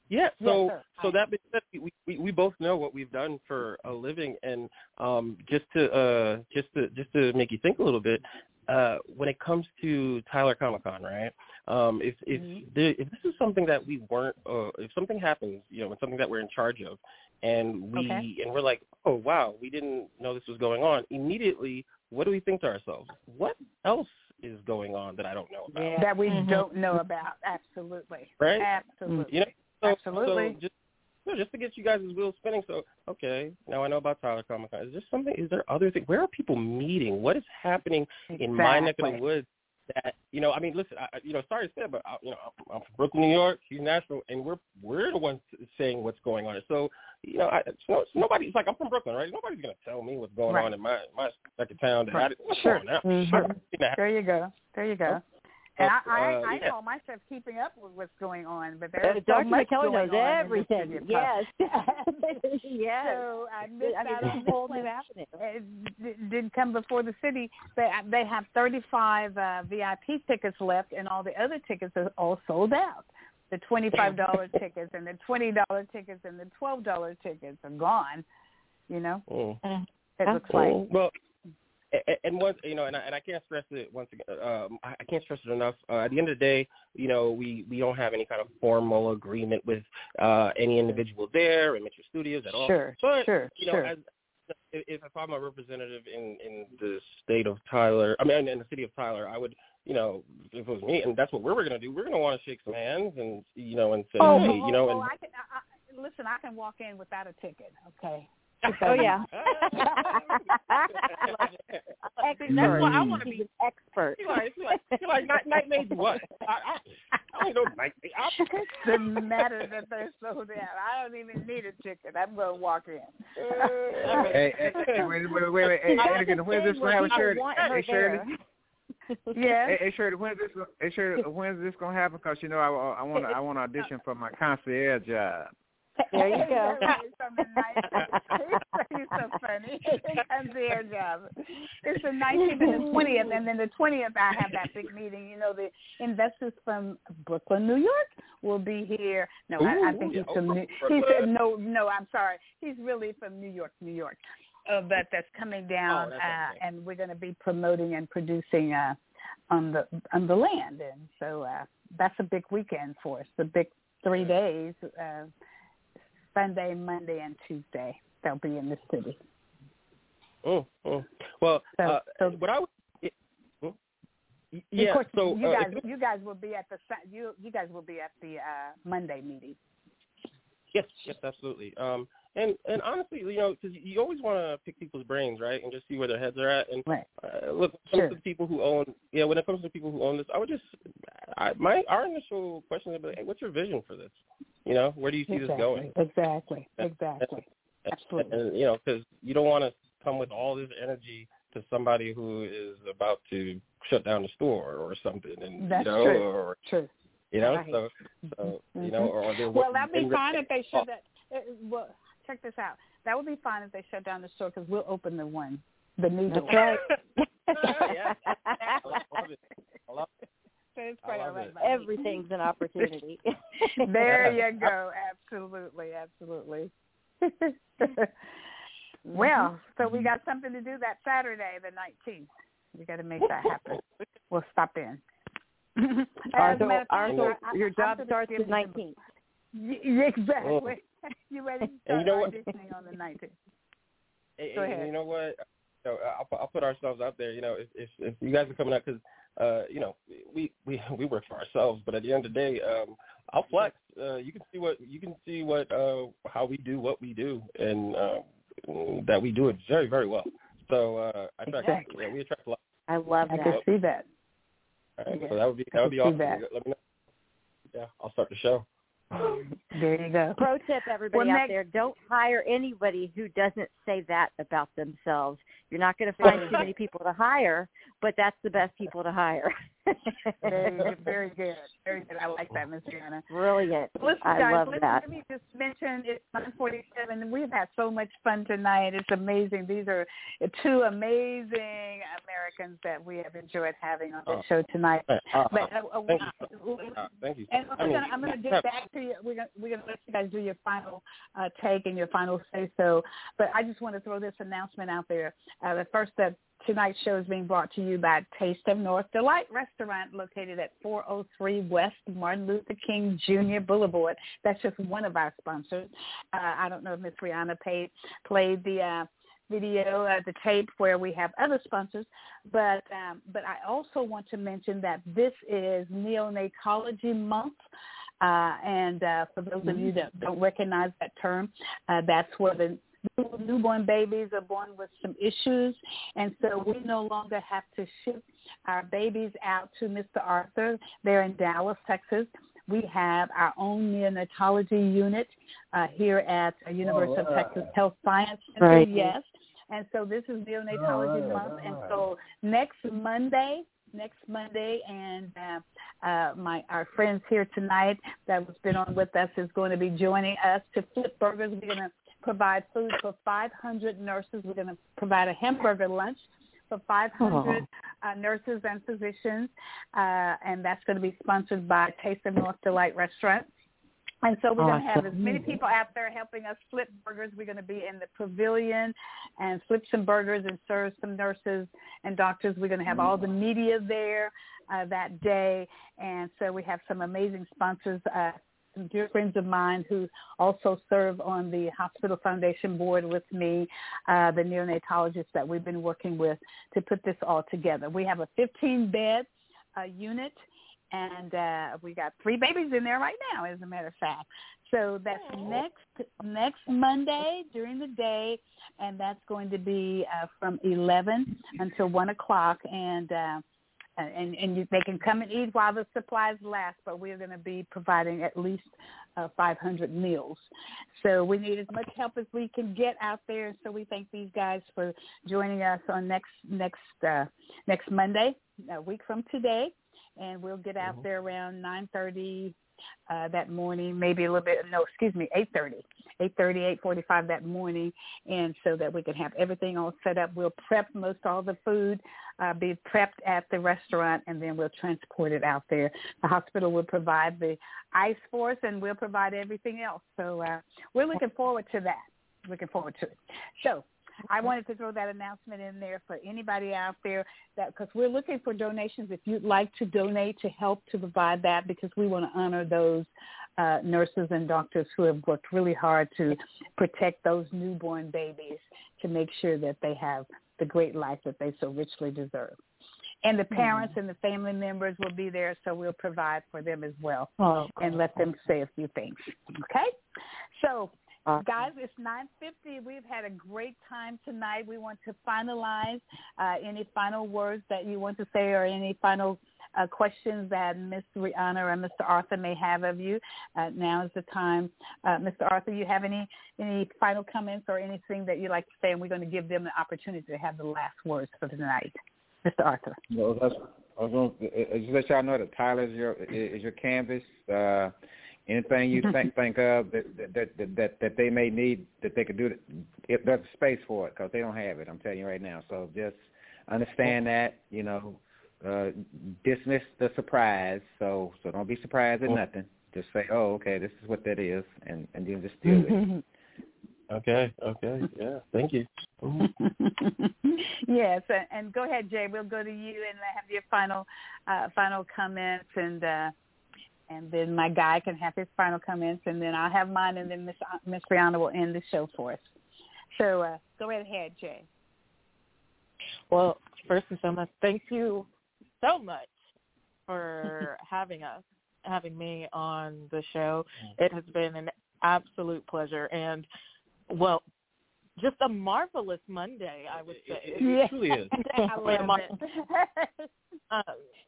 Yeah. Yes, So sir. so that being said, we, we we both know what we've done for a living, and um, just to uh just to just to make you think a little bit, uh, when it comes to Tyler Comic Con, right? Um, if if Mhm. the, if this is something that we weren't, uh, if something happens, you know, it's something that we're in charge of, and we Okay. and we're like, oh wow, we didn't know this was going on. Immediately, what do we think to ourselves? What else is going on that I don't know about? Yeah. that we Mhm. don't know about. Absolutely. Right? Absolutely. You know, so, Absolutely. So just no, just to get you guys' wheels spinning. So okay, now I know about Tyler Comic Con. Is there something? Is there other things? Where are people meeting? What is happening in my neck of the woods? That you know, I mean, listen, I, I- you know, sorry to say, but I, you know, I'm, I'm from Brooklyn, New York. She's Nashville, and we're we're the ones saying what's going on. So you know, I, so nobody's like I'm from Brooklyn, right? Nobody's gonna tell me what's going Right. on in my my second town. That I, Right. didn't- what's Sure. going on? Mhm. I've seen. There you go. There you go. And I, I, uh, I yeah. call myself keeping up with what's going on, but there's Uh, so Dr. much McKellar going knows on everything. In this Yes. yes. So I missed I mean, out on a whole this new one. avenue. It didn't come before the city. They they have 35 uh, VIP tickets left, and all the other tickets are all sold out. The twenty-five dollar tickets and the twenty dollar tickets and the twelve dollar tickets are gone. You know, Mm. it looks like. Mm. Well, and, once you know, and I, and I can't stress it once again. Um, I I can't stress it enough. Uh, at the end of the day, you know, we we don't have any kind of formal agreement with uh, any individual there and Metro Studios at all. Sure, But sure, you know, sure. as if, if I'm a representative in in the state of Tyler, I mean, in the city of Tyler, I would, you know, if it was me, and that's what we're going to do. We're going to want to shake some hands and you know, and say, oh, hey, oh, you know, oh, and I can, I, I, listen, I can walk in without a ticket. Okay. Oh yeah. expert. That's why I want to He's be an expert. She like, she like, she like night, night maids what? I, I, I don't know night maids. I- Doesn't matter that they're sold out. I don't even need a ticket. I'm going to walk in. Uh, hey, hey, hey, wait, wait, wait, wait. Hey, I Anakin, when's this gonna happen, why Shirley? people want her Hey, Shirley. Yeah. Hey, hey, Shirley, when's this? Gonna, hey, Shirley, when's this gonna happen? Because you know, I, I want to, I want to audition for my concierge job. There you go. He's so funny. Comes their job. It's the 19th and the 20th, and then the 20th I have that big meeting. You know, the investors from Brooklyn, New York, will be here. No, I, I think yeah, he's from. New, he said no, no. I'm sorry. He's really from New York, New York. Uh, but that's coming down, Oh, that's uh, and we're going to be promoting and producing uh, on the on the land, and so uh, that's a big weekend for us. The big three days. Uh, Sunday, Monday, and Tuesday. They'll be in the city. Mm, mm. Well, So, uh, so what I would, mm, yeah. of course, so you uh, guys, if- you guys will be at the you you guys will be at the uh, Monday meeting. Yes, yes, absolutely. Um, and and honestly, you know, because you always want to pick people's brains, right, and just see where their heads are at. And Right. uh, look, when it comes to the people who own, yeah, when it comes to people who own this, I would just, I, my our initial question would be, hey, what's your vision for this? You know, where do you see exactly. this going? Exactly. Exactly. Absolutely. And, you know, because you don't want to come with all this energy to somebody who is about to shut down the store or something, and That's you know, true. or True. You know, Right. so so you Mhm. know, or they're Well, that'd be in- fine if they shut that. Uh, well, check this out. That would be fine if they shut down the store because we'll open the one, the new That's door. right. yeah. I love it. I love it. So it's I quite all love right it. by me. Everything's an opportunity. there you go. Absolutely, absolutely. well, so we got something to do that Saturday, the nineteenth. We got to make that happen. We'll stop in. As a Arthur, matter of fact, Arthur, I- I- your I'm job starts give at you the- 19. Y- Exactly. you ready to start you know what? auditioning on the nineteenth? Hey, Go ahead. You know what? You know, I'll, put- I'll put ourselves out there. You know, if if, if you guys are coming out, because uh, you know, we we we work for ourselves, but at the end of the day, um, I'll flex. Uh, you can see what you can see what uh, how we do what we do, and uh, that we do it very very well. So uh, I attract, Exactly. yeah, we attract a lot. I love I that. can see that. All right, Yeah. So that would be that would be awesome. That. Let me know. Yeah, I'll start the show. There you go. Pro tip, everybody Well, out next- there: don't hire anybody who doesn't say that about themselves. You're not going to find too many people to hire, but that's the best people to hire. Very, very good. Very good. I like that, Miss Rihanna. Brilliant. Listen, I guys, love listen, that. let me just mention it's 947. We've had so much fun tonight. It's amazing. These are two amazing Americans that we have enjoyed having on the Oh. show tonight. Uh, uh, But uh, uh, thank you. Uh, thank you. and I I'm mean, gonna, I'm gonna get back to you. We're gonna we're gonna let you guys do your final uh, take and your final say so. But I just want to throw this announcement out there. Uh, the first that tonight's show is being brought to you by Taste of North Delight Restaurant, located at 403 West Martin Luther King Jr. Boulevard. That's just one of our sponsors. Uh, I don't know if Miss Rihanna paid, played the. Uh, video, uh, the tape where we have other sponsors, but um, but I also want to mention that this is Neonatology Month, uh, and uh, for those of you that don't recognize that term, uh, that's where the newborn babies are born with some issues, and so we no longer have to ship our babies out to Mr. Arthur. They're in Dallas, Texas. We have our own neonatology unit uh, here at uh, University of. Texas Health Science Center. Right. Yes. And so this is neonatology All right, month. And so next Monday, next Monday, and uh, uh, my our friends here tonight that has been on with us is going to be joining us to flip burgers. We're going to provide food for 500 nurses. We're going to provide a hamburger lunch for 500 uh, nurses and physicians, uh, and that's going to be sponsored by Taste of North Delight Restaurant. And so we're awesome. going to have as many people out there helping us flip burgers. We're going to be in the pavilion and flip some burgers and serve some nurses and doctors. We're going to have all the media there uh, that day. And so we have some amazing sponsors, uh, some dear friends of mine who also serve on the hospital foundation board with me, uh, the neonatologists that we've been working with to put this all together. We have a 15-bed uh, unit and uh, we got three babies in there right now, as a matter of fact. So that's next next Monday during the day, and that's going to be uh, from eleven until one o'clock, and uh, and and you, they can come and eat while the supplies last. But we're going to be providing at least uh, 500 meals. So we need as much help as we can get out there. So we thank these guys for joining us on next next uh, next Monday, a week from today and we'll get out mm-hmm. there around 9:30 uh, that morning, maybe a little bit. No, excuse me, 8:30, 8:30, 8:45 that morning, and so that we can have everything all set up. We'll prep most all the food, uh, be prepped at the restaurant, and then we'll transport it out there. The hospital will provide the ice for us, and we'll provide everything else. So uh, we're looking forward to that. Looking forward to it. So I wanted to throw that announcement in there for anybody out there that because we're looking for donations. If you'd like to donate to help to provide that, because we want to honor those uh, nurses and doctors who have worked really hard to protect those newborn babies to make sure that they have the great life that they so richly deserve. And the parents mm-hmm. and the family members will be there, so we'll provide for them as well oh, and let them say a few things. Okay? So Awesome. Guys, it's 9.50. We've had a great time tonight. We want to finalize uh, any final words that you want to say or any final uh, questions that Ms. Rihanna or Mr. Arthur may have of you. Uh, now is the time. Uh, Mr. Arthur, you have any, any final comments or anything that you'd like to say? And we're going to give them the opportunity to have the last words for tonight. Mr. Arthur. Well, I was going to just let y'all know that Tyler is your, is your canvas. Anything you think think of that that that that, that they may need that they could do, if there's space for it, because they don't have it. I'm telling you right now. So just understand that. You know, uh, dismiss the surprise. So so don't be surprised at nothing. Just say, oh, okay, this is what that is, and and then just deal with it. Okay. Okay. Yeah. Thank you. yes, and go ahead, Jay. We'll go to you and have your final uh, final comments and. uh and then my guy can have his final comments, and then I'll have mine, and then Miss Miss Brianna will end the show for us. So uh, go right ahead, Jay. Well, first and foremost, thank you so much for having us, having me on the show. It has been an absolute pleasure, and well, just a marvelous Monday, I would say. It, it, it truly is. I love it. um,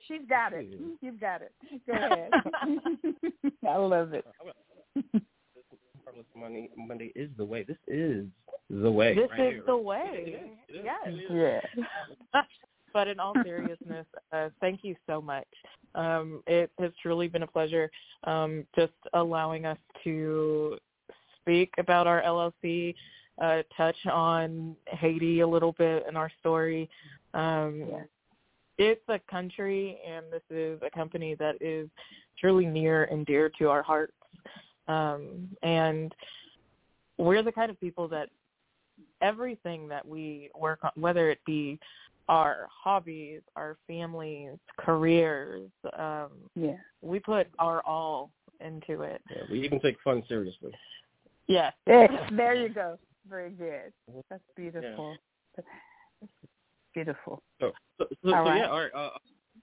She's got it. You've got it. Go ahead. I love it. Marvelous Monday, Monday is the way. This is the way. This right is here. the way. It is. yes. Yeah. but in all seriousness, uh, thank you so much. Um, it has truly been a pleasure um, just allowing us to speak about our LLC, uh, touch on Haiti a little bit in our story. Um, yeah. It's a country and this is a company that is truly near and dear to our hearts. Um, and we're the kind of people that everything that we work on, whether it be our hobbies, our families, careers, um, yeah. we put our all into it. Yeah, we even take fun seriously. Yes. there you go. Very good. That's beautiful. Yeah. Beautiful. So, so, so, so right. yeah, all right. Uh,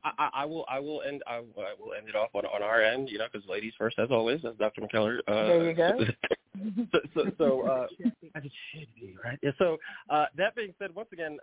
I, I will I will end I, I will end it off on on our end, you know, because ladies first as always, as Dr. McKellar. Uh, there you go. so so, so uh, as it should be, right? Yeah, so uh, that being said, once again,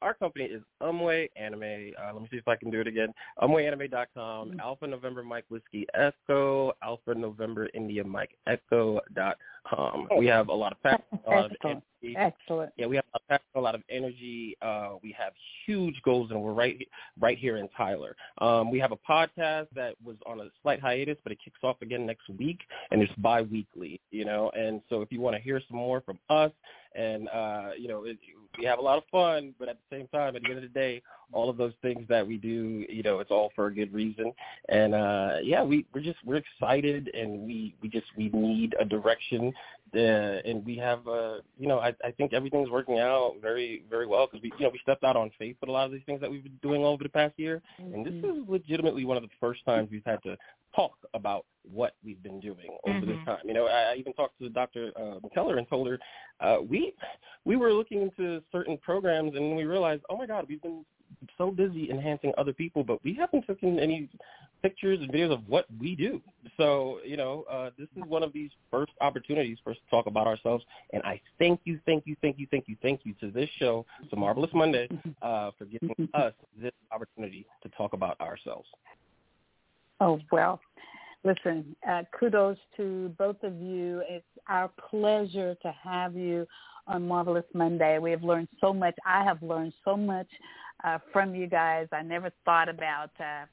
our company is Anmwe Anime. Uh, let me see if I can do it again. anmweanime.com, mm-hmm. Alpha November Mike Whiskey Echo, Alpha November India Mike Echo dot com. We have a lot of passion, a lot Excellent. of energy. Excellent. Yeah, we have a lot of, passion, a lot of energy. Uh, we have huge goals, and we're right right here in Tyler. Um, we have a podcast that was on a slight hiatus, but it kicks off again next week, and it's bi-weekly. You know, and so if you want to hear some more from us, and uh, you know, it, we have a lot of fun, but at the same time, at the end of the day, all of those things that we do, you know, it's all for a good reason. And uh yeah, we we're just we're excited and we we just we need a direction uh, and we have uh you know, I I think everything's working out very very well cuz we you know, we stepped out on faith with a lot of these things that we've been doing over the past year. Mm-hmm. And this is legitimately one of the first times we've had to talk about what we've been doing over mm-hmm. this time. You know, I, I even talked to Dr. Uh, McKellar and told her uh, we we were looking into certain programs and we realized, oh my God, we've been so busy enhancing other people, but we haven't taken any pictures and videos of what we do. So, you know, uh, this is one of these first opportunities for us to talk about ourselves. And I thank you, thank you, thank you, thank you, thank you to this show, to Marvelous Monday, uh, for giving us this opportunity to talk about ourselves. Oh, well, listen, uh, kudos to both of you. It's our pleasure to have you on Marvelous Monday. We have learned so much. I have learned so much uh, from you guys. I never thought about uh,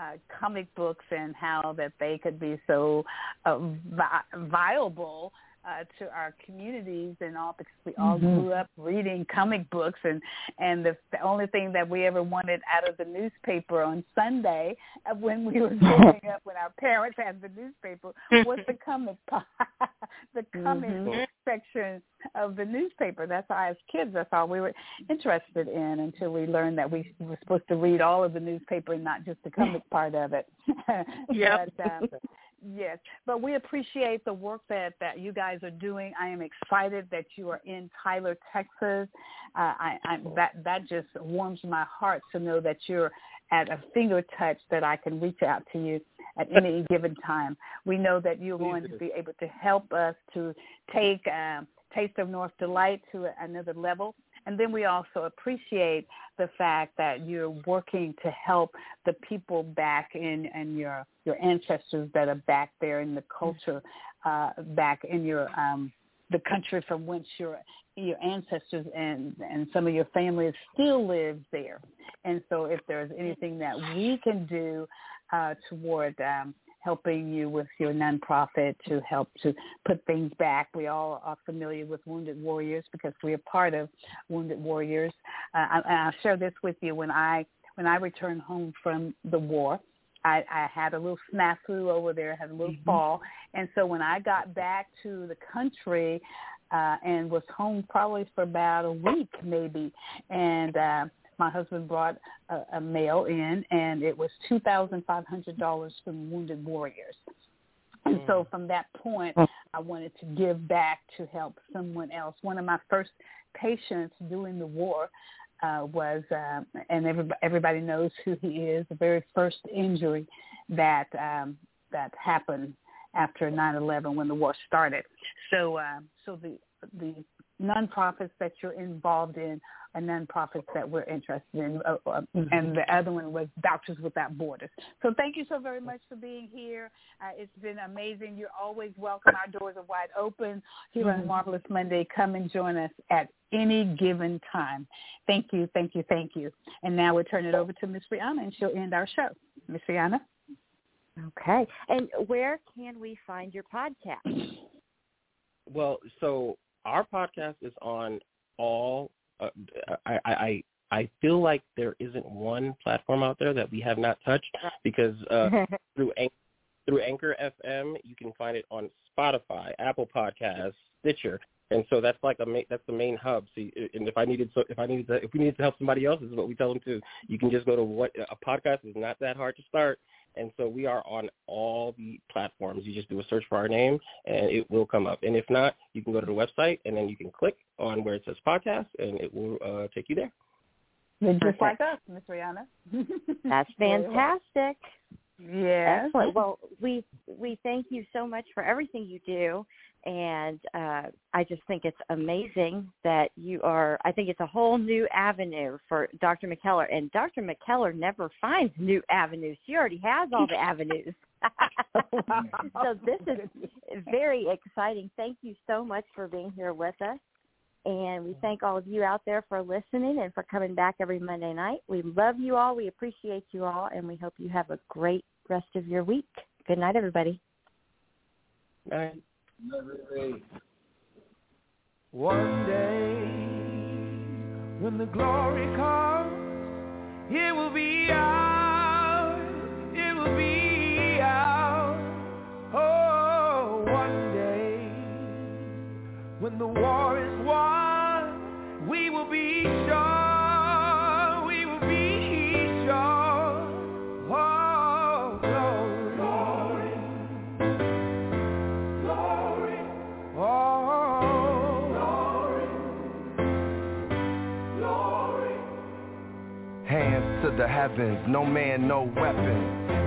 uh, comic books and how that they could be so uh, vi- viable uh, to our communities and all because we all mm-hmm. grew up reading comic books and and the, the only thing that we ever wanted out of the newspaper on Sunday uh, when we were growing up when our parents had the newspaper was the comic the comic mm-hmm. section of the newspaper that's all as kids that's all we were interested in until we learned that we were supposed to read all of the newspaper and not just the comic part of it yeah um, Yes, but we appreciate the work that that you guys are doing. I am excited that you are in Tyler, Texas. Uh, I, I that that just warms my heart to know that you're at a finger touch that I can reach out to you at any given time. We know that you're going to be able to help us to take uh, Taste of North Delight to another level and then we also appreciate the fact that you're working to help the people back in and your your ancestors that are back there in the culture, uh, back in your um, the country from which your your ancestors and and some of your families still live there. And so, if there's anything that we can do uh, toward um, helping you with your nonprofit to help to put things back. We all are familiar with Wounded Warriors because we are part of Wounded Warriors. Uh, I, I'll share this with you. When I when I returned home from the war, I, I had a little snafu over there, had a little mm-hmm. fall, and so when I got back to the country uh, and was home probably for about a week maybe, and uh, my husband brought a, a mail in, and it was two thousand five hundred dollars from Wounded Warriors. And so mm. from that point, mm. I wanted to give back to help someone else. One of my first patients during the war uh, was, uh, and everybody, everybody knows who he is, the very first injury that um, that happened after 9/11 when the war started. So, uh, so the the nonprofits that you're involved in are nonprofits that we're interested in, uh, uh, mm-hmm. and the other one was Doctors Without Borders. So thank you so very much for being here. Uh, it's been amazing. You're always welcome. Our doors are wide open here mm-hmm. on Marvelous Monday. Come and join us at any given time. Thank you, thank you, thank you. And now we'll turn it over to Miss Rihanna, and she'll end our show. Miss Rihanna. Okay. And where can we find your podcast? Well, so our podcast is on all. Uh, I, I I feel like there isn't one platform out there that we have not touched because uh, through through Anchor FM you can find it on Spotify, Apple Podcasts, Stitcher, and so that's like a that's the main hub. See, and if I needed so if I needed to, if we needed to help somebody else, this is what we tell them to. You can just go to what a podcast is not that hard to start. And so we are on all the platforms. You just do a search for our name and it will come up. And if not, you can go to the website and then you can click on where it says podcast and it will uh, take you there. Just like us, Miss Rihanna. That's fantastic. Yeah. Excellent. Well, we we thank you so much for everything you do, and uh, I just think it's amazing that you are. I think it's a whole new avenue for Dr. McKellar, and Dr. McKellar never finds new avenues. She already has all the avenues. so this is very exciting. Thank you so much for being here with us. And we thank all of you out there for listening and for coming back every Monday night. We love you all. We appreciate you all. And we hope you have a great rest of your week. Good night, everybody. Night. One day when the glory comes, it will be ours. It will be ours. Oh, one day when the war is won, we will be sure. We will be sure. Oh, glory. Glory. Oh, glory. Hands to the heavens, no man, no weapon.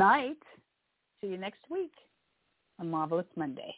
night. See you next week on Marvelous Monday.